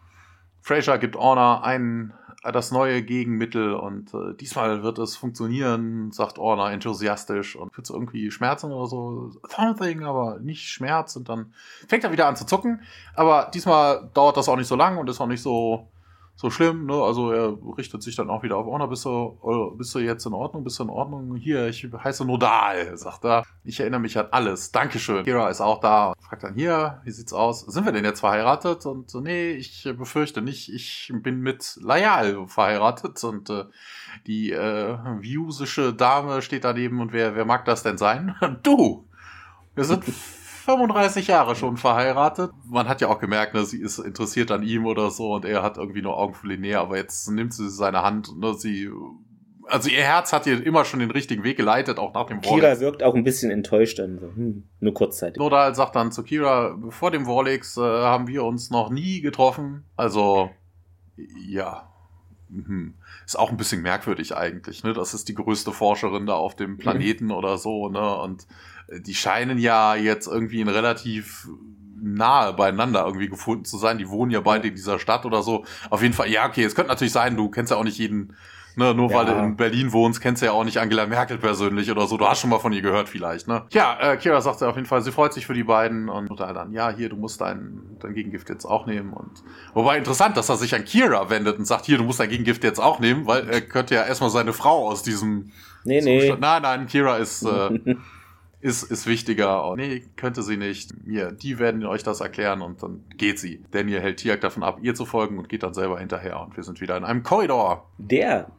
Fraser gibt Orna einen das neue Gegenmittel und äh, diesmal wird es funktionieren, sagt Orna enthusiastisch und fühlt so irgendwie Schmerzen oder so, something, aber nicht Schmerz und dann fängt er wieder an zu zucken, aber diesmal dauert das auch nicht so lang und ist auch nicht so so schlimm, ne? Also er richtet sich dann auch wieder auf, oh, na, bist du, äh, bist du jetzt in Ordnung? Bist du in Ordnung? Hier, ich heiße Nodal, sagt er. Ich erinnere mich an alles. Dankeschön. Kira ist auch da. Fragt dann hier, wie sieht's aus? Sind wir denn jetzt verheiratet? Und so, nee, ich befürchte nicht. Ich bin mit Layal verheiratet und äh, die äh, viusische Dame steht daneben und wer, wer mag das denn sein? du! Wir sind 35 Jahre schon verheiratet. Man hat ja auch gemerkt, ne, sie ist interessiert an ihm oder so und er hat irgendwie nur Augen für Linnea, aber jetzt nimmt sie seine Hand, ne, sie also ihr Herz hat ihr immer schon den richtigen Weg geleitet, auch nach dem
Kira Warlex. wirkt auch ein bisschen enttäuscht dann so. Hm, nur kurzzeitig.
Nodal sagt dann zu Kira, vor dem Warlex äh, haben wir uns noch nie getroffen. Also, ja. Mhm. Ist auch ein bisschen merkwürdig eigentlich, ne? Das ist die größte Forscherin da auf dem Planeten mhm. oder so, ne? Und die scheinen ja jetzt irgendwie in relativ nahe beieinander irgendwie gefunden zu sein. Die wohnen ja beide in dieser Stadt oder so. Auf jeden Fall, ja, okay, es könnte natürlich sein, du kennst ja auch nicht jeden, ne, nur ja. weil du in Berlin wohnst, kennst du ja auch nicht Angela Merkel persönlich oder so. Du hast schon mal von ihr gehört vielleicht, ne? Ja, äh, Kira sagt ja auf jeden Fall, sie freut sich für die beiden und Mutter dann, ja, hier, du musst dein, dein Gegengift jetzt auch nehmen und, wobei interessant, dass er sich an Kira wendet und sagt, hier, du musst dein Gegengift jetzt auch nehmen, weil er könnte ja erstmal seine Frau aus diesem,
Nee, nee.
Nein, nein, Kira ist, äh, ist, ist wichtiger. Und nee, könnte sie nicht. Mir, die werden euch das erklären und dann geht sie. Daniel hält Tiak davon ab, ihr zu folgen und geht dann selber hinterher. Und wir sind wieder in einem Korridor.
Der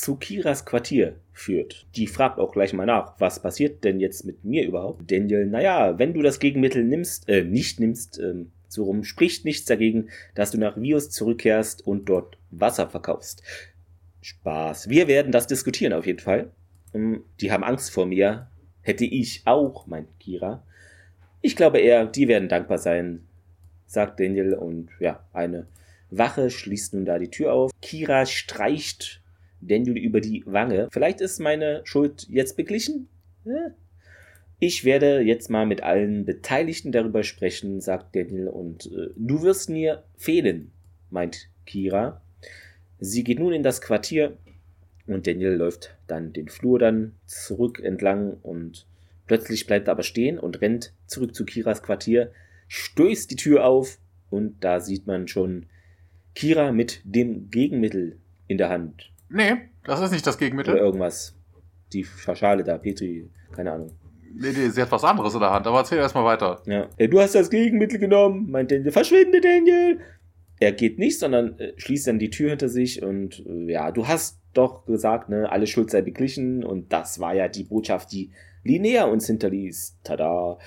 zu Kiras Quartier führt. Die fragt auch gleich mal nach, was passiert denn jetzt mit mir überhaupt? Daniel, naja, wenn du das Gegenmittel nimmst, äh, nicht nimmst, ähm, so rum, spricht nichts dagegen, dass du nach Vios zurückkehrst und dort Wasser verkaufst. Spaß. Wir werden das diskutieren auf jeden Fall. Ähm, die haben Angst vor mir, Hätte ich auch, meint Kira. Ich glaube eher, die werden dankbar sein, sagt Daniel und ja, eine Wache schließt nun da die Tür auf. Kira streicht Daniel über die Wange. Vielleicht ist meine Schuld jetzt beglichen? Ich werde jetzt mal mit allen Beteiligten darüber sprechen, sagt Daniel, und äh, du wirst mir fehlen, meint Kira. Sie geht nun in das Quartier und Daniel läuft dann den Flur dann zurück entlang und plötzlich bleibt er aber stehen und rennt zurück zu Kiras Quartier, stößt die Tür auf und da sieht man schon Kira mit dem Gegenmittel in der Hand.
Nee, das ist nicht das Gegenmittel.
Oder irgendwas. Die Schale da, Petri, keine Ahnung.
Nee, nee, sie hat was anderes in der Hand, aber erzähl erstmal weiter.
Ja. Du hast das Gegenmittel genommen, meint Daniel. Verschwinde, Daniel! Er geht nicht, sondern äh, schließt dann die Tür hinter sich und äh, ja, du hast doch gesagt, ne, alle Schuld sei beglichen und das war ja die Botschaft, die Linnea uns hinterließ. Tada.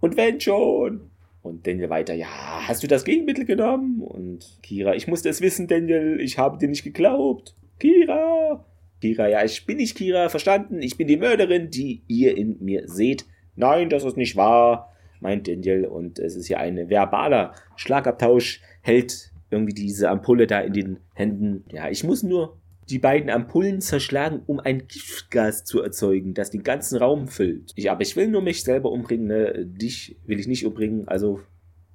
Und wenn schon. Und Daniel weiter, ja, hast du das Gegenmittel genommen? Und Kira, ich musste es wissen, Daniel, ich habe dir nicht geglaubt. Kira. Kira, ja, ich bin nicht Kira, verstanden? Ich bin die Mörderin, die ihr in mir seht. Nein, das ist nicht wahr, meint Daniel. Und es ist ja ein verbaler Schlagabtausch, hält irgendwie diese Ampulle da in den Händen. Ja, ich muss nur die beiden Ampullen zerschlagen, um ein Giftgas zu erzeugen, das den ganzen Raum füllt. Ich, aber ich will nur mich selber umbringen, ne? Dich will ich nicht umbringen, also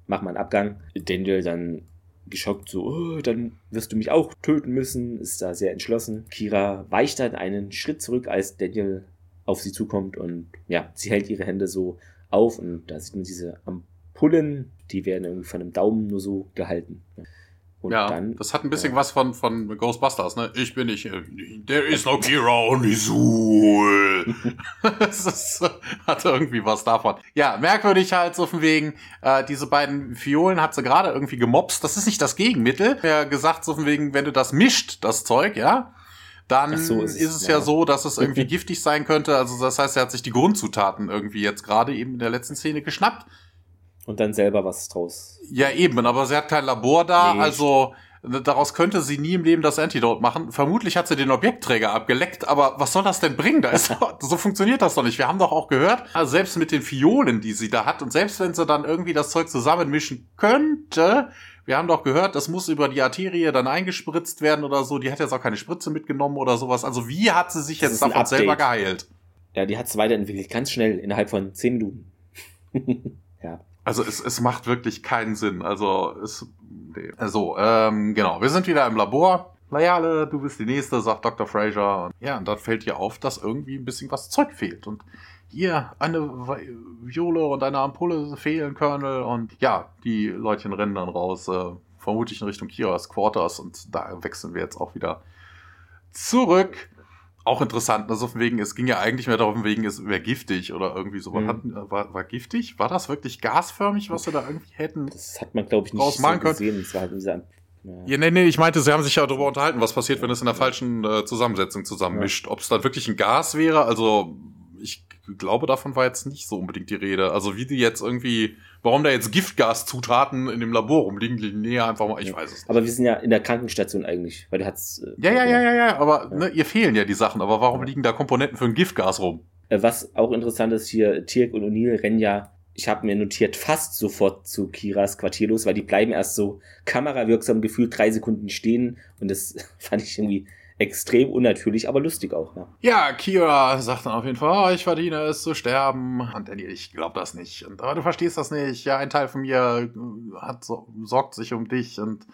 mach mal einen Abgang. Daniel dann geschockt so, oh, dann wirst du mich auch töten müssen, ist da sehr entschlossen. Kira weicht dann einen Schritt zurück, als Daniel auf sie zukommt und ja, sie hält ihre Hände so auf und da sieht man diese Ampullen, die werden irgendwie von einem Daumen nur so gehalten.
Und ja, dann, das hat ein bisschen äh, was von, von Ghostbusters, ne? Ich bin nicht, äh, there is no Kira, only Zul. das ist, hat irgendwie was davon. Ja, merkwürdig halt so von wegen, äh, diese beiden Fiolen hat sie gerade irgendwie gemobst. Das ist nicht das Gegenmittel. Ja, gesagt so von wegen, wenn du das mischt, das Zeug, ja, dann so, ist, ist, es ja. ja. so, dass es irgendwie giftig sein könnte. Also das heißt, er hat sich die Grundzutaten irgendwie jetzt gerade eben in der letzten Szene geschnappt
und dann selber was draus.
Ja, eben, aber sie hat kein Labor da, nee. also daraus könnte sie nie im Leben das Antidote machen. Vermutlich hat sie den Objektträger abgeleckt, aber was soll das denn bringen? Da ist doch, so funktioniert das doch nicht. Wir haben doch auch gehört, also selbst mit den Fiolen, die sie da hat und selbst wenn sie dann irgendwie das Zeug zusammenmischen könnte, wir haben doch gehört, das muss über die Arterie dann eingespritzt werden oder so. Die hat jetzt auch keine Spritze mitgenommen oder sowas. Also wie hat sie sich das jetzt davon selber geheilt?
Ja, die hat es weiterentwickelt, ganz schnell, innerhalb von zehn Minuten.
Also es, es macht wirklich keinen Sinn. Also es, nee. also ähm, genau, wir sind wieder im Labor. Layale, du bist die Nächste, sagt Dr. Fraser. Und ja, und dann fällt dir auf, dass irgendwie ein bisschen was Zeug fehlt. Und hier eine Viole und eine Ampulle fehlen, Colonel. Und ja, die Leutchen rennen dann raus. Äh, vermutlich in Richtung Kiras Quarters und da wechseln wir jetzt auch wieder zurück. Auch interessant, also von wegen, es ging ja eigentlich mehr darum, wegen, es wäre giftig oder irgendwie so. Mhm. Hatten, war, war giftig? War das wirklich gasförmig, was wir da irgendwie hätten?
Das hat man, glaube ich, nicht so gesehen. Das war halt dieser
ja. ja, nee, nee, ich meinte, sie haben sich ja darüber unterhalten, was passiert, wenn es in der falschen äh, Zusammensetzung zusammenmischt. Ja. Ob es dann wirklich ein Gas wäre, also ich glaube, davon war jetzt nicht so unbedingt die Rede. Also wie die jetzt irgendwie, warum da jetzt Giftgaszutaten in dem Labor rumliegen, liegen näher einfach mal, ich ja. weiß es
nicht. Aber wir sind ja in der Krankenstation eigentlich, weil der hat's.
Äh, ja, ja, ja, ja, ja, aber ja. Ne, ihr fehlen ja die Sachen, aber warum liegen da Komponenten für ein Giftgas rum?
Äh, was auch interessant ist hier, Tirk und O'Neill rennen ja ich habe mir notiert, fast sofort zu Kiras Quartier los, weil die bleiben erst so kamerawirksam gefühlt drei Sekunden stehen und das fand ich irgendwie extrem unnatürlich, aber lustig auch.
Ja, ja Kira sagt dann auf jeden Fall, oh, ich verdiene es zu sterben. Und Daniel, ich glaube das nicht. Und, aber du verstehst das nicht. Ja, ein Teil von mir hat, sorgt sich um dich und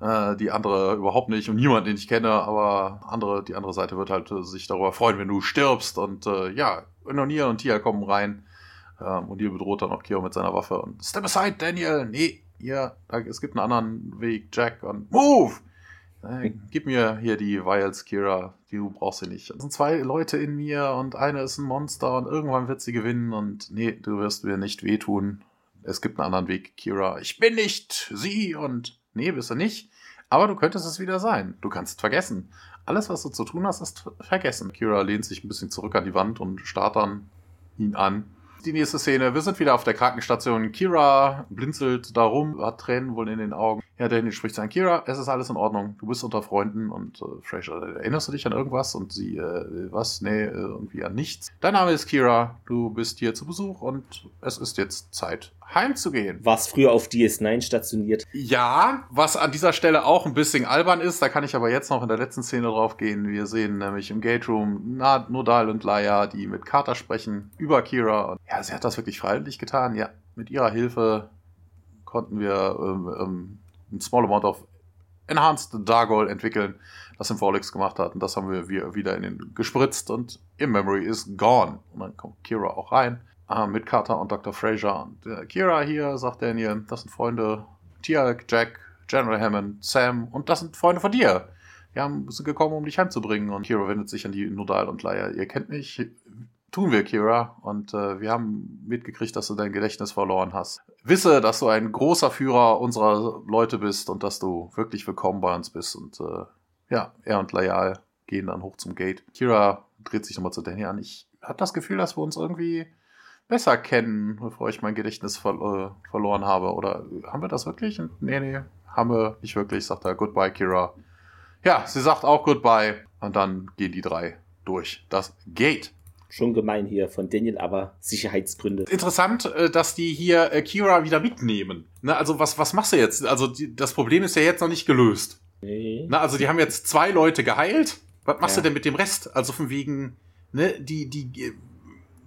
äh, die andere überhaupt nicht und niemand, den ich kenne, aber andere, die andere Seite wird halt äh, sich darüber freuen, wenn du stirbst. Und äh, ja, Nonir und Tia kommen rein ähm, und ihr bedroht dann auch Kyo mit seiner Waffe und Step aside, Daniel! Nee, hier, es gibt einen anderen Weg, Jack, und Move! Gib mir hier die Vials, Kira. Du brauchst sie nicht. Es sind zwei Leute in mir und eine ist ein Monster und irgendwann wird sie gewinnen und nee, du wirst mir nicht wehtun. Es gibt einen anderen Weg, Kira. Ich bin nicht sie und nee, bist du nicht. Aber du könntest es wieder sein. Du kannst es vergessen. Alles, was du zu tun hast, ist vergessen. Kira lehnt sich ein bisschen zurück an die Wand und starrt dann ihn an. Die nächste Szene, wir sind wieder auf der Krankenstation. Kira blinzelt da rum, hat Tränen wohl in den Augen. Ja, Daniel spricht zu Kira, es ist alles in Ordnung, du bist unter Freunden und äh, Fraser, erinnerst du dich an irgendwas? Und sie, äh, was? Nee, äh, irgendwie an nichts. Dein Name ist Kira, du bist hier zu Besuch und es ist jetzt Zeit, heimzugehen.
Warst früher auf DS9 stationiert?
Ja, was an dieser Stelle auch ein bisschen albern ist, da kann ich aber jetzt noch in der letzten Szene drauf gehen. Wir sehen nämlich im Gate Room Nodal und Laia, die mit Carter sprechen über Kira. Und ja, sie hat das wirklich freiwillig getan. Ja, mit ihrer Hilfe konnten wir ähm, ähm, ein small amount of Enhanced Dargol entwickeln, das Symbolics gemacht hat. Und das haben wir wieder in den gespritzt und im Memory is gone. Und dann kommt Kira auch rein äh, mit Carter und Dr. Fraser. Und äh, Kira hier, sagt Daniel, das sind Freunde Tiak, Jack, General Hammond, Sam und das sind Freunde von dir. Die haben, sind gekommen, um dich heimzubringen. Und Kira wendet sich an die Nodal und Leia. Ihr kennt mich. Tun wir, Kira. Und äh, wir haben mitgekriegt, dass du dein Gedächtnis verloren hast. Wisse, dass du ein großer Führer unserer Leute bist und dass du wirklich willkommen bei uns bist. Und äh, ja, er und Leia gehen dann hoch zum Gate. Kira dreht sich nochmal zu Danny an. Ich habe das Gefühl, dass wir uns irgendwie besser kennen, bevor ich mein Gedächtnis ver äh, verloren habe. Oder haben wir das wirklich? Nee, nee, haben wir nicht wirklich, sagt er. Goodbye, Kira. Ja, sie sagt auch Goodbye. Und dann gehen die drei durch das Gate.
Schon gemein hier von Daniel, aber Sicherheitsgründe.
Interessant, äh, dass die hier äh, Kira wieder mitnehmen. Ne, also was, was machst du jetzt? Also die, das Problem ist ja jetzt noch nicht gelöst. Nee. Na, also die haben jetzt zwei Leute geheilt. Was machst ja. du denn mit dem Rest? Also von wegen, ne, die, die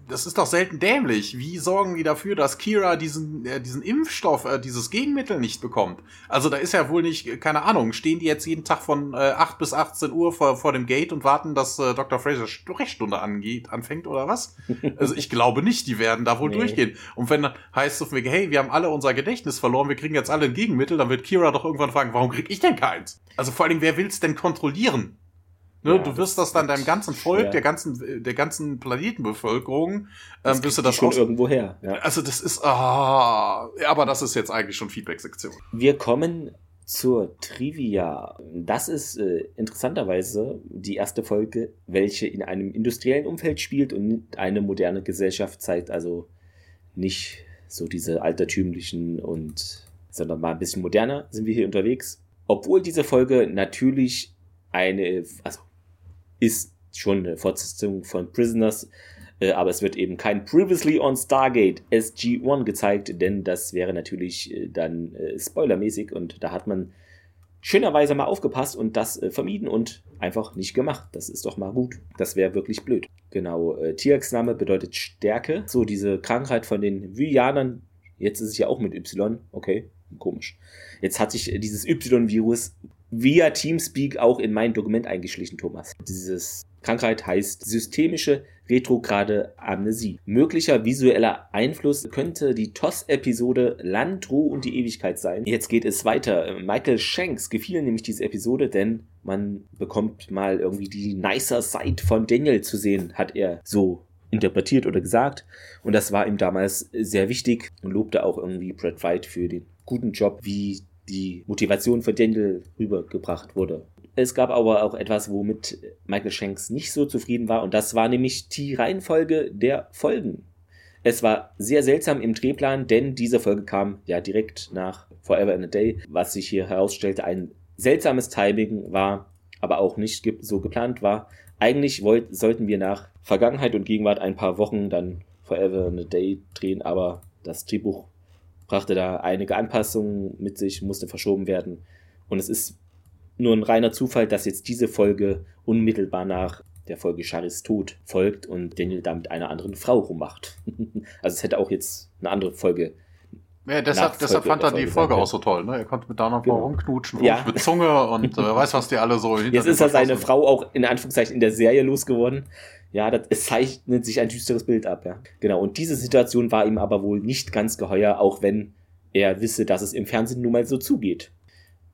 das ist doch selten dämlich. Wie sorgen die dafür, dass Kira diesen, äh, diesen Impfstoff, äh, dieses Gegenmittel nicht bekommt? Also da ist ja wohl nicht, keine Ahnung, stehen die jetzt jeden Tag von äh, 8 bis 18 Uhr vor, vor dem Gate und warten, dass äh, Dr. Fraser Sprechstunde angeht, anfängt oder was? Also ich glaube nicht, die werden da wohl nee. durchgehen. Und wenn dann heißt es, hey, wir haben alle unser Gedächtnis verloren, wir kriegen jetzt alle ein Gegenmittel, dann wird Kira doch irgendwann fragen, warum krieg ich denn keins? Also vor allen Dingen, wer will's denn kontrollieren? Ne, ja, du wirst das dann deinem ganzen Volk, der ganzen, der ganzen Planetenbevölkerung, ähm, wirst du das
schon aus irgendwo her.
Ja. Also das ist, ah, aber das ist jetzt eigentlich schon Feedback-Sektion.
Wir kommen zur Trivia. Das ist äh, interessanterweise die erste Folge, welche in einem industriellen Umfeld spielt und eine moderne Gesellschaft zeigt. Also nicht so diese altertümlichen und, sondern mal ein bisschen moderner sind wir hier unterwegs. Obwohl diese Folge natürlich eine, also ist schon eine Fortsetzung von Prisoners, äh, aber es wird eben kein Previously on Stargate SG-1 gezeigt, denn das wäre natürlich äh, dann äh, spoilermäßig und da hat man schönerweise mal aufgepasst und das vermieden und einfach nicht gemacht. Das ist doch mal gut. Das wäre wirklich blöd. Genau, äh, Tiaks Name bedeutet Stärke. So, diese Krankheit von den Vyanern, jetzt ist es ja auch mit Y, okay, komisch. Jetzt hat sich dieses Y-Virus via Teamspeak auch in mein Dokument eingeschlichen, Thomas. Dieses Krankheit heißt systemische retrograde Amnesie. Möglicher visueller Einfluss könnte die TOS-Episode Land, Ruhe und die Ewigkeit sein. Jetzt geht es weiter. Michael Shanks gefiel nämlich diese Episode, denn man bekommt mal irgendwie die nicer Side von Daniel zu sehen, hat er so interpretiert oder gesagt. Und das war ihm damals sehr wichtig und lobte auch irgendwie Brad White für den guten Job, wie die Motivation für Daniel rübergebracht wurde. Es gab aber auch etwas, womit Michael Shanks nicht so zufrieden war, und das war nämlich die Reihenfolge der Folgen. Es war sehr seltsam im Drehplan, denn diese Folge kam ja direkt nach Forever in a Day, was sich hier herausstellte, ein seltsames Timing war, aber auch nicht so geplant war. Eigentlich wollt, sollten wir nach Vergangenheit und Gegenwart ein paar Wochen dann Forever in a Day drehen, aber das Drehbuch brachte da einige Anpassungen mit sich, musste verschoben werden. Und es ist nur ein reiner Zufall, dass jetzt diese Folge unmittelbar nach der Folge Charis Tod folgt und Daniel da mit einer anderen Frau rummacht. also es hätte auch jetzt eine andere Folge.
Ja, deshalb, deshalb fand er die Folge auch so toll. Ne? Er konnte mit da noch genau. rumknutschen, ja. mit Zunge und äh, weiß, was die alle so
Jetzt ist er seine Frau auch in Anführungszeichen in der Serie losgeworden. Ja, das, es zeichnet sich ein düsteres Bild ab, ja. Genau. Und diese Situation war ihm aber wohl nicht ganz geheuer, auch wenn er wisse, dass es im Fernsehen nun mal so zugeht.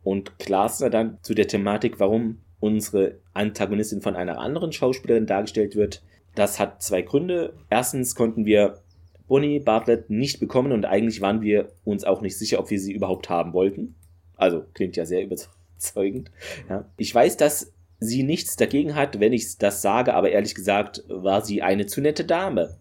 Und Glasner dann zu der Thematik, warum unsere Antagonistin von einer anderen Schauspielerin dargestellt wird. Das hat zwei Gründe. Erstens konnten wir Bonnie Bartlett nicht bekommen und eigentlich waren wir uns auch nicht sicher, ob wir sie überhaupt haben wollten. Also klingt ja sehr überzeugend. Ja. Ich weiß, dass sie nichts dagegen hat, wenn ich das sage, aber ehrlich gesagt war sie eine zu nette Dame.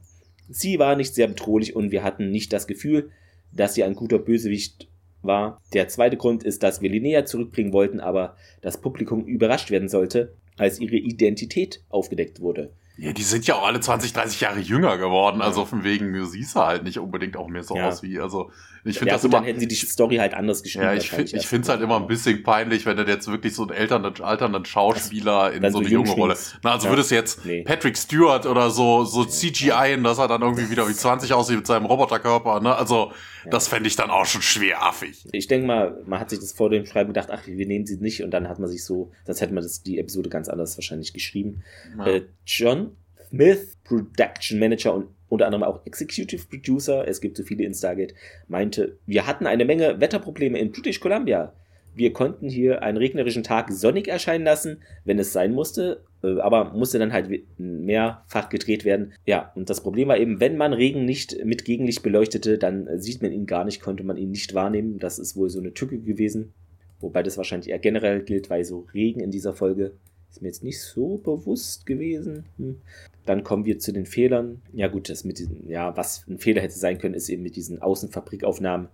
Sie war nicht sehr bedrohlich und wir hatten nicht das Gefühl, dass sie ein guter Bösewicht war. Der zweite Grund ist, dass wir Linnea zurückbringen wollten, aber das Publikum überrascht werden sollte, als ihre Identität aufgedeckt wurde.
Ja, die sind ja auch alle 20, 30 Jahre jünger geworden. Also von wegen, du siehst halt nicht unbedingt auch mehr so ja. aus wie, also ich finde
ja,
das
gut, immer, dann hätten sie die Story halt anders geschrieben.
Ja, ich finde, ich finde es halt immer ein bisschen peinlich, wenn du jetzt wirklich so einen alternden, alternden Schauspieler in so eine junge Rolle. Na, also ja. würdest du jetzt nee. Patrick Stewart oder so, so CGI, dass er dann irgendwie wieder wie 20 aussieht mit seinem Roboterkörper, ne? Also, ja. das fände ich dann auch schon schwer affig.
Ich denke mal, man hat sich das vor dem Schreiben gedacht, ach, wir nehmen sie nicht und dann hat man sich so, sonst hätte man das, die Episode ganz anders wahrscheinlich geschrieben. Äh, John Smith, Production Manager und unter anderem auch Executive Producer, es gibt so viele in Stargate, meinte, wir hatten eine Menge Wetterprobleme in British Columbia. Wir konnten hier einen regnerischen Tag sonnig erscheinen lassen, wenn es sein musste, aber musste dann halt mehrfach gedreht werden. Ja, und das Problem war eben, wenn man Regen nicht mit Gegenlicht beleuchtete, dann sieht man ihn gar nicht, konnte man ihn nicht wahrnehmen. Das ist wohl so eine Tücke gewesen. Wobei das wahrscheinlich eher generell gilt, weil so Regen in dieser Folge ist mir jetzt nicht so bewusst gewesen. Hm. Dann kommen wir zu den Fehlern. Ja, gut, das mit diesen, ja, was ein Fehler hätte sein können, ist eben mit diesen Außenfabrikaufnahmen,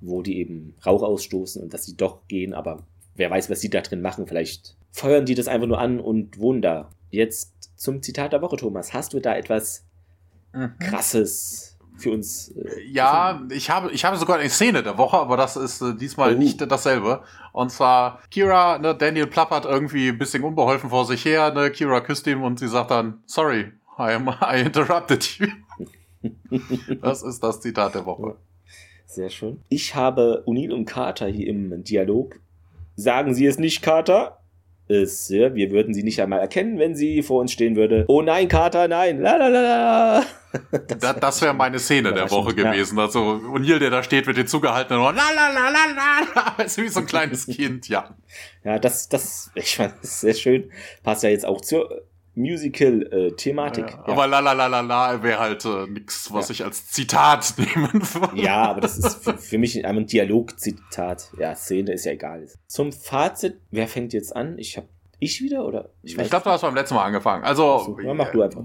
wo die eben Rauch ausstoßen und dass sie doch gehen, aber wer weiß, was sie da drin machen. Vielleicht feuern die das einfach nur an und wohnen da. Jetzt zum Zitat der Woche, Thomas. Hast du da etwas mhm. krasses für uns.
Äh, ja, ich habe, ich habe sogar eine Szene der Woche, aber das ist äh, diesmal oh. nicht dasselbe. Und zwar Kira, ne, Daniel plappert irgendwie ein bisschen unbeholfen vor sich her, ne, Kira küsst ihm und sie sagt dann, sorry, I, am, I interrupted you. das ist das Zitat der Woche.
Sehr schön. Ich habe Unil und Carter hier im Dialog. Sagen Sie es nicht, Carter? Ist, ja, wir würden sie nicht einmal erkennen, wenn sie vor uns stehen würde. Oh nein, Kater, nein. Lalalala.
Das, das, das wäre meine Szene der Woche gewesen. Ja. Also O'Neill, der da steht mit den zugehaltenen Ohren, la ist wie so ein kleines Kind, ja.
Ja, das, das, ich fand das sehr schön. Passt ja jetzt auch zur Musical-Thematik.
Ja, ja. Aber la la la la la wäre halt äh, nix, was ja. ich als Zitat nehmen würde.
Ja, aber das ist für, für mich ein Dialogzitat. Ja, Szene ist ja egal. Zum Fazit, wer fängt jetzt an? Ich habe ich wieder oder?
Ich, ich glaube, du hast beim letzten Mal angefangen. Also, so,
ja, mach du einfach.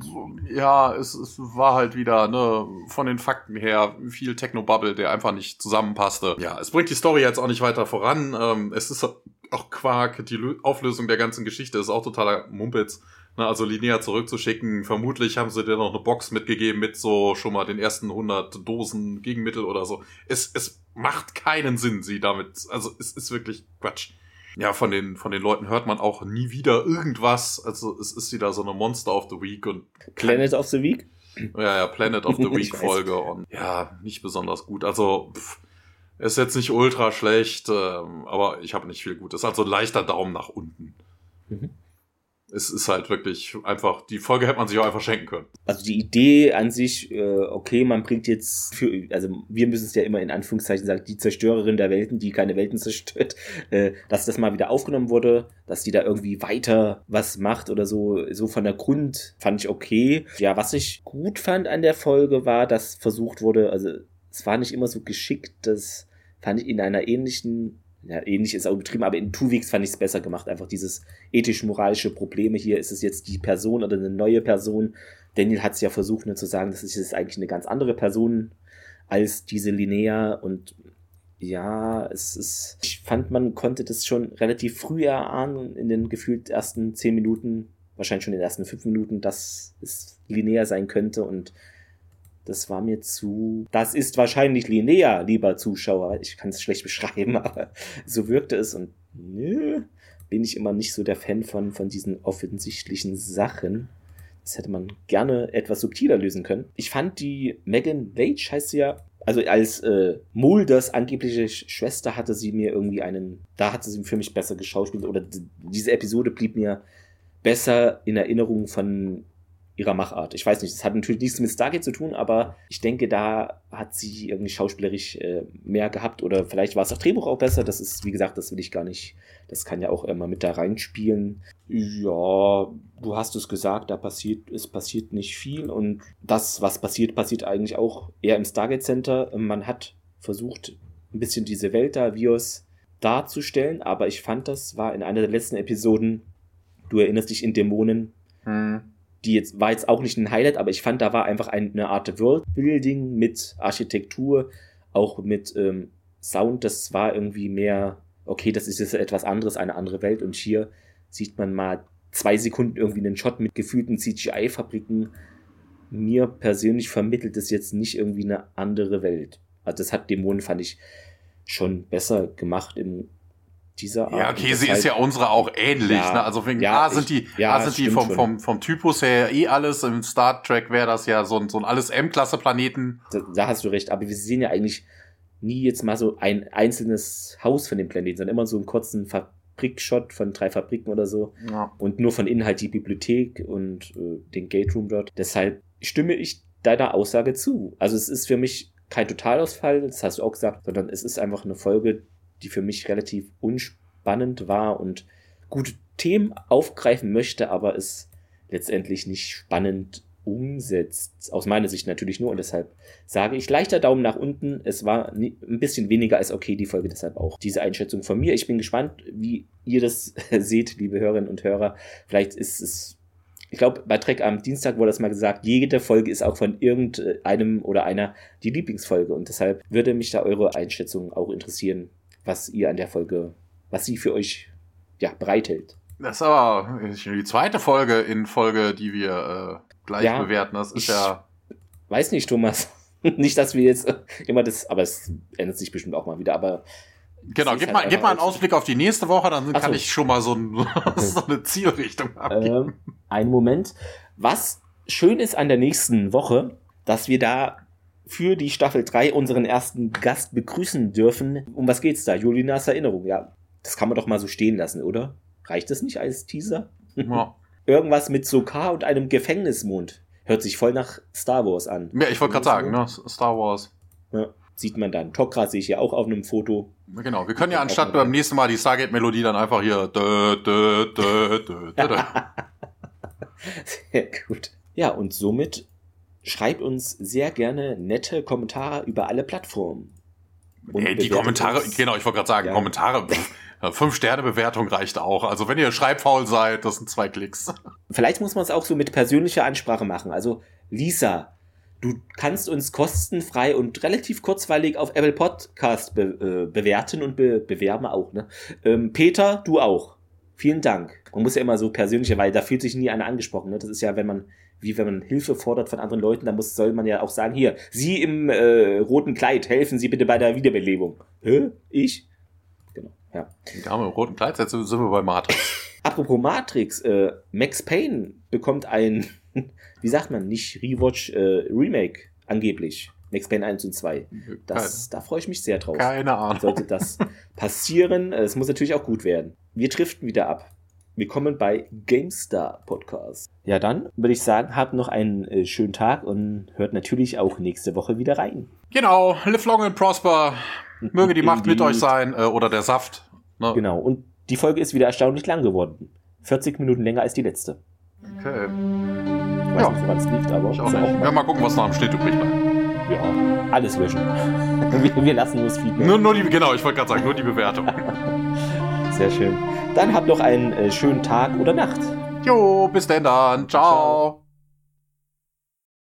Ja, es, es war halt wieder ne, von den Fakten her viel Technobubble, der einfach nicht zusammenpasste. Ja, es bringt die Story jetzt auch nicht weiter voran. Ähm, es ist auch Quark. Die Auflösung der ganzen Geschichte ist auch totaler Mumpitz. Na, also linear zurückzuschicken. Vermutlich haben sie dir noch eine Box mitgegeben mit so schon mal den ersten 100 Dosen Gegenmittel oder so. Es, es macht keinen Sinn, sie damit. Also es ist wirklich Quatsch. Ja, von den, von den Leuten hört man auch nie wieder irgendwas. Also es ist wieder so eine Monster of the Week und.
Planet of the Week?
Ja, ja, Planet of the Week Folge und ja, nicht besonders gut. Also, pff, ist jetzt nicht ultra schlecht, ähm, aber ich habe nicht viel Gutes. Also leichter Daumen nach unten. Mhm. Es ist halt wirklich einfach, die Folge hätte man sich auch einfach schenken können.
Also die Idee an sich, äh, okay, man bringt jetzt für, also wir müssen es ja immer in Anführungszeichen sagen, die Zerstörerin der Welten, die keine Welten zerstört, äh, dass das mal wieder aufgenommen wurde, dass die da irgendwie weiter was macht oder so, so von der Grund fand ich okay. Ja, was ich gut fand an der Folge war, dass versucht wurde, also es war nicht immer so geschickt, das fand ich in einer ähnlichen ja, ähnlich ist auch betrieben, aber in Two Weeks fand ich es besser gemacht. Einfach dieses ethisch-moralische Probleme hier. Ist es jetzt die Person oder eine neue Person? Daniel hat es ja versucht, nur zu sagen, das ist jetzt eigentlich eine ganz andere Person als diese Linnea und ja, es ist, ich fand, man konnte das schon relativ früh erahnen, in den gefühlt ersten zehn Minuten, wahrscheinlich schon in den ersten fünf Minuten, dass es Linnea sein könnte und das war mir zu. Das ist wahrscheinlich linear, lieber Zuschauer. Ich kann es schlecht beschreiben, aber so wirkte es und nö, bin ich immer nicht so der Fan von, von diesen offensichtlichen Sachen. Das hätte man gerne etwas subtiler lösen können. Ich fand die Megan Lage heißt sie ja, also als äh, Mulders angebliche Schwester hatte sie mir irgendwie einen, da hatte sie für mich besser geschauspielt oder diese Episode blieb mir besser in Erinnerung von ihrer Machart. Ich weiß nicht, das hat natürlich nichts mit Stargate zu tun, aber ich denke, da hat sie irgendwie schauspielerisch äh, mehr gehabt oder vielleicht war es das Drehbuch auch besser. Das ist, wie gesagt, das will ich gar nicht. Das kann ja auch immer mit da reinspielen. Ja, du hast es gesagt, da passiert, es passiert nicht viel und das, was passiert, passiert eigentlich auch eher im Stargate Center. Man hat versucht, ein bisschen diese Welt da, Vios, darzustellen, aber ich fand, das war in einer der letzten Episoden, du erinnerst dich in Dämonen, hm die jetzt war jetzt auch nicht ein Highlight, aber ich fand, da war einfach eine Art Worldbuilding mit Architektur, auch mit ähm, Sound. Das war irgendwie mehr, okay, das ist jetzt etwas anderes, eine andere Welt. Und hier sieht man mal zwei Sekunden irgendwie einen Shot mit gefühlten CGI-Fabriken. Mir persönlich vermittelt es jetzt nicht irgendwie eine andere Welt. Also das hat Dämonen, fand ich, schon besser gemacht im dieser Art.
Ja, okay, sie ist ja unsere auch ähnlich. Ja, ne? Also wegen ja, A sind die, ja, A sind die vom, vom, vom Typus her eh alles. Im Star Trek wäre das ja so ein, so ein alles M-Klasse-Planeten.
Da, da, hast du recht, aber wir sehen ja eigentlich nie jetzt mal so ein einzelnes Haus von dem Planeten, sondern immer so einen kurzen Fabrikshot von drei Fabriken oder so. Ja. Und nur von innen halt die Bibliothek und äh, den Gate Room dort. Deshalb stimme ich deiner Aussage zu. Also es ist für mich kein Totalausfall, das hast du auch gesagt, sondern es ist einfach eine Folge, die für mich relativ unspannend war und gute Themen aufgreifen möchte, aber es letztendlich nicht spannend umsetzt. Aus meiner Sicht natürlich nur und deshalb sage ich leichter Daumen nach unten. Es war ein bisschen weniger als okay, die Folge, deshalb auch diese Einschätzung von mir. Ich bin gespannt, wie ihr das seht, liebe Hörerinnen und Hörer. Vielleicht ist es, ich glaube, bei Trek am Dienstag wurde das mal gesagt, jede Folge ist auch von irgendeinem oder einer die Lieblingsfolge und deshalb würde mich da eure Einschätzung auch interessieren was ihr an der Folge, was sie für euch ja, bereithält.
Das ist aber die zweite Folge in Folge, die wir äh, gleich ja, bewerten. Das ist ja.
Weiß nicht, Thomas. nicht, dass wir jetzt immer das, aber es ändert sich bestimmt auch mal wieder, aber.
Genau, gib, halt mal, gib mal einen Ausblick auf die nächste Woche, dann kann so. ich schon mal so, ein, so eine Zielrichtung abgeben.
Ähm, einen Moment. Was schön ist an der nächsten Woche, dass wir da für die Staffel 3 unseren ersten Gast begrüßen dürfen. Um was geht's da? Julinas Erinnerung, ja. Das kann man doch mal so stehen lassen, oder? Reicht das nicht als Teaser? Ja. Irgendwas mit Sokar und einem Gefängnismond. Hört sich voll nach Star Wars an.
Ja, ich wollte gerade sagen, ne? Star Wars.
Ja. Sieht man dann. Tokra sehe ich ja auch auf einem Foto.
Genau, wir können ja anstatt beim nächsten Mal die Stargate-Melodie dann einfach hier. Dö, dö, dö, dö, dö.
Sehr gut. Ja, und somit schreibt uns sehr gerne nette Kommentare über alle Plattformen.
Ey, die Kommentare, uns. genau, ich wollte gerade sagen, ja. Kommentare, fünf Sterne Bewertung reicht auch. Also wenn ihr schreibfaul seid, das sind zwei Klicks.
Vielleicht muss man es auch so mit persönlicher Ansprache machen. Also Lisa, du kannst uns kostenfrei und relativ kurzweilig auf Apple Podcast be äh, bewerten und be bewerben auch. Ne? Ähm, Peter, du auch. Vielen Dank. Man muss ja immer so persönlicher, weil da fühlt sich nie einer angesprochen. Ne? Das ist ja, wenn man wie wenn man Hilfe fordert von anderen Leuten, dann muss, soll man ja auch sagen, hier, Sie im äh, roten Kleid, helfen Sie bitte bei der Wiederbelebung. Hä? Ich?
Genau, ja. Die Dame im roten Kleid, jetzt sind wir bei Matrix.
Apropos Matrix, äh, Max Payne bekommt ein, wie sagt man, nicht Rewatch, äh, Remake, angeblich. Max Payne 1 und 2. Das, da freue ich mich sehr drauf.
Keine Ahnung.
Sollte das passieren, es muss natürlich auch gut werden. Wir driften wieder ab Willkommen bei GameStar Podcast. Ja, dann würde ich sagen, habt noch einen äh, schönen Tag und hört natürlich auch nächste Woche wieder rein.
Genau, live long and prosper. Möge die Macht mit euch sein äh, oder der Saft.
Ne? Genau, und die Folge ist wieder erstaunlich lang geworden. 40 Minuten länger als die letzte.
Okay.
Ich weiß ja. nicht, woran es liegt, aber.
Ich auch nicht. Auch ja, mal gucken, was noch am Schnitt übrig bleibt.
Ja, alles löschen. wir, wir lassen nur das
Feedback. Nur, nur die, genau, ich wollte gerade sagen, nur die Bewertung.
Sehr schön. Dann habt noch einen äh, schönen Tag oder Nacht.
Jo, bis denn dann. Ciao. Ciao.